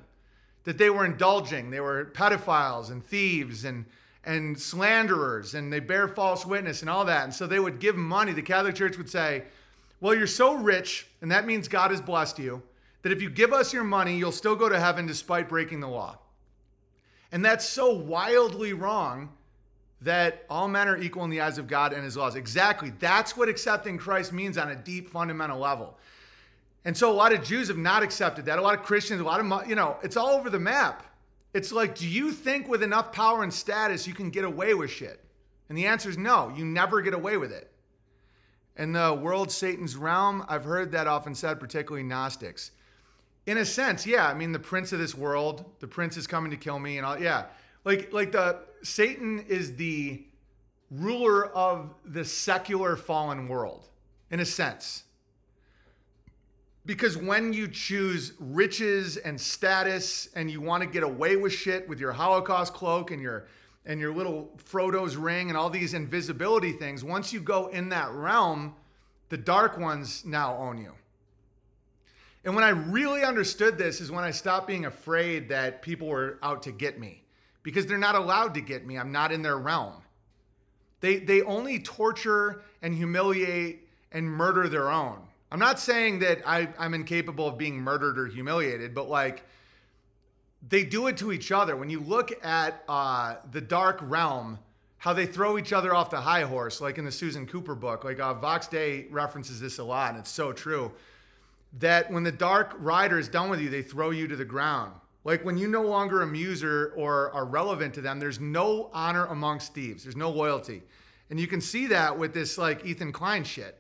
that they were indulging. They were pedophiles and thieves and, and slanderers, and they bear false witness and all that. And so they would give money. The Catholic Church would say, Well, you're so rich, and that means God has blessed you, that if you give us your money, you'll still go to heaven despite breaking the law. And that's so wildly wrong that all men are equal in the eyes of God and his laws. Exactly. That's what accepting Christ means on a deep fundamental level. And so a lot of Jews have not accepted that. A lot of Christians, a lot of, you know, it's all over the map. It's like, do you think with enough power and status you can get away with shit? And the answer is no, you never get away with it. In the world, Satan's realm, I've heard that often said, particularly Gnostics. In a sense, yeah. I mean, the prince of this world, the prince is coming to kill me, and all. Yeah, like like the Satan is the ruler of the secular fallen world, in a sense because when you choose riches and status and you want to get away with shit with your holocaust cloak and your and your little frodo's ring and all these invisibility things once you go in that realm the dark ones now own you. And when i really understood this is when i stopped being afraid that people were out to get me. Because they're not allowed to get me i'm not in their realm. They they only torture and humiliate and murder their own I'm not saying that I, I'm incapable of being murdered or humiliated, but like they do it to each other. When you look at uh, the Dark Realm, how they throw each other off the high horse, like in the Susan Cooper book, like uh, Vox Day references this a lot, and it's so true. That when the Dark Rider is done with you, they throw you to the ground. Like when you no longer amuse or, or are relevant to them, there's no honor amongst thieves. There's no loyalty. And you can see that with this like Ethan Klein shit.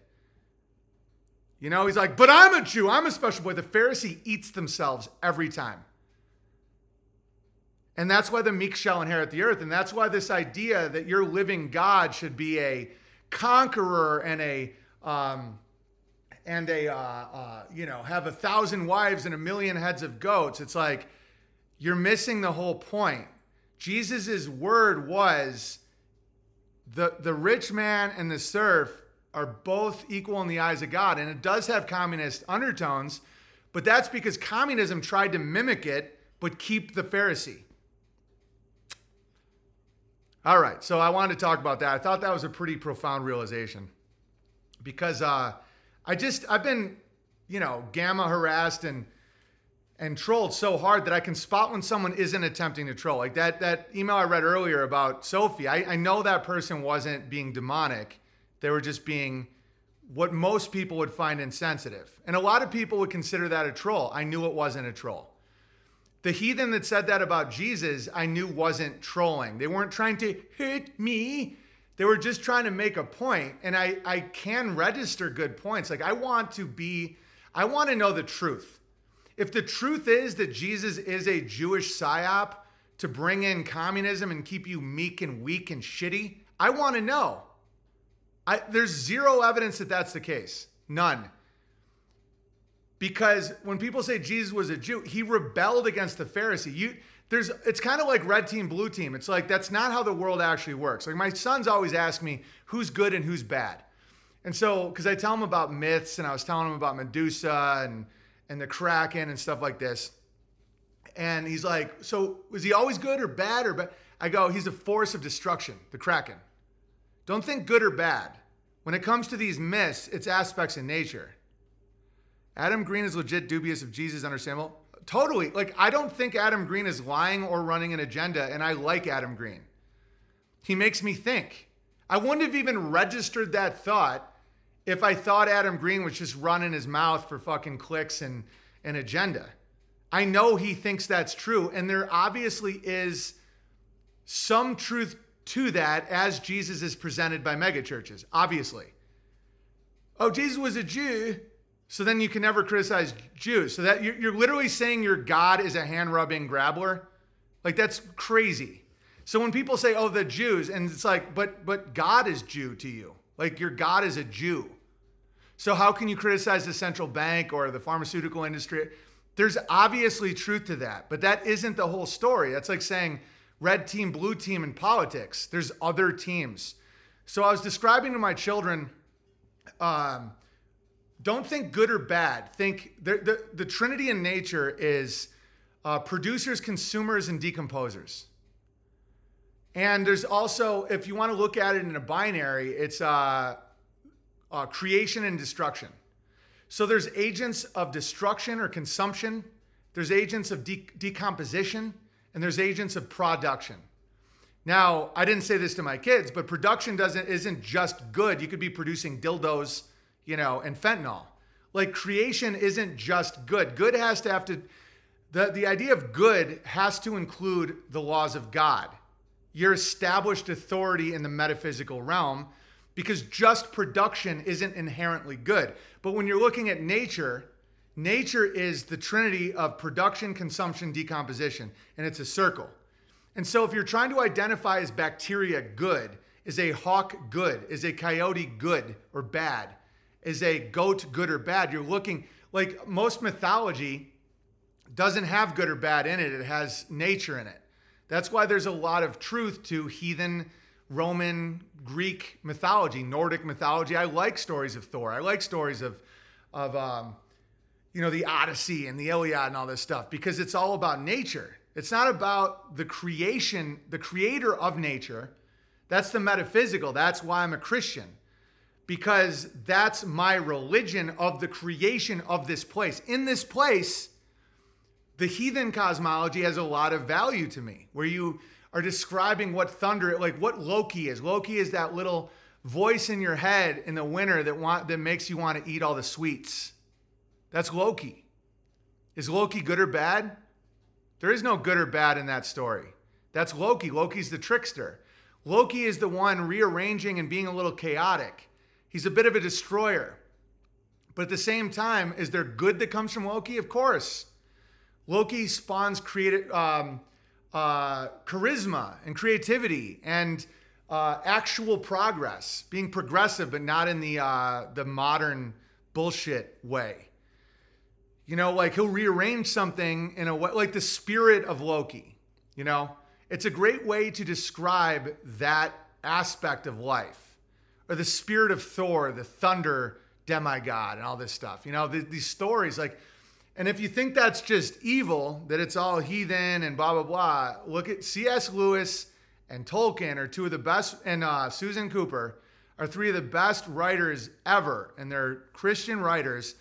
You know, he's like, but I'm a Jew. I'm a special boy. The Pharisee eats themselves every time. And that's why the meek shall inherit the earth. And that's why this idea that your living God should be a conqueror and a, um, and a, uh, uh, you know, have a thousand wives and a million heads of goats. It's like you're missing the whole point. Jesus' word was the, the rich man and the serf are both equal in the eyes of God. And it does have communist undertones, but that's because communism tried to mimic it, but keep the Pharisee. All right, so I wanted to talk about that. I thought that was a pretty profound realization because uh, I just, I've been, you know, gamma harassed and and trolled so hard that I can spot when someone isn't attempting to troll. Like that that email I read earlier about Sophie, I, I know that person wasn't being demonic they were just being what most people would find insensitive. And a lot of people would consider that a troll. I knew it wasn't a troll. The heathen that said that about Jesus, I knew wasn't trolling. They weren't trying to hit me. They were just trying to make a point. And I, I can register good points. Like, I want to be, I want to know the truth. If the truth is that Jesus is a Jewish psyop to bring in communism and keep you meek and weak and shitty, I want to know. I, there's zero evidence that that's the case. None. Because when people say Jesus was a Jew, he rebelled against the Pharisee. You there's it's kind of like red team, blue team. It's like that's not how the world actually works. Like my sons always ask me who's good and who's bad. And so, because I tell them about myths and I was telling them about Medusa and and the Kraken and stuff like this. And he's like, So was he always good or bad or bad? I go, he's a force of destruction, the Kraken. Don't think good or bad. When it comes to these myths, it's aspects in nature. Adam Green is legit dubious of Jesus under Samuel. Totally. Like, I don't think Adam Green is lying or running an agenda, and I like Adam Green. He makes me think. I wouldn't have even registered that thought if I thought Adam Green was just running his mouth for fucking clicks and an agenda. I know he thinks that's true, and there obviously is some truth to that as Jesus is presented by megachurches, obviously. Oh, Jesus was a Jew, so then you can never criticize Jews. So that you're, you're literally saying your God is a hand rubbing grabbler. Like that's crazy. So when people say, "Oh, the Jews," and it's like, but but God is Jew to you. Like your God is a Jew. So how can you criticize the central bank or the pharmaceutical industry? There's obviously truth to that, but that isn't the whole story. That's like saying red team, blue team in politics. There's other teams. So I was describing to my children, um, don't think good or bad. Think the, the, the trinity in nature is uh, producers, consumers, and decomposers. And there's also, if you want to look at it in a binary, it's uh, uh, creation and destruction. So there's agents of destruction or consumption, there's agents of de- decomposition, and there's agents of production. Now, I didn't say this to my kids, but production doesn't isn't just good. You could be producing dildos, you know, and fentanyl. Like creation isn't just good. Good has to have to the, the idea of good has to include the laws of God, your established authority in the metaphysical realm, because just production isn't inherently good. But when you're looking at nature, nature is the trinity of production, consumption, decomposition, and it's a circle. And so if you're trying to identify as bacteria good, is a hawk good? Is a coyote good or bad? Is a goat good or bad? You're looking like most mythology doesn't have good or bad in it, it has nature in it. That's why there's a lot of truth to heathen Roman, Greek mythology, Nordic mythology. I like stories of Thor. I like stories of, of um, you know, the Odyssey and the Iliad and all this stuff because it's all about nature. It's not about the creation, the creator of nature. That's the metaphysical. That's why I'm a Christian because that's my religion of the creation of this place. In this place, the heathen cosmology has a lot of value to me, where you are describing what thunder, like what Loki is. Loki is that little voice in your head in the winter that want that makes you want to eat all the sweets. That's Loki. Is Loki good or bad? There is no good or bad in that story. That's Loki. Loki's the trickster. Loki is the one rearranging and being a little chaotic. He's a bit of a destroyer. But at the same time, is there good that comes from Loki? Of course. Loki spawns creative um, uh, charisma and creativity and uh, actual progress, being progressive, but not in the uh, the modern bullshit way. You know, like he'll rearrange something in a way, like the spirit of Loki. You know, it's a great way to describe that aspect of life, or the spirit of Thor, the thunder demigod, and all this stuff. You know, these stories like and if you think that's just evil, that it's all heathen and blah, blah, blah, look at C.S. Lewis and Tolkien are two of the best, and uh, Susan Cooper are three of the best writers ever. And they're Christian writers.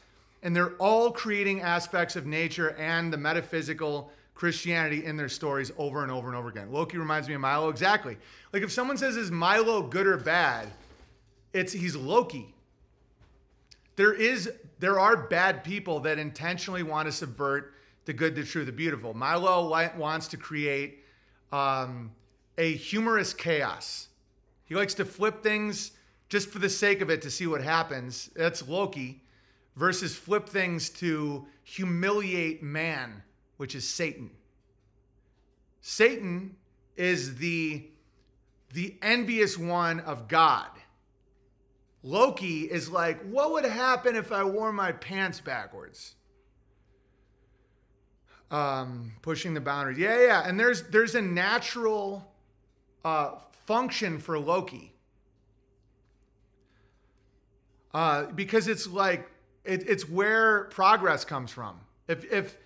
And they're all creating aspects of nature and the metaphysical Christianity in their stories over and over and over again. Loki reminds me of Milo exactly. Like if someone says, is Milo good or bad? It's he's Loki there is there are bad people that intentionally want to subvert the good, the true, the beautiful. Milo wants to create um, a humorous chaos. He likes to flip things just for the sake of it to see what happens. That's Loki versus flip things to humiliate man, which is Satan. Satan is the the envious one of God. Loki is like, what would happen if I wore my pants backwards? Um, pushing the boundaries. Yeah, yeah. And there's there's a natural uh, function for Loki. Uh, because it's like it, it's where progress comes from. If if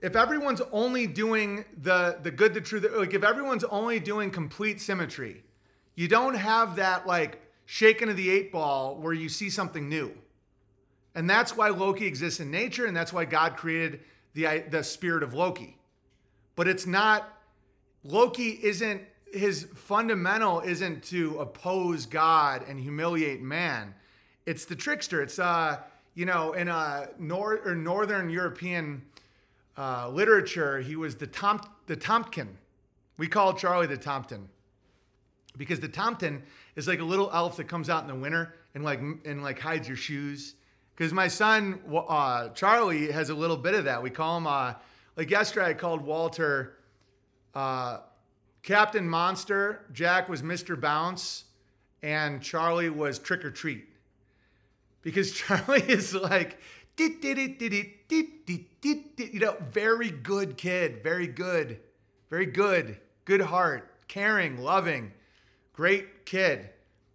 if everyone's only doing the the good, the true, the, like if everyone's only doing complete symmetry, you don't have that like shaken of the eight ball where you see something new. And that's why Loki exists in nature, and that's why God created the, the spirit of Loki. But it's not, Loki isn't, his fundamental isn't to oppose God and humiliate man. It's the trickster. It's, uh, you know, in a nor- or Northern European uh, literature, he was the, Tom- the Tompkin. We call Charlie the Tompkin. because the Tomten is like a little elf that comes out in the winter and like and like hides your shoes. Because my son uh, Charlie has a little bit of that. We call him uh, like yesterday. I called Walter uh, Captain Monster. Jack was Mr. Bounce, and Charlie was Trick or Treat. Because [LAUGHS] Charlie is like, you know, very good kid, very good, very good, good heart, caring, loving great kid.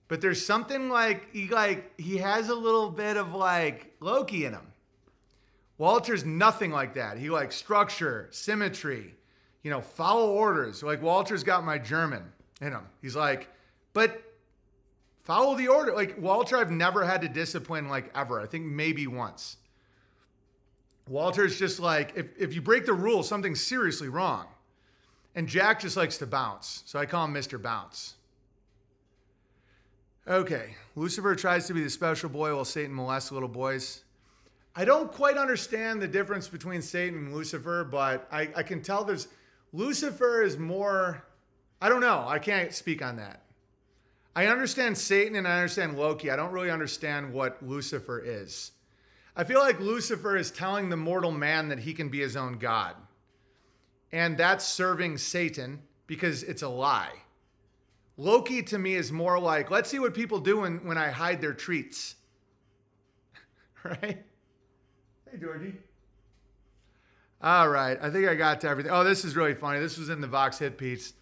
But there's something like he like he has a little bit of like Loki in him. Walter's nothing like that. He likes structure, symmetry, you know, follow orders. Like Walter's got my German in him. He's like, but follow the order. Like Walter, I've never had to discipline like ever. I think maybe once. Walter's just like, if, if you break the rules, something's seriously wrong. And Jack just likes to bounce. So I call him Mr. Bounce. Okay, Lucifer tries to be the special boy while Satan molests little boys. I don't quite understand the difference between Satan and Lucifer, but I, I can tell there's Lucifer is more. I don't know. I can't speak on that. I understand Satan and I understand Loki. I don't really understand what Lucifer is. I feel like Lucifer is telling the mortal man that he can be his own God. And that's serving Satan because it's a lie. Loki to me is more like, let's see what people do when, when I hide their treats. [LAUGHS] right? Hey, Georgie. All right. I think I got to everything. Oh, this is really funny. This was in the Vox hit piece.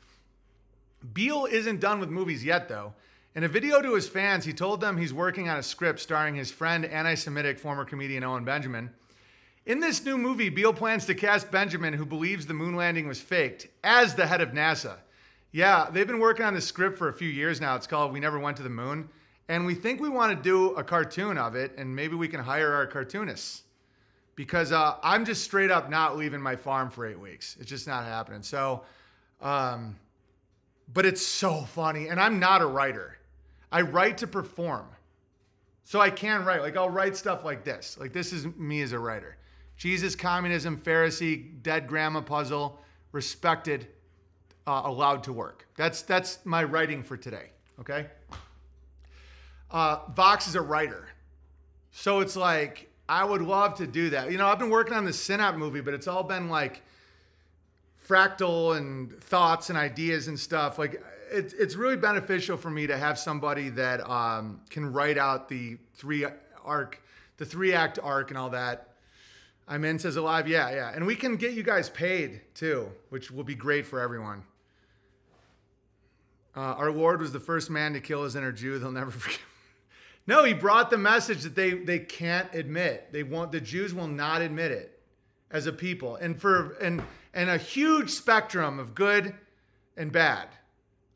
Beale isn't done with movies yet, though. In a video to his fans, he told them he's working on a script starring his friend, anti Semitic former comedian Owen Benjamin. In this new movie, Beale plans to cast Benjamin, who believes the moon landing was faked, as the head of NASA. Yeah, they've been working on the script for a few years now. It's called We Never Went to the Moon. And we think we want to do a cartoon of it, and maybe we can hire our cartoonists. Because uh, I'm just straight up not leaving my farm for eight weeks. It's just not happening. So, um, but it's so funny. And I'm not a writer, I write to perform. So I can write. Like, I'll write stuff like this. Like, this is me as a writer Jesus, communism, Pharisee, dead grandma puzzle, respected uh, allowed to work. That's that's my writing for today. Okay. Uh, Vox is a writer, so it's like I would love to do that. You know, I've been working on the Synap movie, but it's all been like fractal and thoughts and ideas and stuff. Like it's it's really beneficial for me to have somebody that um, can write out the three arc, the three act arc, and all that. I'm in says alive, yeah, yeah, and we can get you guys paid too, which will be great for everyone. Uh, our Lord was the first man to kill his inner Jew. They'll never [LAUGHS] forget. no, he brought the message that they they can't admit. They won't. The Jews will not admit it as a people, and for and and a huge spectrum of good and bad.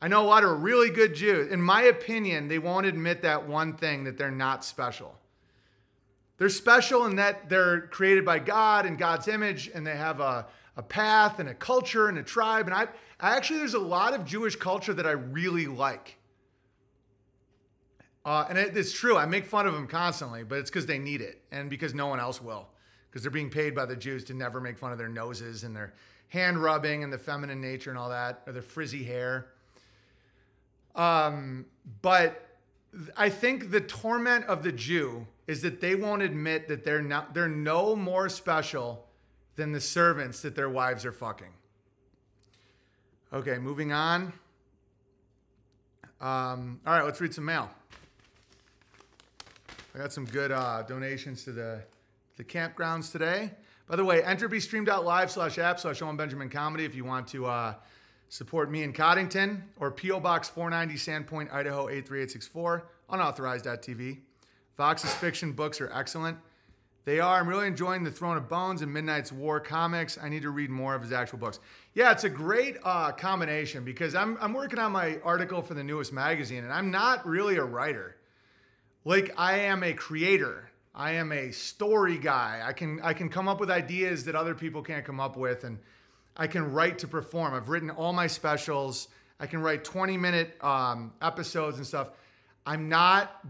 I know a lot of really good Jews. In my opinion, they won't admit that one thing that they're not special. They're special in that they're created by God in God's image, and they have a a path and a culture and a tribe. And I, I actually, there's a lot of Jewish culture that I really like. Uh, and it, it's true. I make fun of them constantly, but it's because they need it and because no one else will. Because they're being paid by the Jews to never make fun of their noses and their hand rubbing and the feminine nature and all that, or their frizzy hair. Um, but I think the torment of the Jew is that they won't admit that they're not they're no more special than the servants that their wives are fucking. Okay, moving on. Um, all right, let's read some mail. I got some good uh, donations to the the campgrounds today. By the way, entropystream.live slash app slash Owen Benjamin Comedy if you want to uh, support me in Coddington or P.O. Box 490 Sandpoint, Idaho 83864, unauthorized.tv. Vox's fiction books are excellent. They are. I'm really enjoying the Throne of Bones and Midnight's War comics. I need to read more of his actual books. Yeah, it's a great uh, combination because I'm, I'm working on my article for the newest magazine and I'm not really a writer. Like, I am a creator. I am a story guy. I can I can come up with ideas that other people can't come up with, and I can write to perform. I've written all my specials. I can write 20 minute um, episodes and stuff. I'm not.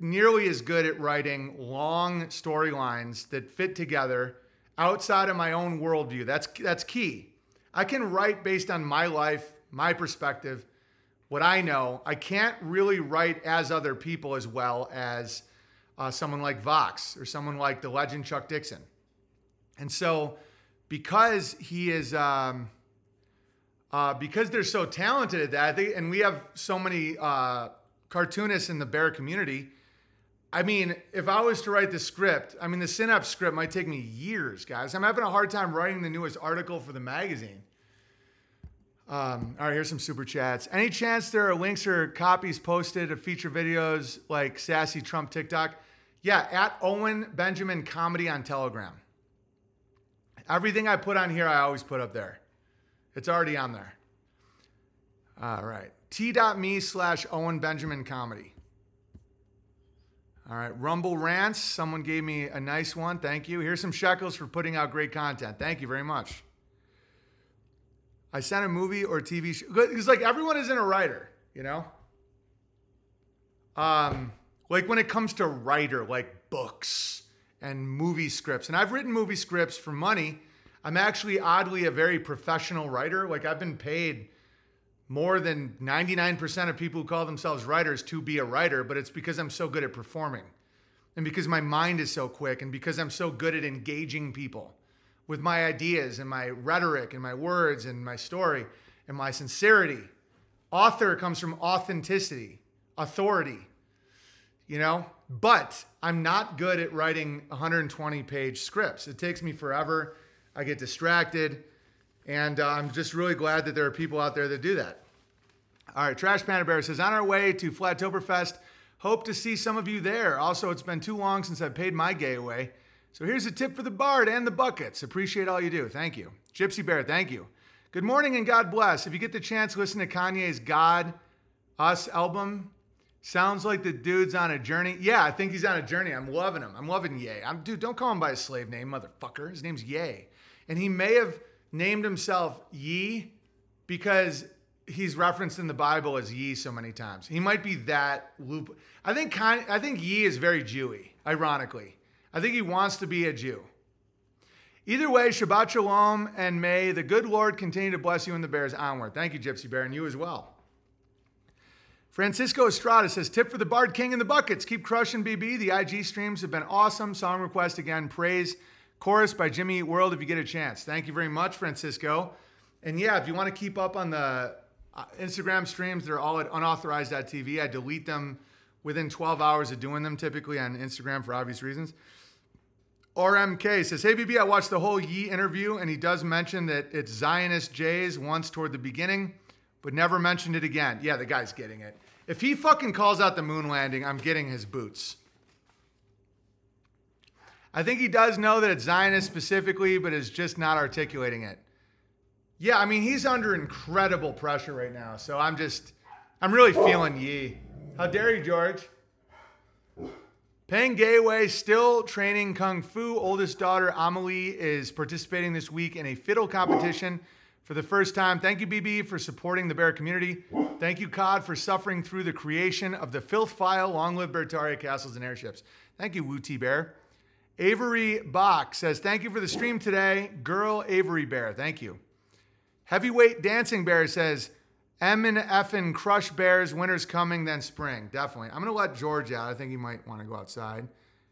Nearly as good at writing long storylines that fit together outside of my own worldview. That's that's key. I can write based on my life, my perspective, what I know, I can't really write as other people as well as uh, someone like Vox or someone like the legend Chuck Dixon. And so, because he is, um, uh, because they're so talented at that, and we have so many uh, cartoonists in the bear community. I mean, if I was to write the script, I mean, the Synapse script might take me years, guys. I'm having a hard time writing the newest article for the magazine. Um, all right, here's some super chats. Any chance there are links or copies posted of feature videos like Sassy Trump TikTok? Yeah, at Owen Benjamin Comedy on Telegram. Everything I put on here, I always put up there. It's already on there. All right. T.me slash Owen Benjamin Comedy. All right. Rumble Rants. Someone gave me a nice one. Thank you. Here's some shekels for putting out great content. Thank you very much. I sent a movie or TV show. Because, like, everyone isn't a writer, you know? Um, like, when it comes to writer, like books and movie scripts, and I've written movie scripts for money. I'm actually oddly a very professional writer. Like, I've been paid more than 99% of people who call themselves writers to be a writer, but it's because I'm so good at performing and because my mind is so quick and because I'm so good at engaging people with my ideas and my rhetoric and my words and my story and my sincerity. Author comes from authenticity, authority, you know? But I'm not good at writing 120 page scripts. It takes me forever. I get distracted. And uh, I'm just really glad that there are people out there that do that. All right, Trash Panda Bear says, on our way to Flattoberfest, hope to see some of you there. Also, it's been too long since I've paid my gay away. So here's a tip for the Bard and the buckets. Appreciate all you do. Thank you. Gypsy Bear, thank you. Good morning and God bless. If you get the chance, listen to Kanye's God Us album. Sounds like the dude's on a journey. Yeah, I think he's on a journey. I'm loving him. I'm loving Ye. I'm dude, don't call him by his slave name, motherfucker. His name's Ye. And he may have named himself Ye because he's referenced in the Bible as Ye so many times. He might be that loop. I think I think Ye is very Jewy, ironically. I think he wants to be a Jew. Either way, Shabbat Shalom, and may the good Lord continue to bless you and the bears onward. Thank you, Gypsy Bear, and you as well. Francisco Estrada says, tip for the Bard King in the buckets. Keep crushing, BB. The IG streams have been awesome. Song request again, praise chorus by Jimmy Eat World if you get a chance. Thank you very much, Francisco. And yeah, if you want to keep up on the uh, Instagram streams, they're all at unauthorized.tv. I delete them within 12 hours of doing them typically on Instagram for obvious reasons. RMK says, Hey, BB, I watched the whole Ye interview, and he does mention that it's Zionist Jays once toward the beginning, but never mentioned it again. Yeah, the guy's getting it. If he fucking calls out the moon landing, I'm getting his boots. I think he does know that it's Zionist specifically, but is just not articulating it. Yeah, I mean, he's under incredible pressure right now. So I'm just, I'm really feeling Ye. How dare you, George? Peng Gayway still training Kung Fu. Oldest daughter, Amelie, is participating this week in a fiddle competition for the first time. Thank you, BB, for supporting the bear community. Thank you, COD, for suffering through the creation of the filth file. Long live Beartaria castles and airships. Thank you, Wu T Bear. Avery Bach says, Thank you for the stream today. Girl Avery Bear, thank you. Heavyweight Dancing Bear says, M and F and Crush Bears, winter's coming, then spring. Definitely. I'm going to let George out. I think he might want to go outside.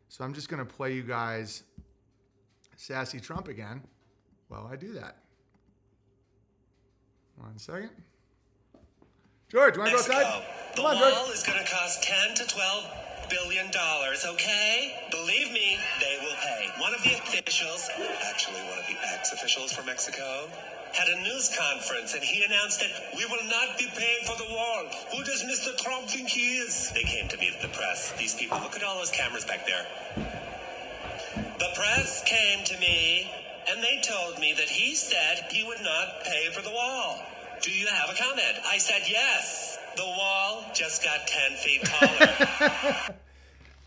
So I'm just going to play you guys Sassy Trump again while I do that. One second. George, you want to go outside?
The
Come on,
wall
George.
is going to cost 10 to 12 billion dollars, okay? Believe me, they will pay. One of the officials, actually one of the ex-officials from Mexico, had a news conference and he announced that we will not be paying for the wall. Who does Mr. Trump think he is? They came to me meet the press. These people, look at all those cameras back there. The press came to me and they told me that he said he would not pay for the wall. Do you have a comment? I said yes. The wall just got 10 feet taller. [LAUGHS]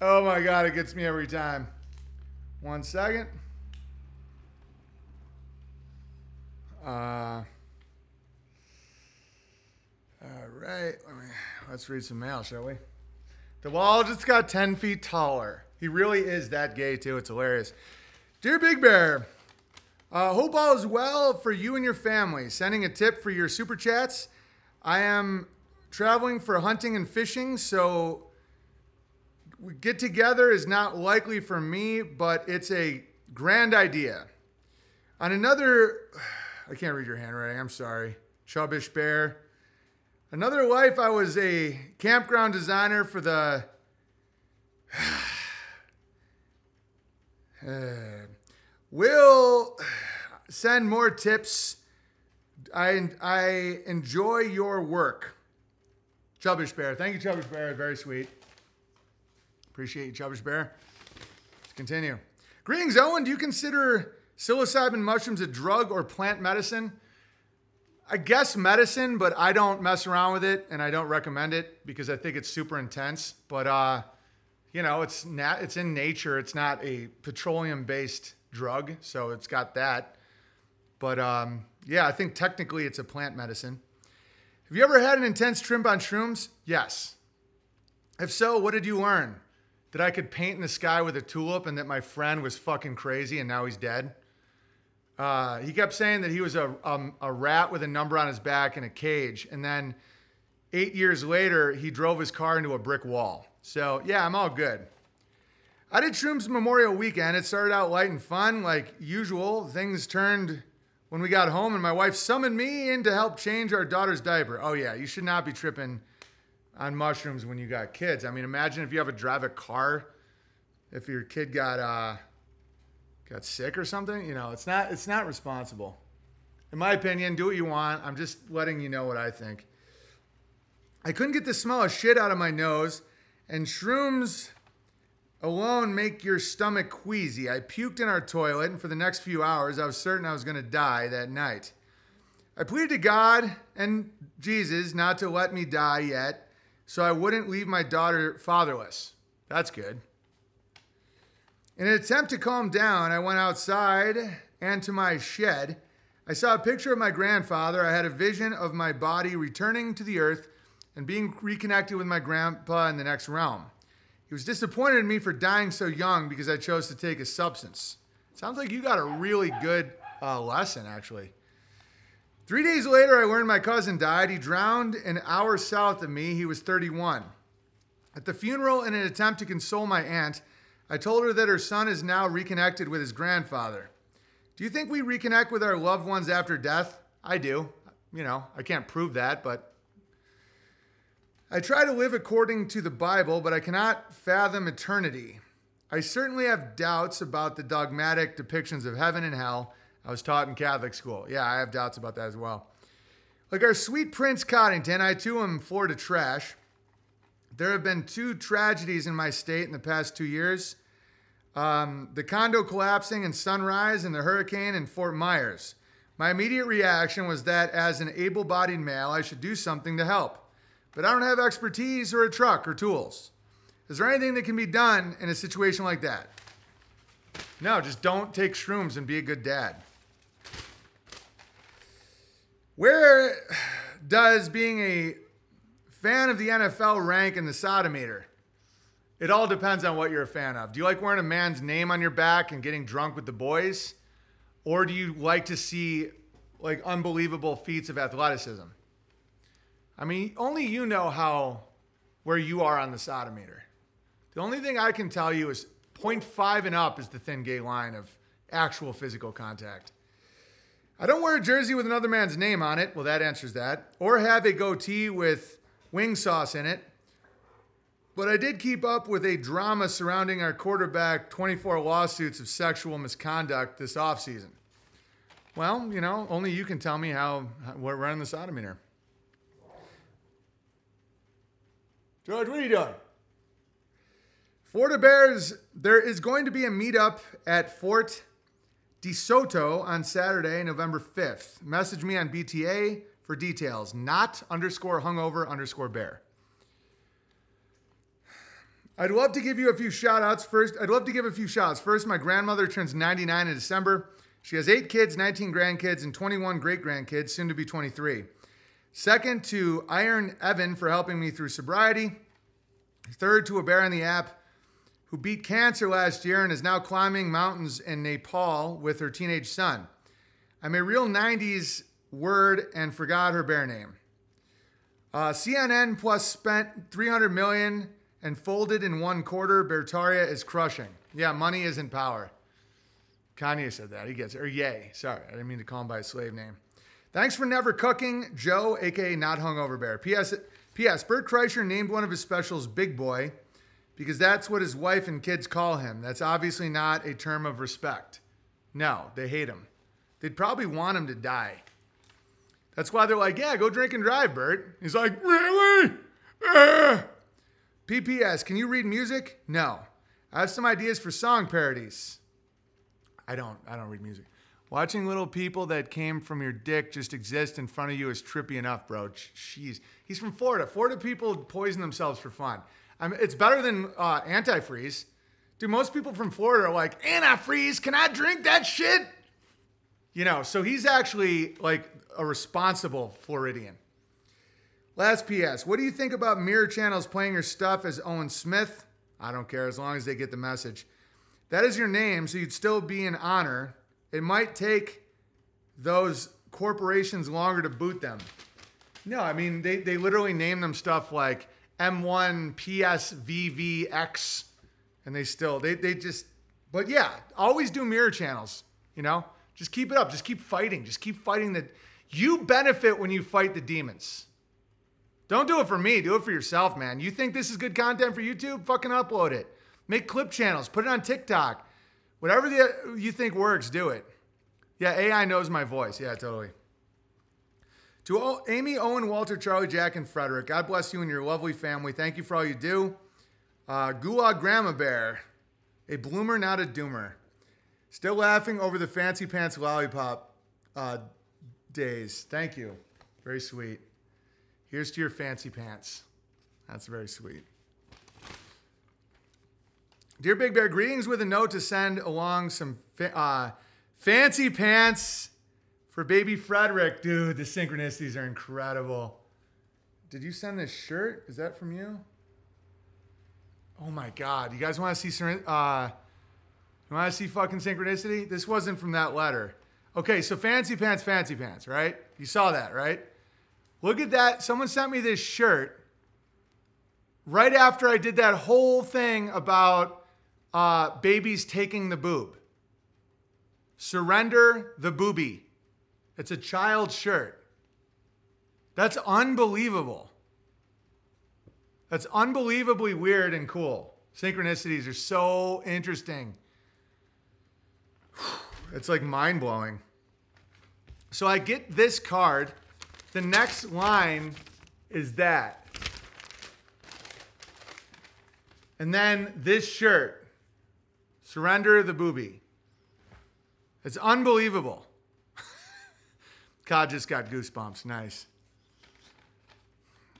Oh my God, it gets me every time. One second. Uh, all right, let me, let's read some mail, shall we? The wall just got 10 feet taller. He really is that gay, too. It's hilarious. Dear Big Bear, uh, hope all is well for you and your family. Sending a tip for your super chats. I am traveling for hunting and fishing, so get together is not likely for me, but it's a grand idea. On another, I can't read your handwriting. I'm sorry, Chubbish Bear. Another life, I was a campground designer for the. Uh, will send more tips. I I enjoy your work, Chubbish Bear. Thank you, Chubbish Bear. Very sweet. Appreciate you, Chubbish Bear. Let's continue. Greetings, Owen. Do you consider psilocybin mushrooms a drug or plant medicine? I guess medicine, but I don't mess around with it and I don't recommend it because I think it's super intense. But uh, you know, it's not it's in nature. It's not a petroleum based drug, so it's got that. But um, yeah, I think technically it's a plant medicine. Have you ever had an intense trip on shrooms? Yes. If so, what did you learn? That I could paint in the sky with a tulip and that my friend was fucking crazy and now he's dead? Uh, he kept saying that he was a, um, a rat with a number on his back in a cage. And then eight years later, he drove his car into a brick wall. So, yeah, I'm all good. I did Shrooms Memorial Weekend. It started out light and fun, like usual. Things turned when we got home, and my wife summoned me in to help change our daughter's diaper. Oh, yeah, you should not be tripping on mushrooms when you got kids. I mean, imagine if you have to drive a car, if your kid got uh, got sick or something. You know, it's not it's not responsible. In my opinion, do what you want. I'm just letting you know what I think. I couldn't get the smell of shit out of my nose, and shrooms alone make your stomach queasy. I puked in our toilet, and for the next few hours, I was certain I was going to die that night. I pleaded to God and Jesus not to let me die yet, so I wouldn't leave my daughter fatherless. That's good. In an attempt to calm down, I went outside and to my shed. I saw a picture of my grandfather. I had a vision of my body returning to the earth and being reconnected with my grandpa in the next realm. He was disappointed in me for dying so young because I chose to take a substance. Sounds like you got a really good uh, lesson, actually. Three days later, I learned my cousin died. He drowned an hour south of me. He was 31. At the funeral, in an attempt to console my aunt, I told her that her son is now reconnected with his grandfather. Do you think we reconnect with our loved ones after death? I do. You know, I can't prove that, but I try to live according to the Bible, but I cannot fathom eternity. I certainly have doubts about the dogmatic depictions of heaven and hell I was taught in Catholic school. Yeah, I have doubts about that as well. Like our sweet Prince Coddington, I too am Florida trash. There have been two tragedies in my state in the past two years um, the condo collapsing in Sunrise and the hurricane in Fort Myers. My immediate reaction was that as an able bodied male, I should do something to help. But I don't have expertise or a truck or tools. Is there anything that can be done in a situation like that? No, just don't take shrooms and be a good dad. Where does being a fan of the NFL rank in the sodometer? It all depends on what you're a fan of. Do you like wearing a man's name on your back and getting drunk with the boys? Or do you like to see like unbelievable feats of athleticism? I mean, only you know how where you are on the sodometer. The only thing I can tell you is 0.5 and up is the thin gay line of actual physical contact. I don't wear a jersey with another man's name on it. Well, that answers that. Or have a goatee with wing sauce in it. But I did keep up with a drama surrounding our quarterback 24 lawsuits of sexual misconduct this offseason. Well, you know, only you can tell me how, we're running the sodometer. George, what are you doing? Florida Bears, there is going to be a meetup at Fort DeSoto on Saturday, November 5th. Message me on BTA for details. Not underscore hungover underscore bear. I'd love to give you a few shout outs. First, I'd love to give a few shout outs. First, my grandmother turns 99 in December. She has eight kids, 19 grandkids, and 21 great grandkids, soon to be 23. Second, to Iron Evan for helping me through sobriety. Third, to a bear in the app who beat cancer last year and is now climbing mountains in Nepal with her teenage son. I'm a real 90s word and forgot her bear name. Uh, CNN Plus spent 300 million and folded in one quarter. Beartaria is crushing. Yeah, money isn't power. Kanye said that. He gets it. Or yay. Sorry, I didn't mean to call him by his slave name. Thanks for never cooking, Joe, aka Not Hungover Bear. P.S. P.S. Bert Kreischer named one of his specials Big Boy because that's what his wife and kids call him. That's obviously not a term of respect. No, they hate him. They'd probably want him to die. That's why they're like, yeah, go drink and drive, Bert. He's like, really? Uh. PPS, can you read music? No. I have some ideas for song parodies. I don't. I don't read music. Watching little people that came from your dick just exist in front of you is trippy enough, bro. Jeez. He's from Florida. Florida people poison themselves for fun. I mean, it's better than uh, antifreeze. Dude, most people from Florida are like, antifreeze, can I drink that shit? You know, so he's actually like a responsible Floridian. Last PS, what do you think about mirror channels playing your stuff as Owen Smith? I don't care as long as they get the message. That is your name, so you'd still be in honor. It might take those corporations longer to boot them. No, I mean, they, they literally name them stuff like M1 PSVVX, and they still, they, they just, but yeah, always do mirror channels, you know? Just keep it up. Just keep fighting. Just keep fighting the, you benefit when you fight the demons. Don't do it for me. Do it for yourself, man. You think this is good content for YouTube? Fucking upload it. Make clip channels. Put it on TikTok. Whatever the, you think works, do it. Yeah, AI knows my voice. Yeah, totally. To o- Amy, Owen, Walter, Charlie, Jack, and Frederick, God bless you and your lovely family. Thank you for all you do. Uh, Gulag Grandma Bear, a bloomer, not a doomer. Still laughing over the fancy pants lollipop uh, days. Thank you. Very sweet. Here's to your fancy pants. That's very sweet. Dear Big Bear, greetings with a note to send along some fa- uh, fancy pants for baby Frederick. Dude, the synchronicities are incredible. Did you send this shirt? Is that from you? Oh my God. You guys want to see, uh, you want to see fucking synchronicity? This wasn't from that letter. Okay, so fancy pants, fancy pants, right? You saw that, right? Look at that. Someone sent me this shirt right after I did that whole thing about uh, babies taking the boob. Surrender the booby. It's a child shirt. That's unbelievable. That's unbelievably weird and cool. Synchronicities are so interesting. [SIGHS] It's like mind blowing. So I get this card. The next line is that. And then this shirt Surrender the booby. It's unbelievable. [LAUGHS] God just got goosebumps. Nice.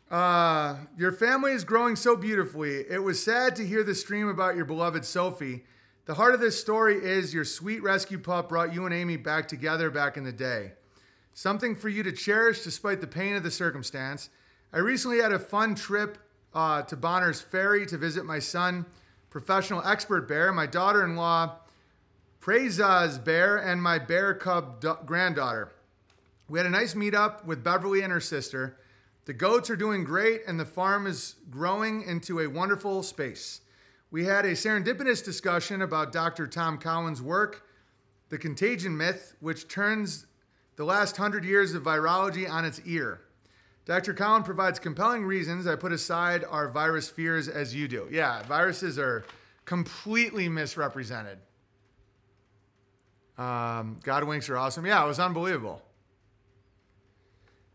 Uh, your family is growing so beautifully. It was sad to hear the stream about your beloved Sophie. The heart of this story is your sweet rescue pup brought you and Amy back together back in the day. Something for you to cherish despite the pain of the circumstance. I recently had a fun trip uh, to Bonner's Ferry to visit my son, professional expert bear, my daughter in law, Preza's bear, and my bear cub granddaughter. We had a nice meetup with Beverly and her sister. The goats are doing great, and the farm is growing into a wonderful space. We had a serendipitous discussion about Dr. Tom Cowan's work, The Contagion Myth, which turns the last hundred years of virology on its ear. Dr. Cowan provides compelling reasons I put aside our virus fears as you do. Yeah, viruses are completely misrepresented. Um, God winks are awesome. Yeah, it was unbelievable.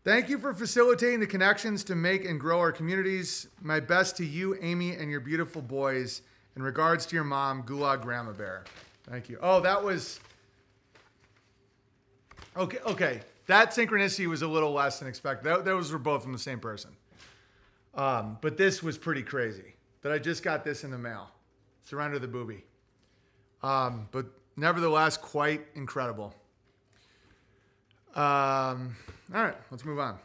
Thank you for facilitating the connections to make and grow our communities. My best to you, Amy, and your beautiful boys. In regards to your mom, Gulag Grandma Bear. Thank you. Oh, that was. Okay, okay. That synchronicity was a little less than expected. Those were both from the same person. Um, but this was pretty crazy that I just got this in the mail. Surrender the booby. Um, but nevertheless, quite incredible. Um, all right, let's move on.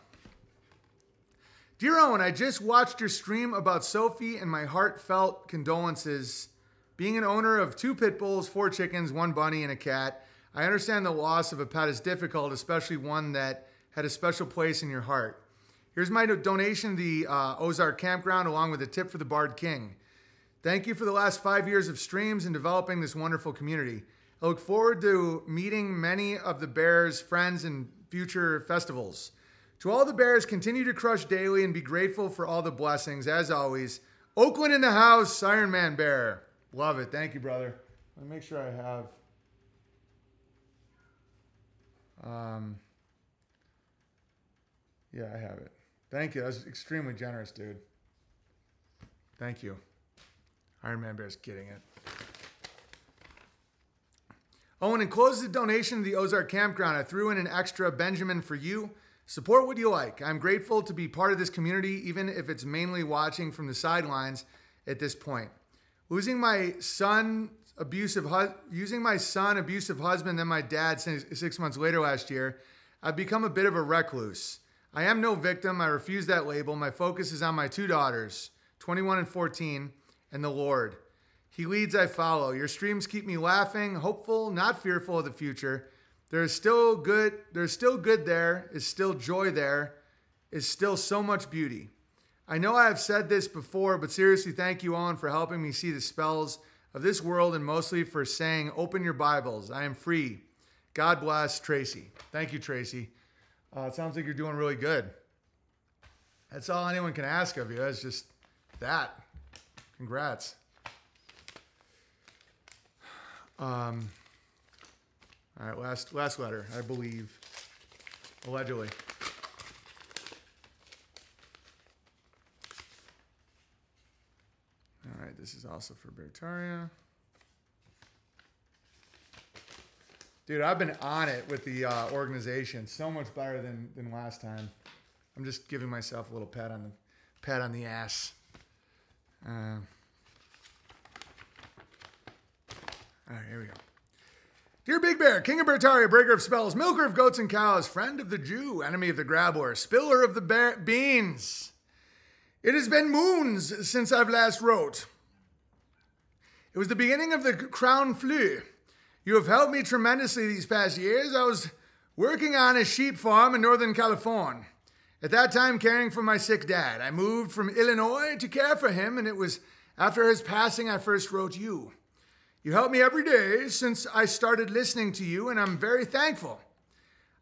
Dear Owen, I just watched your stream about Sophie and my heartfelt condolences. Being an owner of two pit bulls, four chickens, one bunny, and a cat, I understand the loss of a pet is difficult, especially one that had a special place in your heart. Here's my donation to the uh, Ozark Campground, along with a tip for the Bard King. Thank you for the last five years of streams and developing this wonderful community. I look forward to meeting many of the Bears' friends in future festivals. To all the Bears, continue to crush daily and be grateful for all the blessings. As always, Oakland in the house, Iron Man Bear. Love it. Thank you, brother. Let me make sure I have. Um, yeah, I have it. Thank you. That was extremely generous, dude. Thank you. Iron Man Bear's getting it. Oh, and in close the donation to the Ozark Campground, I threw in an extra Benjamin for you. Support what you like. I'm grateful to be part of this community, even if it's mainly watching from the sidelines at this point. Losing my son abusive hu- using my son abusive husband then my dad six, six months later last year, I've become a bit of a recluse. I am no victim. I refuse that label. My focus is on my two daughters, 21 and 14, and the Lord. He leads, I follow. Your streams keep me laughing, hopeful, not fearful of the future. There is still good, there's still good there, is still joy there, is still so much beauty. I know I have said this before, but seriously, thank you, Owen, for helping me see the spells of this world and mostly for saying, Open your Bibles. I am free. God bless Tracy. Thank you, Tracy. Uh, it sounds like you're doing really good. That's all anyone can ask of you. It's just that. Congrats. Um, all right, last last letter, I believe. Allegedly. All right, this is also for Beartaria. Dude, I've been on it with the uh, organization. So much better than, than last time. I'm just giving myself a little pat on the pat on the ass. Uh, all right, here we go. Dear Big Bear, King of Beartaria, breaker of spells, milker of goats and cows, friend of the Jew, enemy of the grabbler, spiller of the bear- beans. It has been moons since I've last wrote. It was the beginning of the Crown flu. You have helped me tremendously these past years. I was working on a sheep farm in Northern California. At that time, caring for my sick dad. I moved from Illinois to care for him, and it was after his passing I first wrote you. You help me every day since I started listening to you, and I'm very thankful.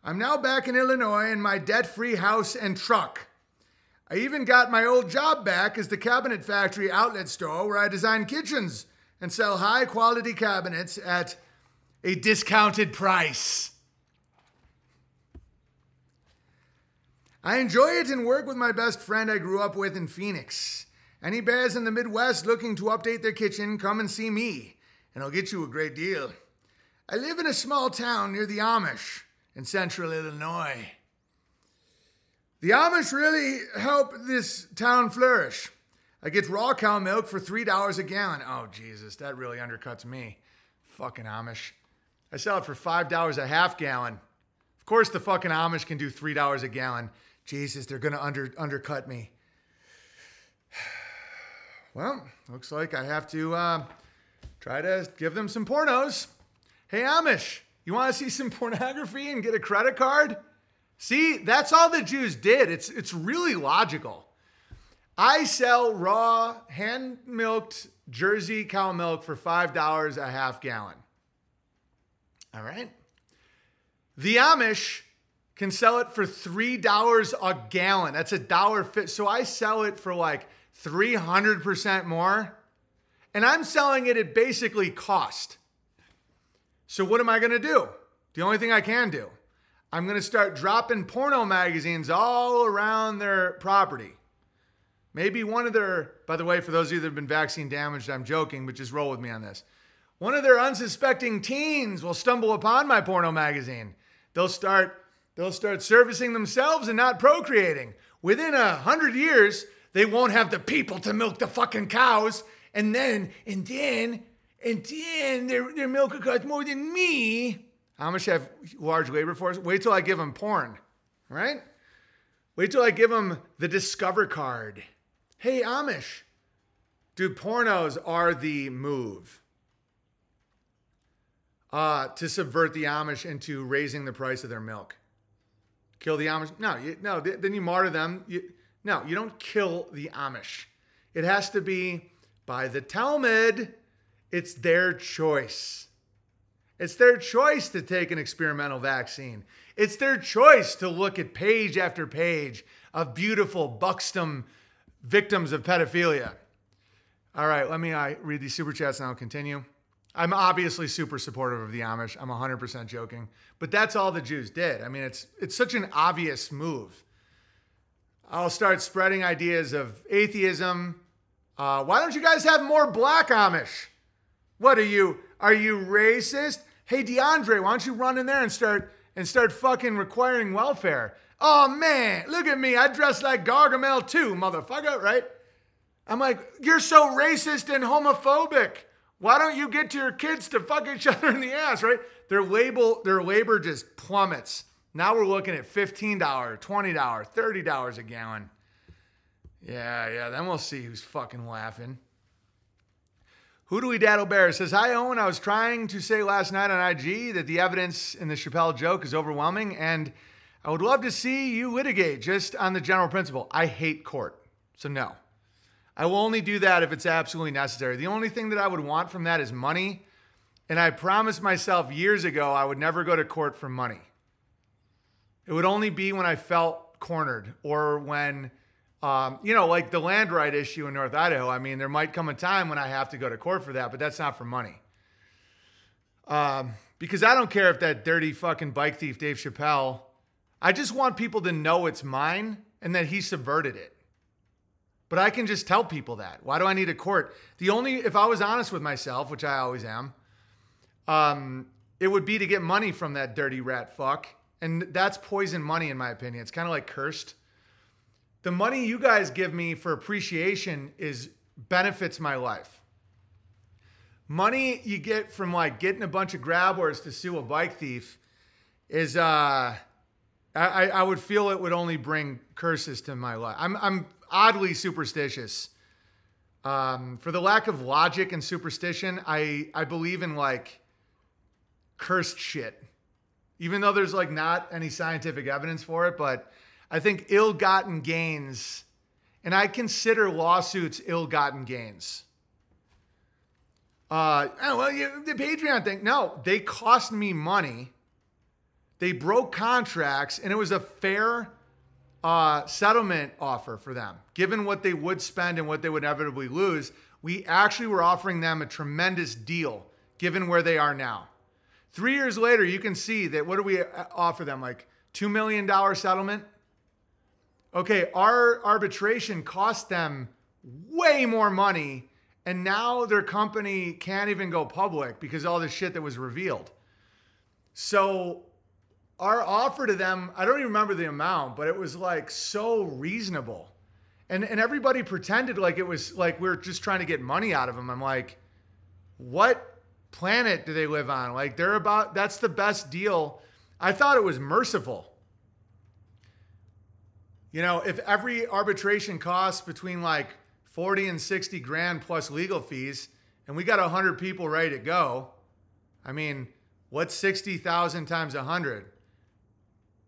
I'm now back in Illinois in my debt free house and truck. I even got my old job back as the cabinet factory outlet store where I design kitchens and sell high quality cabinets at a discounted price. I enjoy it and work with my best friend I grew up with in Phoenix. Any bears in the Midwest looking to update their kitchen, come and see me, and I'll get you a great deal. I live in a small town near the Amish in central Illinois. The Amish really help this town flourish. I get raw cow milk for $3 a gallon. Oh, Jesus, that really undercuts me. Fucking Amish. I sell it for $5 a half gallon. Of course, the fucking Amish can do $3 a gallon. Jesus, they're going to under, undercut me. [SIGHS] Well, looks like I have to uh, try to give them some pornos. Hey, Amish, you want to see some [LAUGHS] pornography and get a credit card? See, that's all the Jews did. It's, it's really logical. I sell raw, hand milked Jersey cow milk for $5 a half gallon. All right. The Amish can sell it for $3 a gallon. That's a dollar fit. So I sell it for like 300% more. And I'm selling it at basically cost. So what am I going to do? The only thing I can do. I'm going to start dropping porno magazines all around their property. Maybe one of their, by the way, for those of you that have been vaccine damaged, I'm joking, but just roll with me on this. One of their unsuspecting teens will stumble upon my porno magazine. They'll start, they'll start servicing themselves and not procreating. Within a hundred years, they won't have the people to milk the fucking cows. And then, and then, and then their, their milk will cost more than me. Amish have large labor force. Wait till I give them porn, right? Wait till I give them the Discover card. Hey, Amish. Dude, pornos are the move uh, to subvert the Amish into raising the price of their milk. Kill the Amish? No, you, no. th- Then you martyr them. You, no, you don't kill the Amish. It has to be by the Talmud. It's their choice. It's their choice to take an experimental vaccine. It's their choice to look at page after page of beautiful Buxton victims of pedophilia. All right, let me uh, read these super chats and I'll continue. I'm obviously super supportive of the Amish. I'm 100% joking, but that's all the Jews did. I mean, it's it's such an obvious move. I'll start spreading ideas of atheism. Uh, why don't you guys have more black Amish? What are you? Are you racist? Hey DeAndre, why don't you run in there and start and start fucking requiring welfare? Oh man, look at me. I dress like Gargamel too, motherfucker, right? I'm like, you're so racist and homophobic. Why don't you get to your kids to fuck each [LAUGHS] other in the ass, right? Their label, their labor just plummets. Now we're looking at $15, $20, $30 a gallon. Yeah, yeah. Then we'll see who's fucking laughing. Who do we Daddle Bear says, Hi, Owen. I was trying to say last night on IG that the evidence in the Chappelle joke is overwhelming, and I would love to see you litigate just on the general principle. I hate court. So, no. I will only do that if it's absolutely necessary. The only thing that I would want from that is money. And I promised myself years ago I would never go to court for money. It would only be when I felt cornered or when, um, you know, like the land right issue in North Idaho. I mean, there might come a time when I have to go to court for that, but that's not for money. Um, because I don't care if that dirty fucking bike thief, Dave Chappelle, I just want people to know it's mine and that he subverted it. But I can just tell people that. Why do I need a court? The only, if I was honest with myself, which I always am, um, it would be to get money from that dirty rat fuck. And that's poison money, in my opinion. It's kind of like cursed. The money you guys give me for appreciation is benefits my life. Money you get from like getting a bunch of grabbers to sue a bike thief is uh I, I would feel it would only bring curses to my life. I'm I'm oddly superstitious. Um, for the lack of logic and superstition, I I believe in like cursed shit. Even though there's like not any scientific evidence for it, but I think ill-gotten gains, and I consider lawsuits ill-gotten gains. Uh, oh, well, you, the Patreon thing, no, they cost me money. They broke contracts, and it was a fair uh, settlement offer for them. Given what they would spend and what they would inevitably lose, we actually were offering them a tremendous deal given where they are now. Three years later, you can see that what do we uh, offer them? Like $2 million settlement? Okay, our arbitration cost them way more money, and now their company can't even go public because all the shit that was revealed. So our offer to them, I don't even remember the amount, but it was like so reasonable. And and everybody pretended like it was like we are just trying to get money out of them. I'm like, what planet do they live on? Like they're about that's the best deal. I thought it was merciful. You know, if every arbitration costs between like 40 and 60 grand plus legal fees, and we got 100 people ready to go, I mean, what's 60,000 times 100?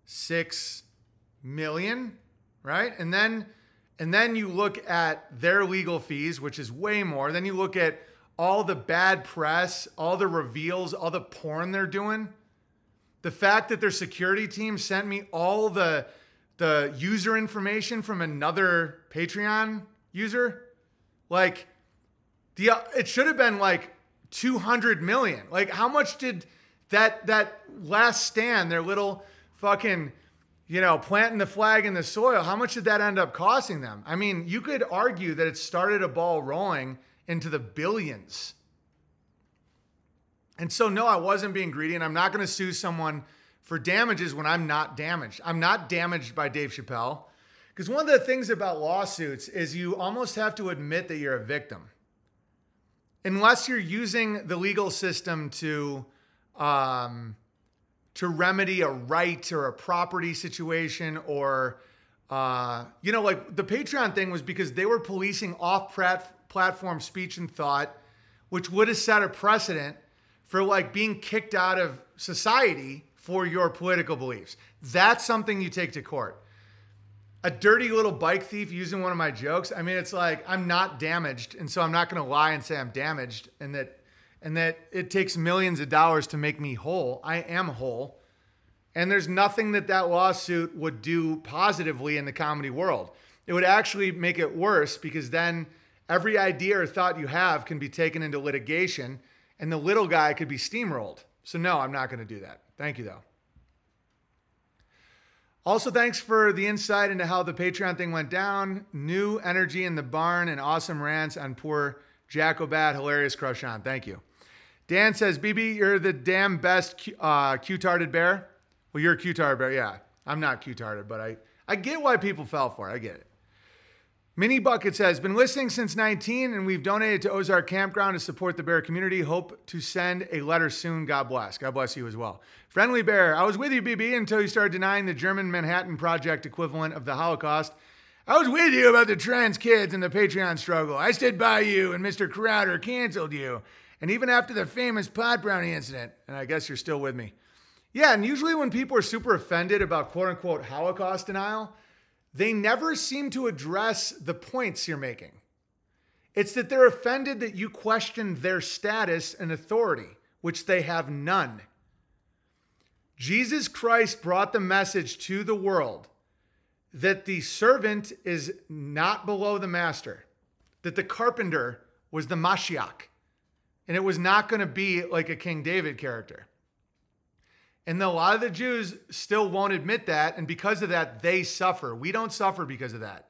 Six million, right? And then and then you look at their legal fees, which is way more. Then you look at all the bad press, all the reveals, all the porn they're doing. The fact that their security team sent me all the the user information from another Patreon user, like the it should have been like 200 million. Like how much did that that last stand, their little fucking, you know, planting the flag in the soil, how much did that end up costing them? I mean, you could argue that it started a ball rolling into the billions. And so, no, I wasn't being greedy, and I'm not going to sue someone for damages when I'm not damaged. I'm not damaged by Dave Chappelle. Because one of the things about lawsuits is you almost have to admit that you're a victim. Unless you're using the legal system to, um, to remedy a right or a property situation or uh, you know like the patreon thing was because they were policing off platform speech and thought which would have set a precedent for like being kicked out of society for your political beliefs. That's something you take to court. A dirty little bike thief using one of my jokes. I mean, it's like I'm not damaged, and so I'm not going to lie and say I'm damaged, and that and that it takes millions of dollars to make me whole. I am whole, and there's nothing that that lawsuit would do positively in the comedy world. It would actually make it worse because then every idea or thought you have can be taken into litigation, and the little guy could be steamrolled. So no, I'm not going to do that. Thank you though. Also, thanks for the insight into how the Patreon thing went down. New energy in the barn and awesome rants on poor Jacobat. Hilarious crush on. Thank you. Dan says, BB, you're the damn best uh, Q-tarded bear. Well, you're a Q-tarded bear. Yeah, I'm not Q-tarded, but I, I get why people fell for it. I get it. Mini Bucket says, been listening since 19 and we've donated to Ozark Campground to support the bear community. Hope to send a letter soon. God bless. God bless you as well. Friendly Bear, I was with you, BB, until you started denying the German Manhattan Project equivalent of the Holocaust. I was with you about the trans kids and the Patreon struggle. I stood by you and Mr. Crowder canceled you. And even after the famous pot brownie incident, and I guess you're still with me. Yeah, and usually when people are super offended about quote unquote Holocaust denial, they never seem to address the points you're making. It's that they're offended that you question their status and authority, which they have none. Jesus Christ brought the message to the world that the servant is not below the master, that the carpenter was the Mashiach, and it was not going to be like a King David character. And a lot of the Jews still won't admit that. And because of that, they suffer. We don't suffer because of that.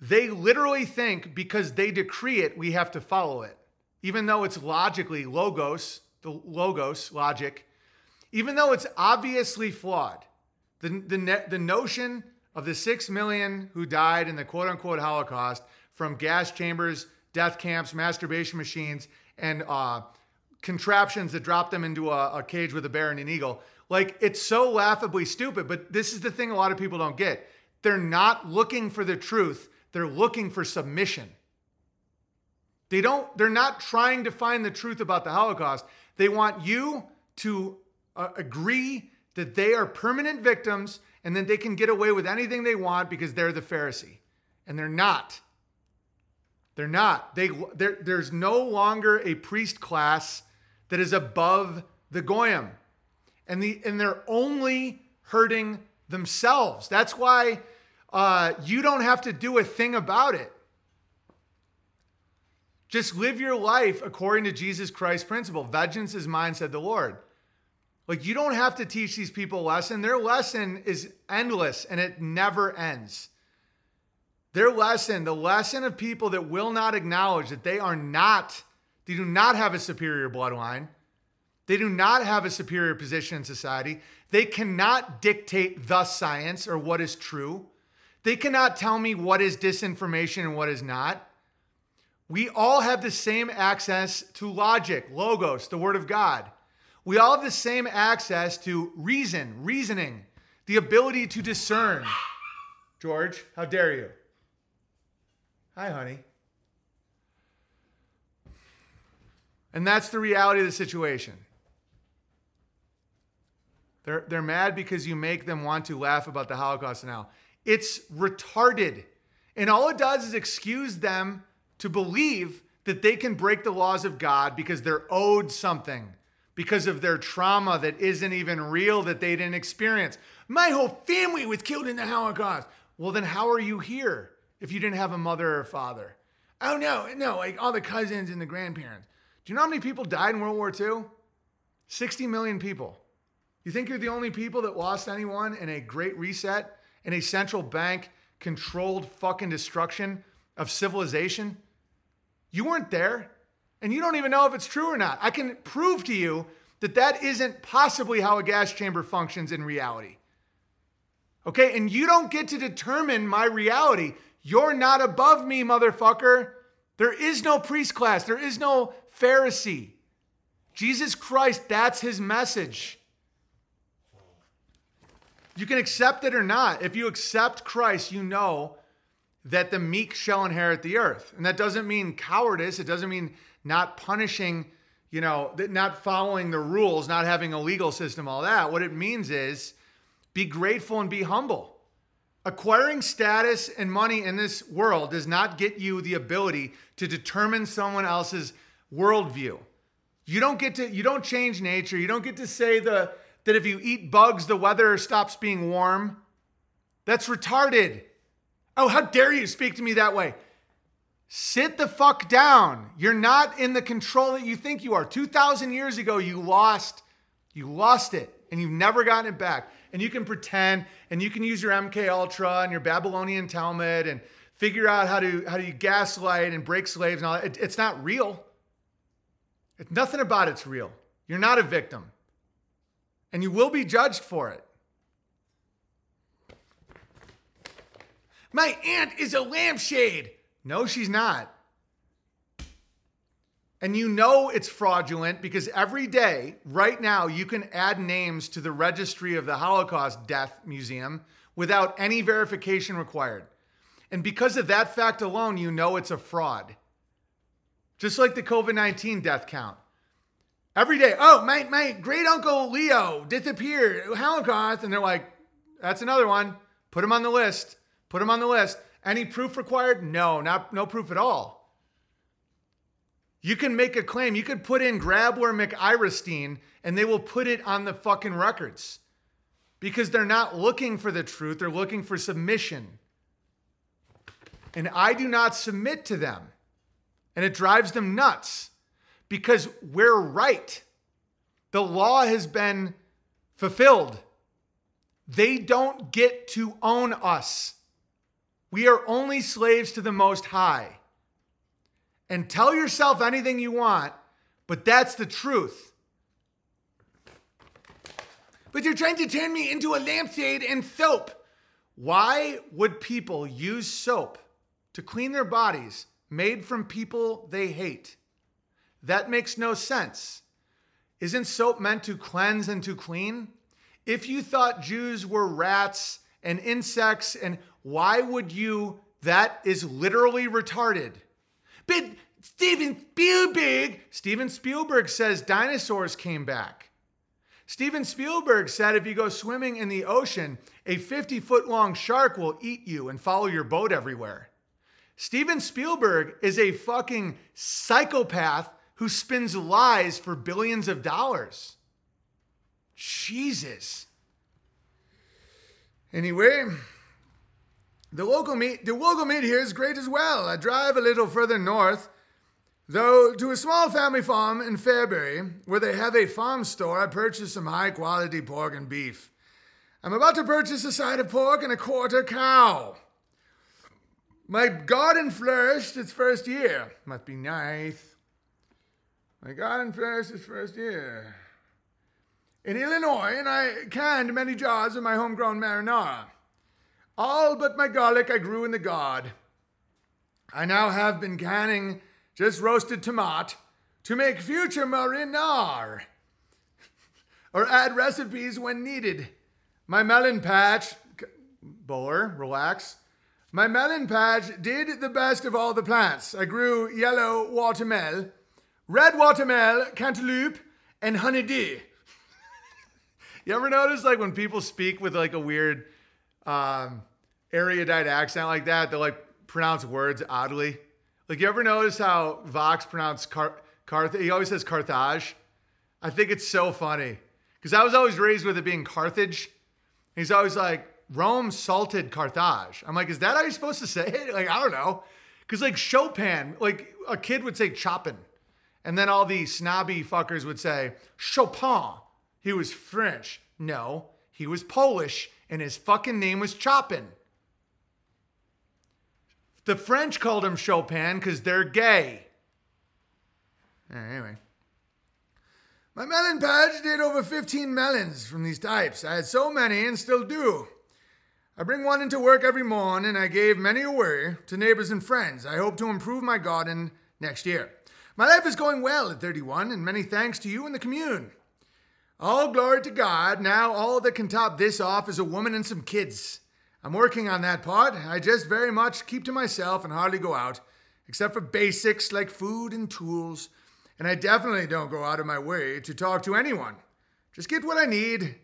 They literally think because they decree it, we have to follow it. Even though it's logically logos, the logos, logic, even though it's obviously flawed. The, the, the notion of the six million who died in the quote unquote Holocaust from gas chambers, death camps, masturbation machines, and uh, contraptions that drop them into a, a cage with a bear and an eagle. Like it's so laughably stupid, but this is the thing a lot of people don't get. They're not looking for the truth, they're looking for submission. They don't they're not trying to find the truth about the Holocaust. They want you to uh, agree that they are permanent victims and that they can get away with anything they want because they're the Pharisee. And they're not. They're not. They there's no longer a priest class that is above the goyim. And, the, and they're only hurting themselves. That's why uh, you don't have to do a thing about it. Just live your life according to Jesus Christ's principle. Vengeance is mine, said the Lord. Like, you don't have to teach these people a lesson. Their lesson is endless and it never ends. Their lesson, the lesson of people that will not acknowledge that they are not they do not have a superior bloodline. They do not have a superior position in society. They cannot dictate the science or what is true. They cannot tell me what is disinformation and what is not. We all have the same access to logic, logos, the word of God. We all have the same access to reason, reasoning, the ability to discern. George, how dare you? Hi, honey. And that's the reality of the situation. They're, they're mad because you make them want to laugh about the Holocaust now. It's retarded. And all it does is excuse them to believe that they can break the laws of God because they're owed something, because of their trauma that isn't even real, that they didn't experience. My whole family was killed in the Holocaust. Well, then how are you here if you didn't have a mother or father? Oh, no, no, like all the cousins and the grandparents. Do you know how many people died in World War II? 60 million people. You think you're the only people that lost anyone in a great reset, in a central bank controlled fucking destruction of civilization? You weren't there, and you don't even know if it's true or not. I can prove to you that that isn't possibly how a gas chamber functions in reality. Okay, and you don't get to determine my reality. You're not above me, motherfucker. There is no priest class, there is no Pharisee. Jesus Christ, that's his message. You can accept it or not. If you accept Christ, you know that the meek shall inherit the earth. And that doesn't mean cowardice, it doesn't mean not punishing, you know, not following the rules, not having a legal system, all that. What it means is be grateful and be humble. Acquiring status and money in this world does not get you the ability to determine someone else's worldview. You don't get to, you don't change nature. You don't get to say the, that if you eat bugs, the weather stops being warm. That's retarded. Oh, how dare you speak to me that way? Sit the fuck down. You're not in the control that you think you are. 2,000 years ago, you lost, you lost it, and you've never gotten it back. And you can pretend, and you can use your MK Ultra and your Babylonian Talmud and figure out how to how to gaslight and break slaves and all that. It, it's not real. It's nothing about it's real. You're not a victim, and you will be judged for it. My aunt is a lampshade. No, she's not. And you know it's fraudulent because every day, right now, you can add names to the registry of the Holocaust Death Museum without any verification required. And because of that fact alone, you know it's a fraud. Just like the COVID 19 death count. Every day, oh, my, my great uncle Leo disappeared, Holocaust. And they're like, that's another one. Put him on the list. Put him on the list. Any proof required? No, not no proof at all. You can make a claim. You could put in Grabler McIrestein and they will put it on the fucking records. Because they're not looking for the truth, they're looking for submission. And I do not submit to them. And it drives them nuts because we're right. The law has been fulfilled. They don't get to own us. We are only slaves to the Most High. And tell yourself anything you want, but that's the truth. But you're trying to turn me into a lampshade and soap. Why would people use soap to clean their bodies made from people they hate? That makes no sense. Isn't soap meant to cleanse and to clean? If you thought Jews were rats and insects and why would you? That is literally retarded. But Steven Spielberg, Steven Spielberg says dinosaurs came back. Steven Spielberg said if you go swimming in the ocean, a 50 foot long shark will eat you and follow your boat everywhere. Steven Spielberg is a fucking psychopath who spins lies for billions of dollars. Jesus. Anyway, the local meat, the local meat here is great as well. I drive a little further north, though, to a small family farm in Fairbury, where they have a farm store. I purchased some high quality pork and beef. I'm about to purchase a side of pork and a quarter cow. My garden flourished its first year. Must be nice. My garden flourished its first year. In Illinois, and I canned many jars of my homegrown marinara. All but my garlic I grew in the garden. I now have been canning just roasted tomato to make future marinara [LAUGHS] or add recipes when needed. My melon patch, Bowler, relax. My melon patch did the best of all the plants. I grew yellow watermelon, red watermelon, cantaloupe, and honeydew. [LAUGHS] you ever notice like when people speak with like a weird um, erudite accent like that, they like pronounce words oddly. Like you ever notice how Vox pronounced Car- Carthage? He always says Carthage. I think it's so funny because I was always raised with it being Carthage. He's always like Rome salted Carthage. I'm like, is that how you're supposed to say it? [LAUGHS] Like I don't know, because like Chopin, like a kid would say Chopin, and then all the snobby fuckers would say Chopin. He was French. No, he was Polish, and his fucking name was Chopin. The French called him Chopin because they're gay. Anyway. My melon patch did over 15 melons from these types. I had so many and still do. I bring one into work every morn, and I gave many away to neighbors and friends. I hope to improve my garden next year. My life is going well at 31 and many thanks to you and the commune. All glory to God. Now all that can top this off is a woman and some kids. I'm working on that part. I just very much keep to myself and hardly go out, except for basics like food and tools. And I definitely don't go out of my way to talk to anyone. Just get what I need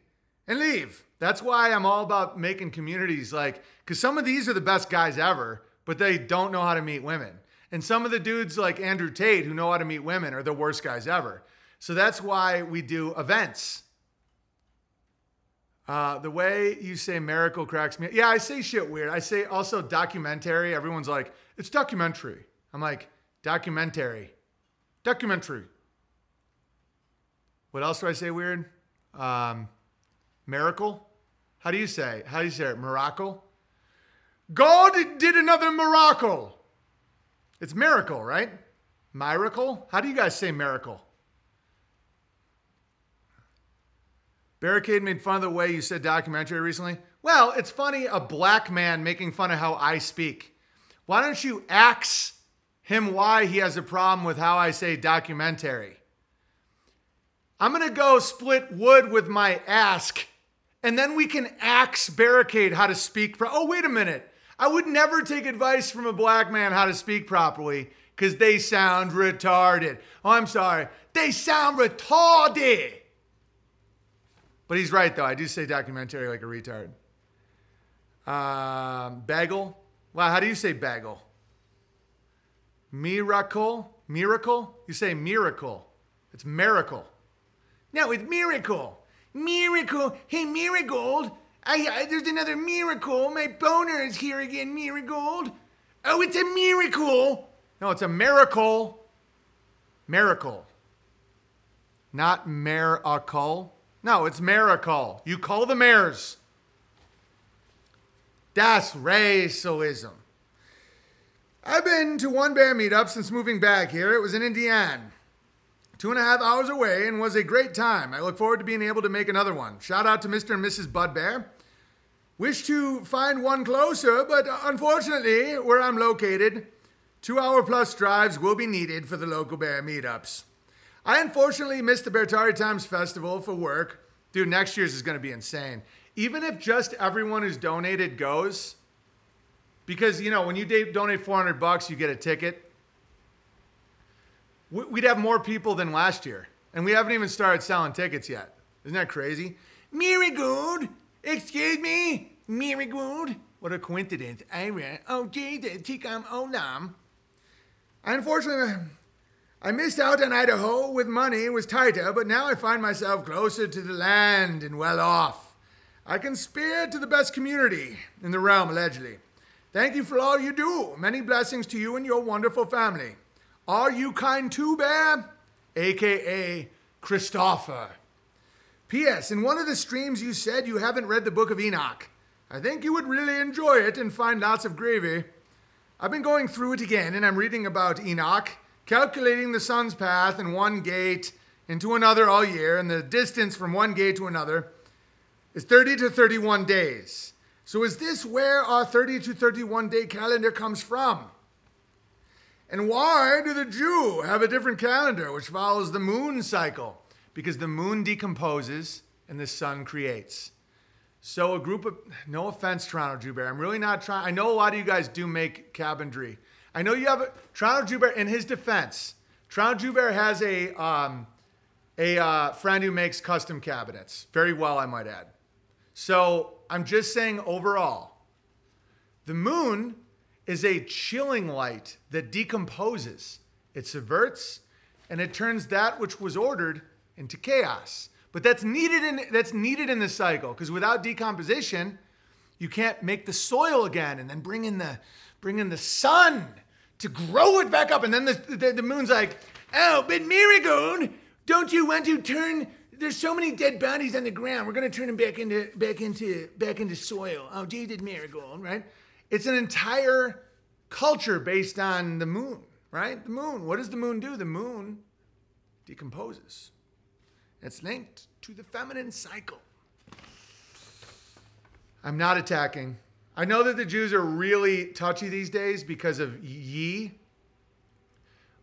and leave. That's why I'm all about making communities like, because some of these are the best guys ever, but they don't know how to meet women. And some of the dudes like Andrew Tate who know how to meet women are the worst guys ever. So that's why we do events. Uh, the way you say miracle cracks me. Yeah, I say shit weird. I say also documentary. Everyone's like, it's documentary. I'm like, documentary. Documentary. What else do I say weird? Um, miracle? How do you say? How do you say it? Miracle? God did another miracle. It's miracle, right? Miracle? How do you guys say miracle? Barricade made fun of the way you said documentary recently. Well, it's funny a black man making fun of how I speak. Why don't you ask him why he has a problem with how I say documentary? I'm going to go split wood with my ask, and then we can axe Barricade how to speak. Pro- oh, wait a minute. I would never take advice from a black man how to speak properly because they sound retarded. Oh, I'm sorry. They sound retarded. But he's right, though. I do say documentary like a retard. Um, bagel. Wow, how do you say bagel? Miracle? Miracle? You say miracle. It's miracle. No, it's miracle. Miracle. Hey, Marigold. I, I, there's another miracle. My boner is here again, Marigold. Oh, it's a miracle. No, it's a miracle. Miracle. Not miracle. No, it's miracle. You call the mayors. That's racialism. I've been to one bear meetup since moving back here. It was in Indiana. Two and a half hours away and was a great time. I look forward to being able to make another one. Shout out to Mr. and Mrs. Bud Bear. Wish to find one closer, but unfortunately, where I'm located, two hour plus drives will be needed for the local bear meetups. I unfortunately missed the Beartaria Times Festival for work. Dude, next year's is going to be insane. Even if just everyone who's donated goes, because you know when you donate 400 bucks, you get a ticket. We'd have more people than last year, and we haven't even started selling tickets yet. Isn't that crazy? Marigold, excuse me, Marigold. What a coincidence! I ran. Oh, Jesus, tikkun olam. Unfortunately, I missed out on Idaho with money, was tighter, but now I find myself closer to the land and well off. I can spear to the best community in the realm, allegedly. Thank you for all you do. Many blessings to you and your wonderful family. Are you kind too, Bear? AKA Christopher. P.S. In one of the streams, you said you haven't read the Book of Enoch. I think you would really enjoy it and find lots of gravy. I've been going through it again, and I'm reading about Enoch calculating the sun's path in one gate into another all year, and the distance from one gate to another is 30 to 31 days. So, is this where our 30 to 31 day calendar comes from? And why do the Jew have a different calendar which follows the moon cycle? Because the moon decomposes and the sun creates. So, a group of, no offense, Toronto Jew Bear, I'm really not trying. I know a lot of you guys do make cabinetry. I know you have a Toronto Jew Bear. In his defense, Toronto Jew Bear has a um, a uh, friend who makes custom cabinets very well, I might add. So I'm just saying overall, the moon is a chilling light that decomposes. It subverts and it turns that which was ordered into chaos. But that's needed in that's needed in the cycle because without decomposition, you can't make the soil again and then bring in the bring in the sun to grow it back up. And then the, the, the moon's like, oh, but Marigold, don't you want to turn? There's so many dead bodies on the ground. We're gonna turn them back into back into back into soil. Oh, David Marigold, right? It's an entire culture based on the moon, right? The moon. What does the moon do? The moon decomposes. It's linked to the feminine cycle. I'm not attacking. I know that the Jews are really touchy these days because of Yi,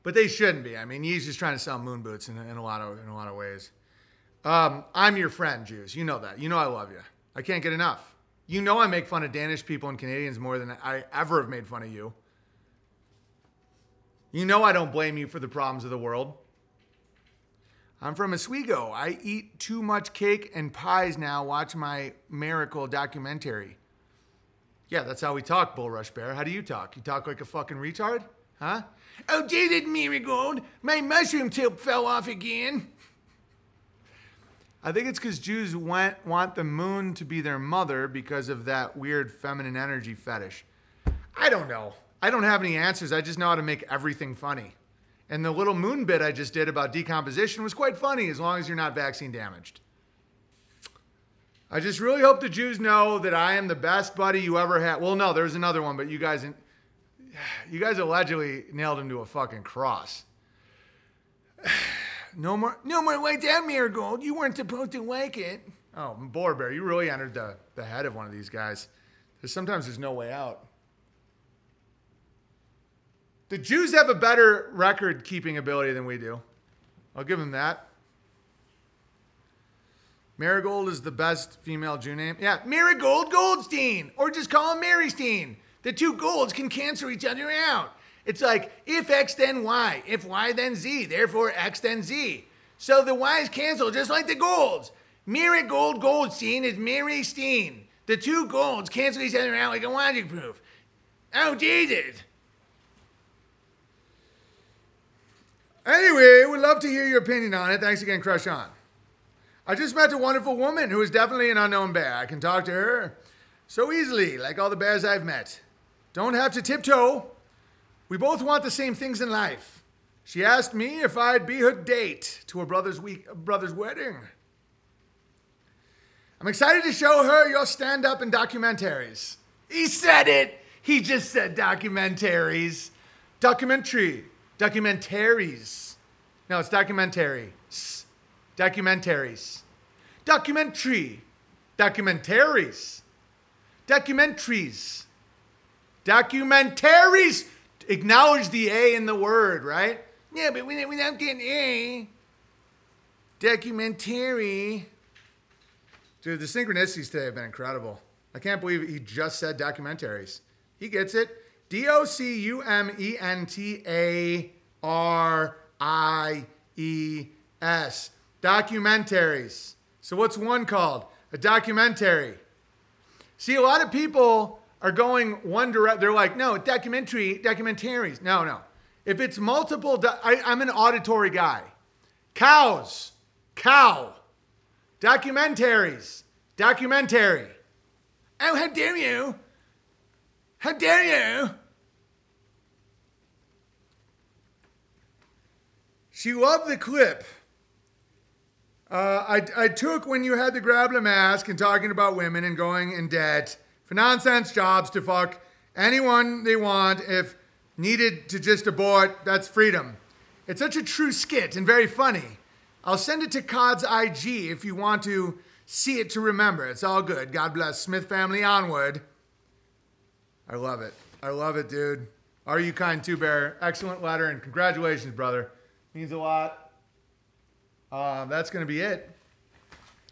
but they shouldn't be. I mean, Yi's just trying to sell moon boots in, in a lot of in a lot of ways. Um, I'm your friend, Jews. You know that. You know I love you. I can't get enough. You know I make fun of Danish people and Canadians more than I ever have made fun of you. You know I don't blame you for the problems of the world. I'm from Oswego. I eat too much cake and pies now. Watch my miracle documentary. Yeah, that's how we talk, Bullrush Bear. How do you talk? You talk like a fucking retard? Huh? Oh, did it, Marigold? My mushroom tip fell off again. I think it's because Jews want, want the moon to be their mother because of that weird feminine energy fetish. I don't know. I don't have any answers. I just know how to make everything funny. And the little moon bit I just did about decomposition was quite funny as long as you're not vaccine damaged. I just really hope the Jews know that I am the best buddy you ever had. Well, no, there's another one, but you guys, you guys allegedly nailed him to a fucking cross. [SIGHS] No more, no more like that, Marigold. You weren't supposed to like it. Oh, Boar Bear, you really entered the, the head of one of these guys. There's sometimes there's no way out. The Jews have a better record keeping ability than we do. I'll give them that. Marigold is the best female Jew name. Yeah, Marigold Goldstein, or just call him Marystein. The two golds can cancel each other out. It's like if X then Y, if Y then Z, therefore X then Z. So the Y's cancel just like the golds. Marigold Goldstein is Mary Steen. The two golds cancel each other out like a logic proof. Jesus. Anyway, would love to hear your opinion on it. Thanks again, Crush On. I just met a wonderful woman who is definitely an unknown bear. I can talk to her so easily, like all the bears I've met. Don't have to tiptoe. We both want the same things in life. She asked me if I'd be her date to her brother's week, brother's wedding. I'm excited to show her your stand-up and documentaries. He said it. He just said documentaries. Documentary. Documentaries. No, it's documentary. Documentaries. Documentary. Documentaries. Documentaries. Documentaries. Acknowledge the A in the word, right? Yeah, but without getting A. Documentary. Dude, the synchronicities today have been incredible. I can't believe he just said documentaries. He gets it. D O C U M E N T A R I E S. Documentaries. So, what's one called? A documentary. See, a lot of people are going one direct. They're like, no, documentary, documentaries. No, no. If it's multiple, do- I, I'm an auditory guy. Cows, cow. Documentaries, documentary. Oh, how dare you? How dare you? She loved the clip. Uh, I, I took when you had the grab the mask and talking about women and going in debt for nonsense jobs to fuck anyone they want if needed to just abort. That's freedom. It's such a true skit and very funny. I'll send it to Cod's IG if you want to see it to remember. It's all good. God bless Smith family onward. I love it. I love it, dude. Are you kind too, Bear? Excellent letter and congratulations, brother. Means a lot. Uh, that's going to be it.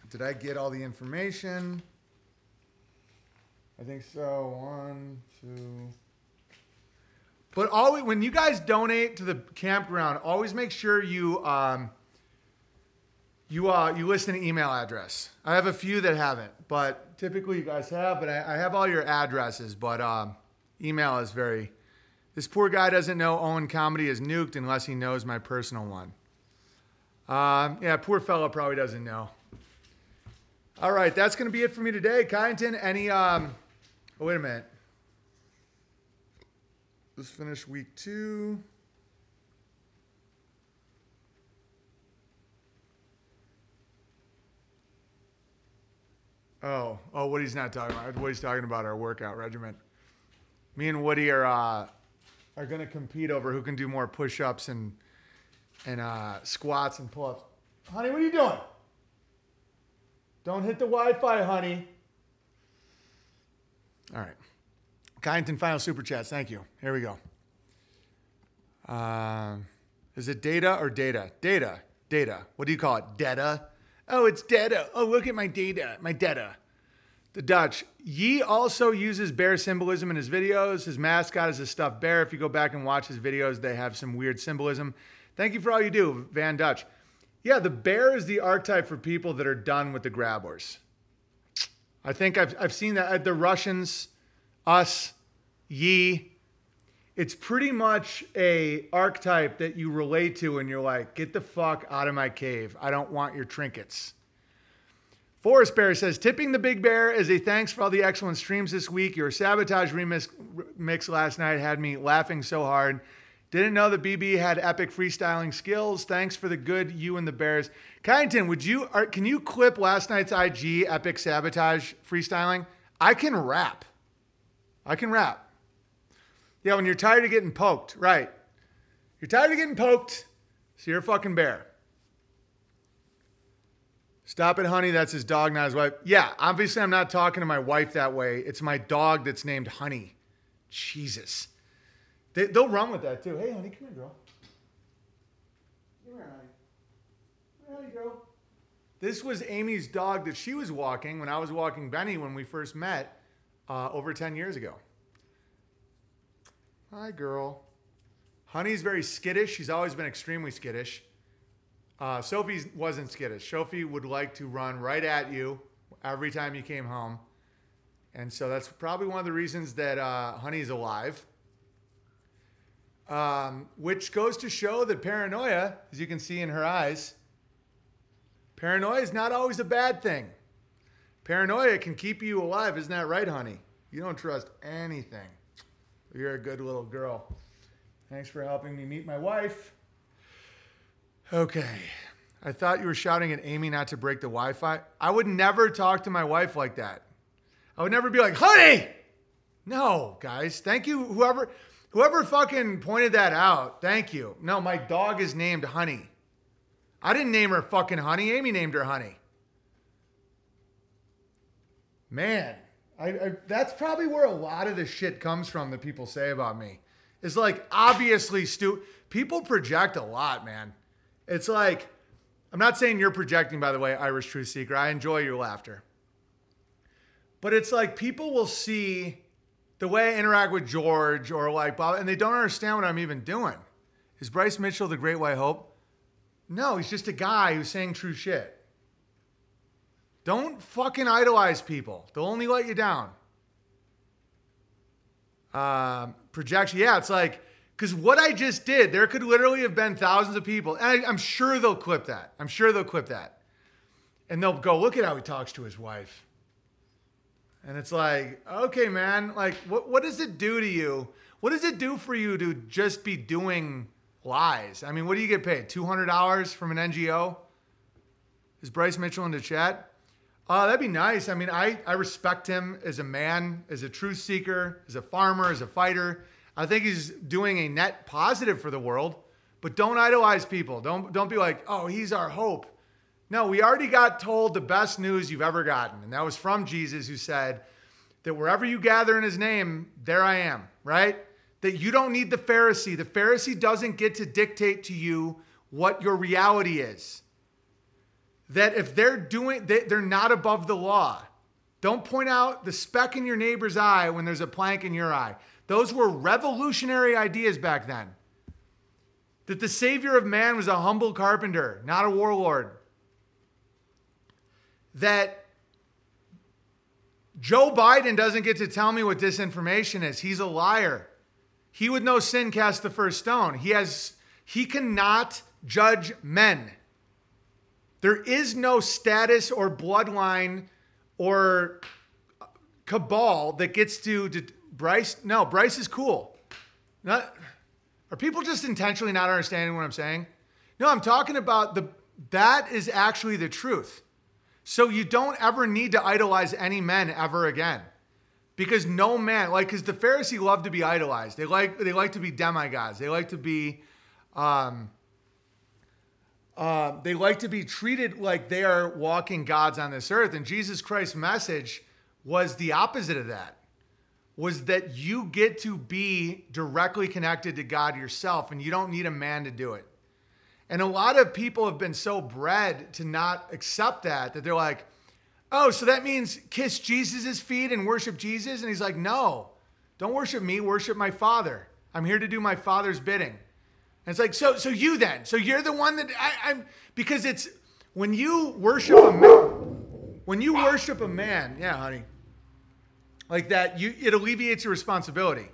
Did I get all the information? I think so. One, two. But always, when you guys donate to the campground, always make sure you um, you uh, you list an email address. I have a few that haven't, but typically you guys have. But I, I have all your addresses. But um, email is very. This poor guy doesn't know Owen Comedy is nuked unless he knows my personal one. Um, yeah, poor fellow probably doesn't know. All right, that's going to be it for me today. Kyneton, any. Um, oh, wait a minute. Let's finish week two. Oh, oh, Woody's not talking about. Woody's talking about our workout regimen. Me and Woody are uh, are gonna compete over who can do more push-ups and and uh, squats and pull-ups. Honey, what are you doing? Don't hit the Wi-Fi, honey. All right. Kyneton final super chats. Thank you. Here we go. Uh, is it data or data? Data. Data. What do you call it? Data. Oh, it's data. Oh, look at my data. My data. The Dutch. Yi also uses bear symbolism in his videos. His mascot is a stuffed bear. If you go back and watch his videos, they have some weird symbolism. Thank you for all you do, Van Dutch. Yeah, the bear is the archetype for people that are done with the grabbers. I think I've, I've seen that at the Russians, us, ye. It's pretty much a archetype that you relate to and you're like, get the fuck out of my cave. I don't want your trinkets. Forest Bear says, tipping the big bear as a thanks for all the excellent streams this week. Your sabotage remix mix last night had me laughing so hard. Didn't know that BB had epic freestyling skills. Thanks for the good you and the Bears. Kyneton, would you are, can you clip last night's IG epic sabotage freestyling? I can rap. I can rap. Yeah, when you're tired of getting poked, right? You're tired of getting poked, so you're a fucking bear. Stop it, honey. That's his dog, not his wife. Yeah, obviously, I'm not talking to my wife that way. It's my dog that's named Honey. Jesus. They, they'll run with that too. Hey, honey, come here, girl. Come here, honey. Come here, girl. This was Amy's dog that she was walking when I was walking Benny when we first met uh, over 10 years ago. Hi, girl. Honey's very skittish. She's always been extremely skittish. Uh, Sophie wasn't skittish. Sophie would like to run right at you every time you came home. And so that's probably one of the reasons that uh, Honey's alive. Um, which goes to show that paranoia, as you can see in her eyes, paranoia is not always a bad thing. Paranoia can keep you alive. Isn't that right, honey? You don't trust anything. You're a good little girl. Thanks for helping me meet my wife. Okay. I thought you were shouting at Amy not to break the Wi Fi. I would never talk to my wife like that. I would never be like, honey! No, guys. Thank you, whoever whoever fucking pointed that out. Thank you. No, my dog is named Honey. I didn't name her fucking Honey. Amy named her Honey. Man, I, I, that's probably where a lot of the shit comes from that people say about me. It's like obviously stupid. people project a lot, man. It's like I'm not saying you're projecting, by the way, Irish Truth Seeker. I enjoy your laughter. But it's like people will see the way I interact with George or like Bob, and they don't understand what I'm even doing. Is Bryce Mitchell the Great White Hope? No, he's just a guy who's saying true shit. Don't fucking idolize people. They'll only let you down. Um, projection, yeah, it's like, because what I just did, there could literally have been thousands of people. And I, I'm sure they'll clip that. I'm sure they'll clip that. And they'll go, look at how he talks to his wife. And it's like, okay, man, like, what, what does it do to you? What does it do for you to just be doing lies? I mean, what do you get paid? $200 from an NGO? Is Bryce Mitchell in the chat? Uh, that'd be nice. I mean, I, I respect him as a man, as a truth seeker, as a farmer, as a fighter. I think he's doing a net positive for the world. But don't idolize people. Don't don't be like, oh, he's our hope. No, we already got told the best news you've ever gotten, and that was from Jesus, who said that wherever you gather in His name, there I am. Right? That you don't need the Pharisee. The Pharisee doesn't get to dictate to you what your reality is that if they're doing, they, they're not above the law. Don't point out the speck in your neighbor's eye when there's a plank in your eye. Those were revolutionary ideas back then. That the Savior of man was a humble carpenter, not a warlord. That Joe Biden doesn't get to tell me what disinformation is. He's a liar. He with no sin cast the first stone. He has he cannot judge men. There is no status or bloodline or cabal that gets to, to Bryce. No, Bryce is cool. Not, are people just intentionally not understanding what I'm saying? No, I'm talking about the that is actually the truth. So you don't ever need to idolize any men ever again. Because no man, like, because the Pharisee love to be idolized. They like they like to be demigods. They like to be um, uh, they like to be treated like they are walking gods on this earth. And Jesus Christ's message was the opposite of that. Was that you get to be directly connected to God yourself and you don't need a man to do it. And a lot of people have been so bred to not accept that that they're like, oh, so that means kiss Jesus' feet and worship Jesus? And he's like, no, don't worship me, worship my Father. I'm here to do my Father's bidding. And it's like, so so you then. So you're the one that I, I'm because it's when you worship a man when you worship a man, yeah, honey, like that, you it alleviates your responsibility.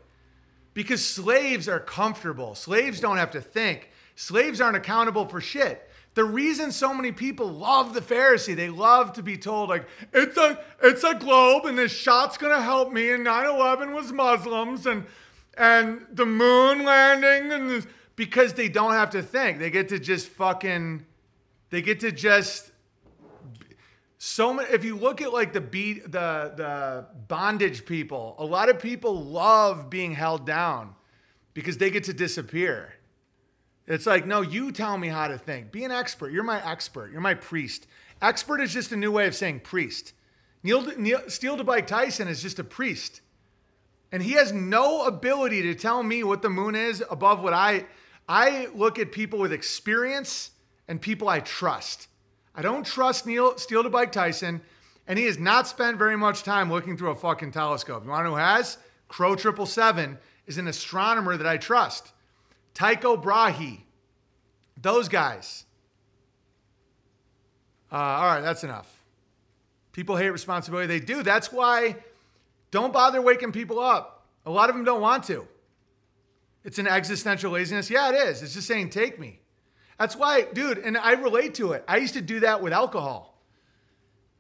Because slaves are comfortable. Slaves don't have to think. Slaves aren't accountable for shit. The reason so many people love the Pharisee, they love to be told like it's a it's a globe and this shot's gonna help me and 9/11 was Muslims and and the moon landing and because they don't have to think. They get to just fucking they get to just so many if you look at like the beat the the bondage people, a lot of people love being held down because they get to disappear. It's like, no, you tell me how to think. Be an expert. You're my expert. You're my priest. Expert is just a new way of saying priest. Neil, Neil Steel to Bike Tyson is just a priest. And he has no ability to tell me what the moon is above what I I look at people with experience and people I trust. I don't trust Neil Steel to Bike Tyson, and he has not spent very much time looking through a fucking telescope. You want to know who has? Crow Triple Seven is an astronomer that I trust. Tycho Brahe, those guys. Uh, all right, that's enough. People hate responsibility. They do. That's why don't bother waking people up. A lot of them don't want to. It's an existential laziness. Yeah, it is. It's just saying, take me. That's why, dude, and I relate to it. I used to do that with alcohol.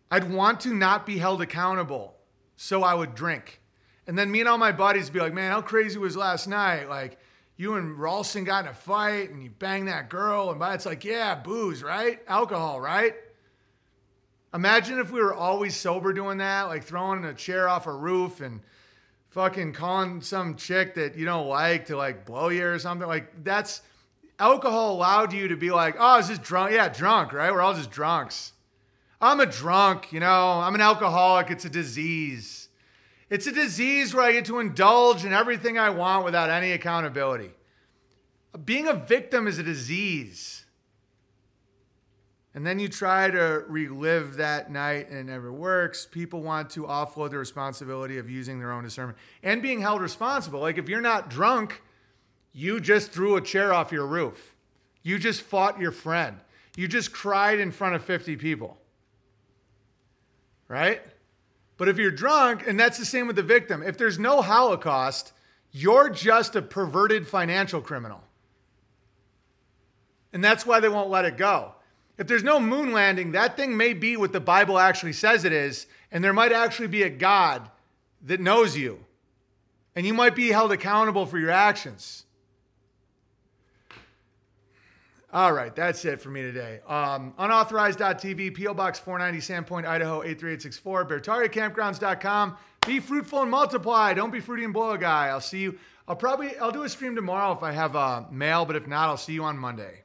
I'd want to not be held accountable, so I would drink. And then me and all my buddies would be like, man, how crazy was last night? Like, you and Ralston got in a fight and you banged that girl. And by it's like, yeah, booze, right? Alcohol, right? Imagine if we were always sober doing that, like throwing a chair off a roof and fucking calling some chick that you don't like to like blow you or something. Like that's alcohol allowed you to be like, oh, it's just drunk. Yeah, drunk, right? We're all just drunks. I'm a drunk, you know, I'm an alcoholic. It's a disease. It's a disease where I get to indulge in everything I want without any accountability. Being a victim is a disease. And then you try to relive that night and it never works. People want to offload the responsibility of using their own discernment and being held responsible. Like if you're not drunk, you just threw a chair off your roof. You just fought your friend. You just cried in front of 50 people. Right? But if you're drunk, and that's the same with the victim, if there's no Holocaust, you're just a perverted financial criminal. And that's why they won't let it go. If there's no moon landing, that thing may be what the Bible actually says it is, and there might actually be a God that knows you. And you might be held accountable for your actions. All right, that's it for me today. Um, unauthorized.tv, P.O. Box 490, Sandpoint, Idaho 83864, BeartariaCampgrounds.com. Be fruitful and multiply. Don't be fruity and blow guy. I'll see you. I'll probably I'll do a stream tomorrow if I have uh, mail, but if not, I'll see you on Monday.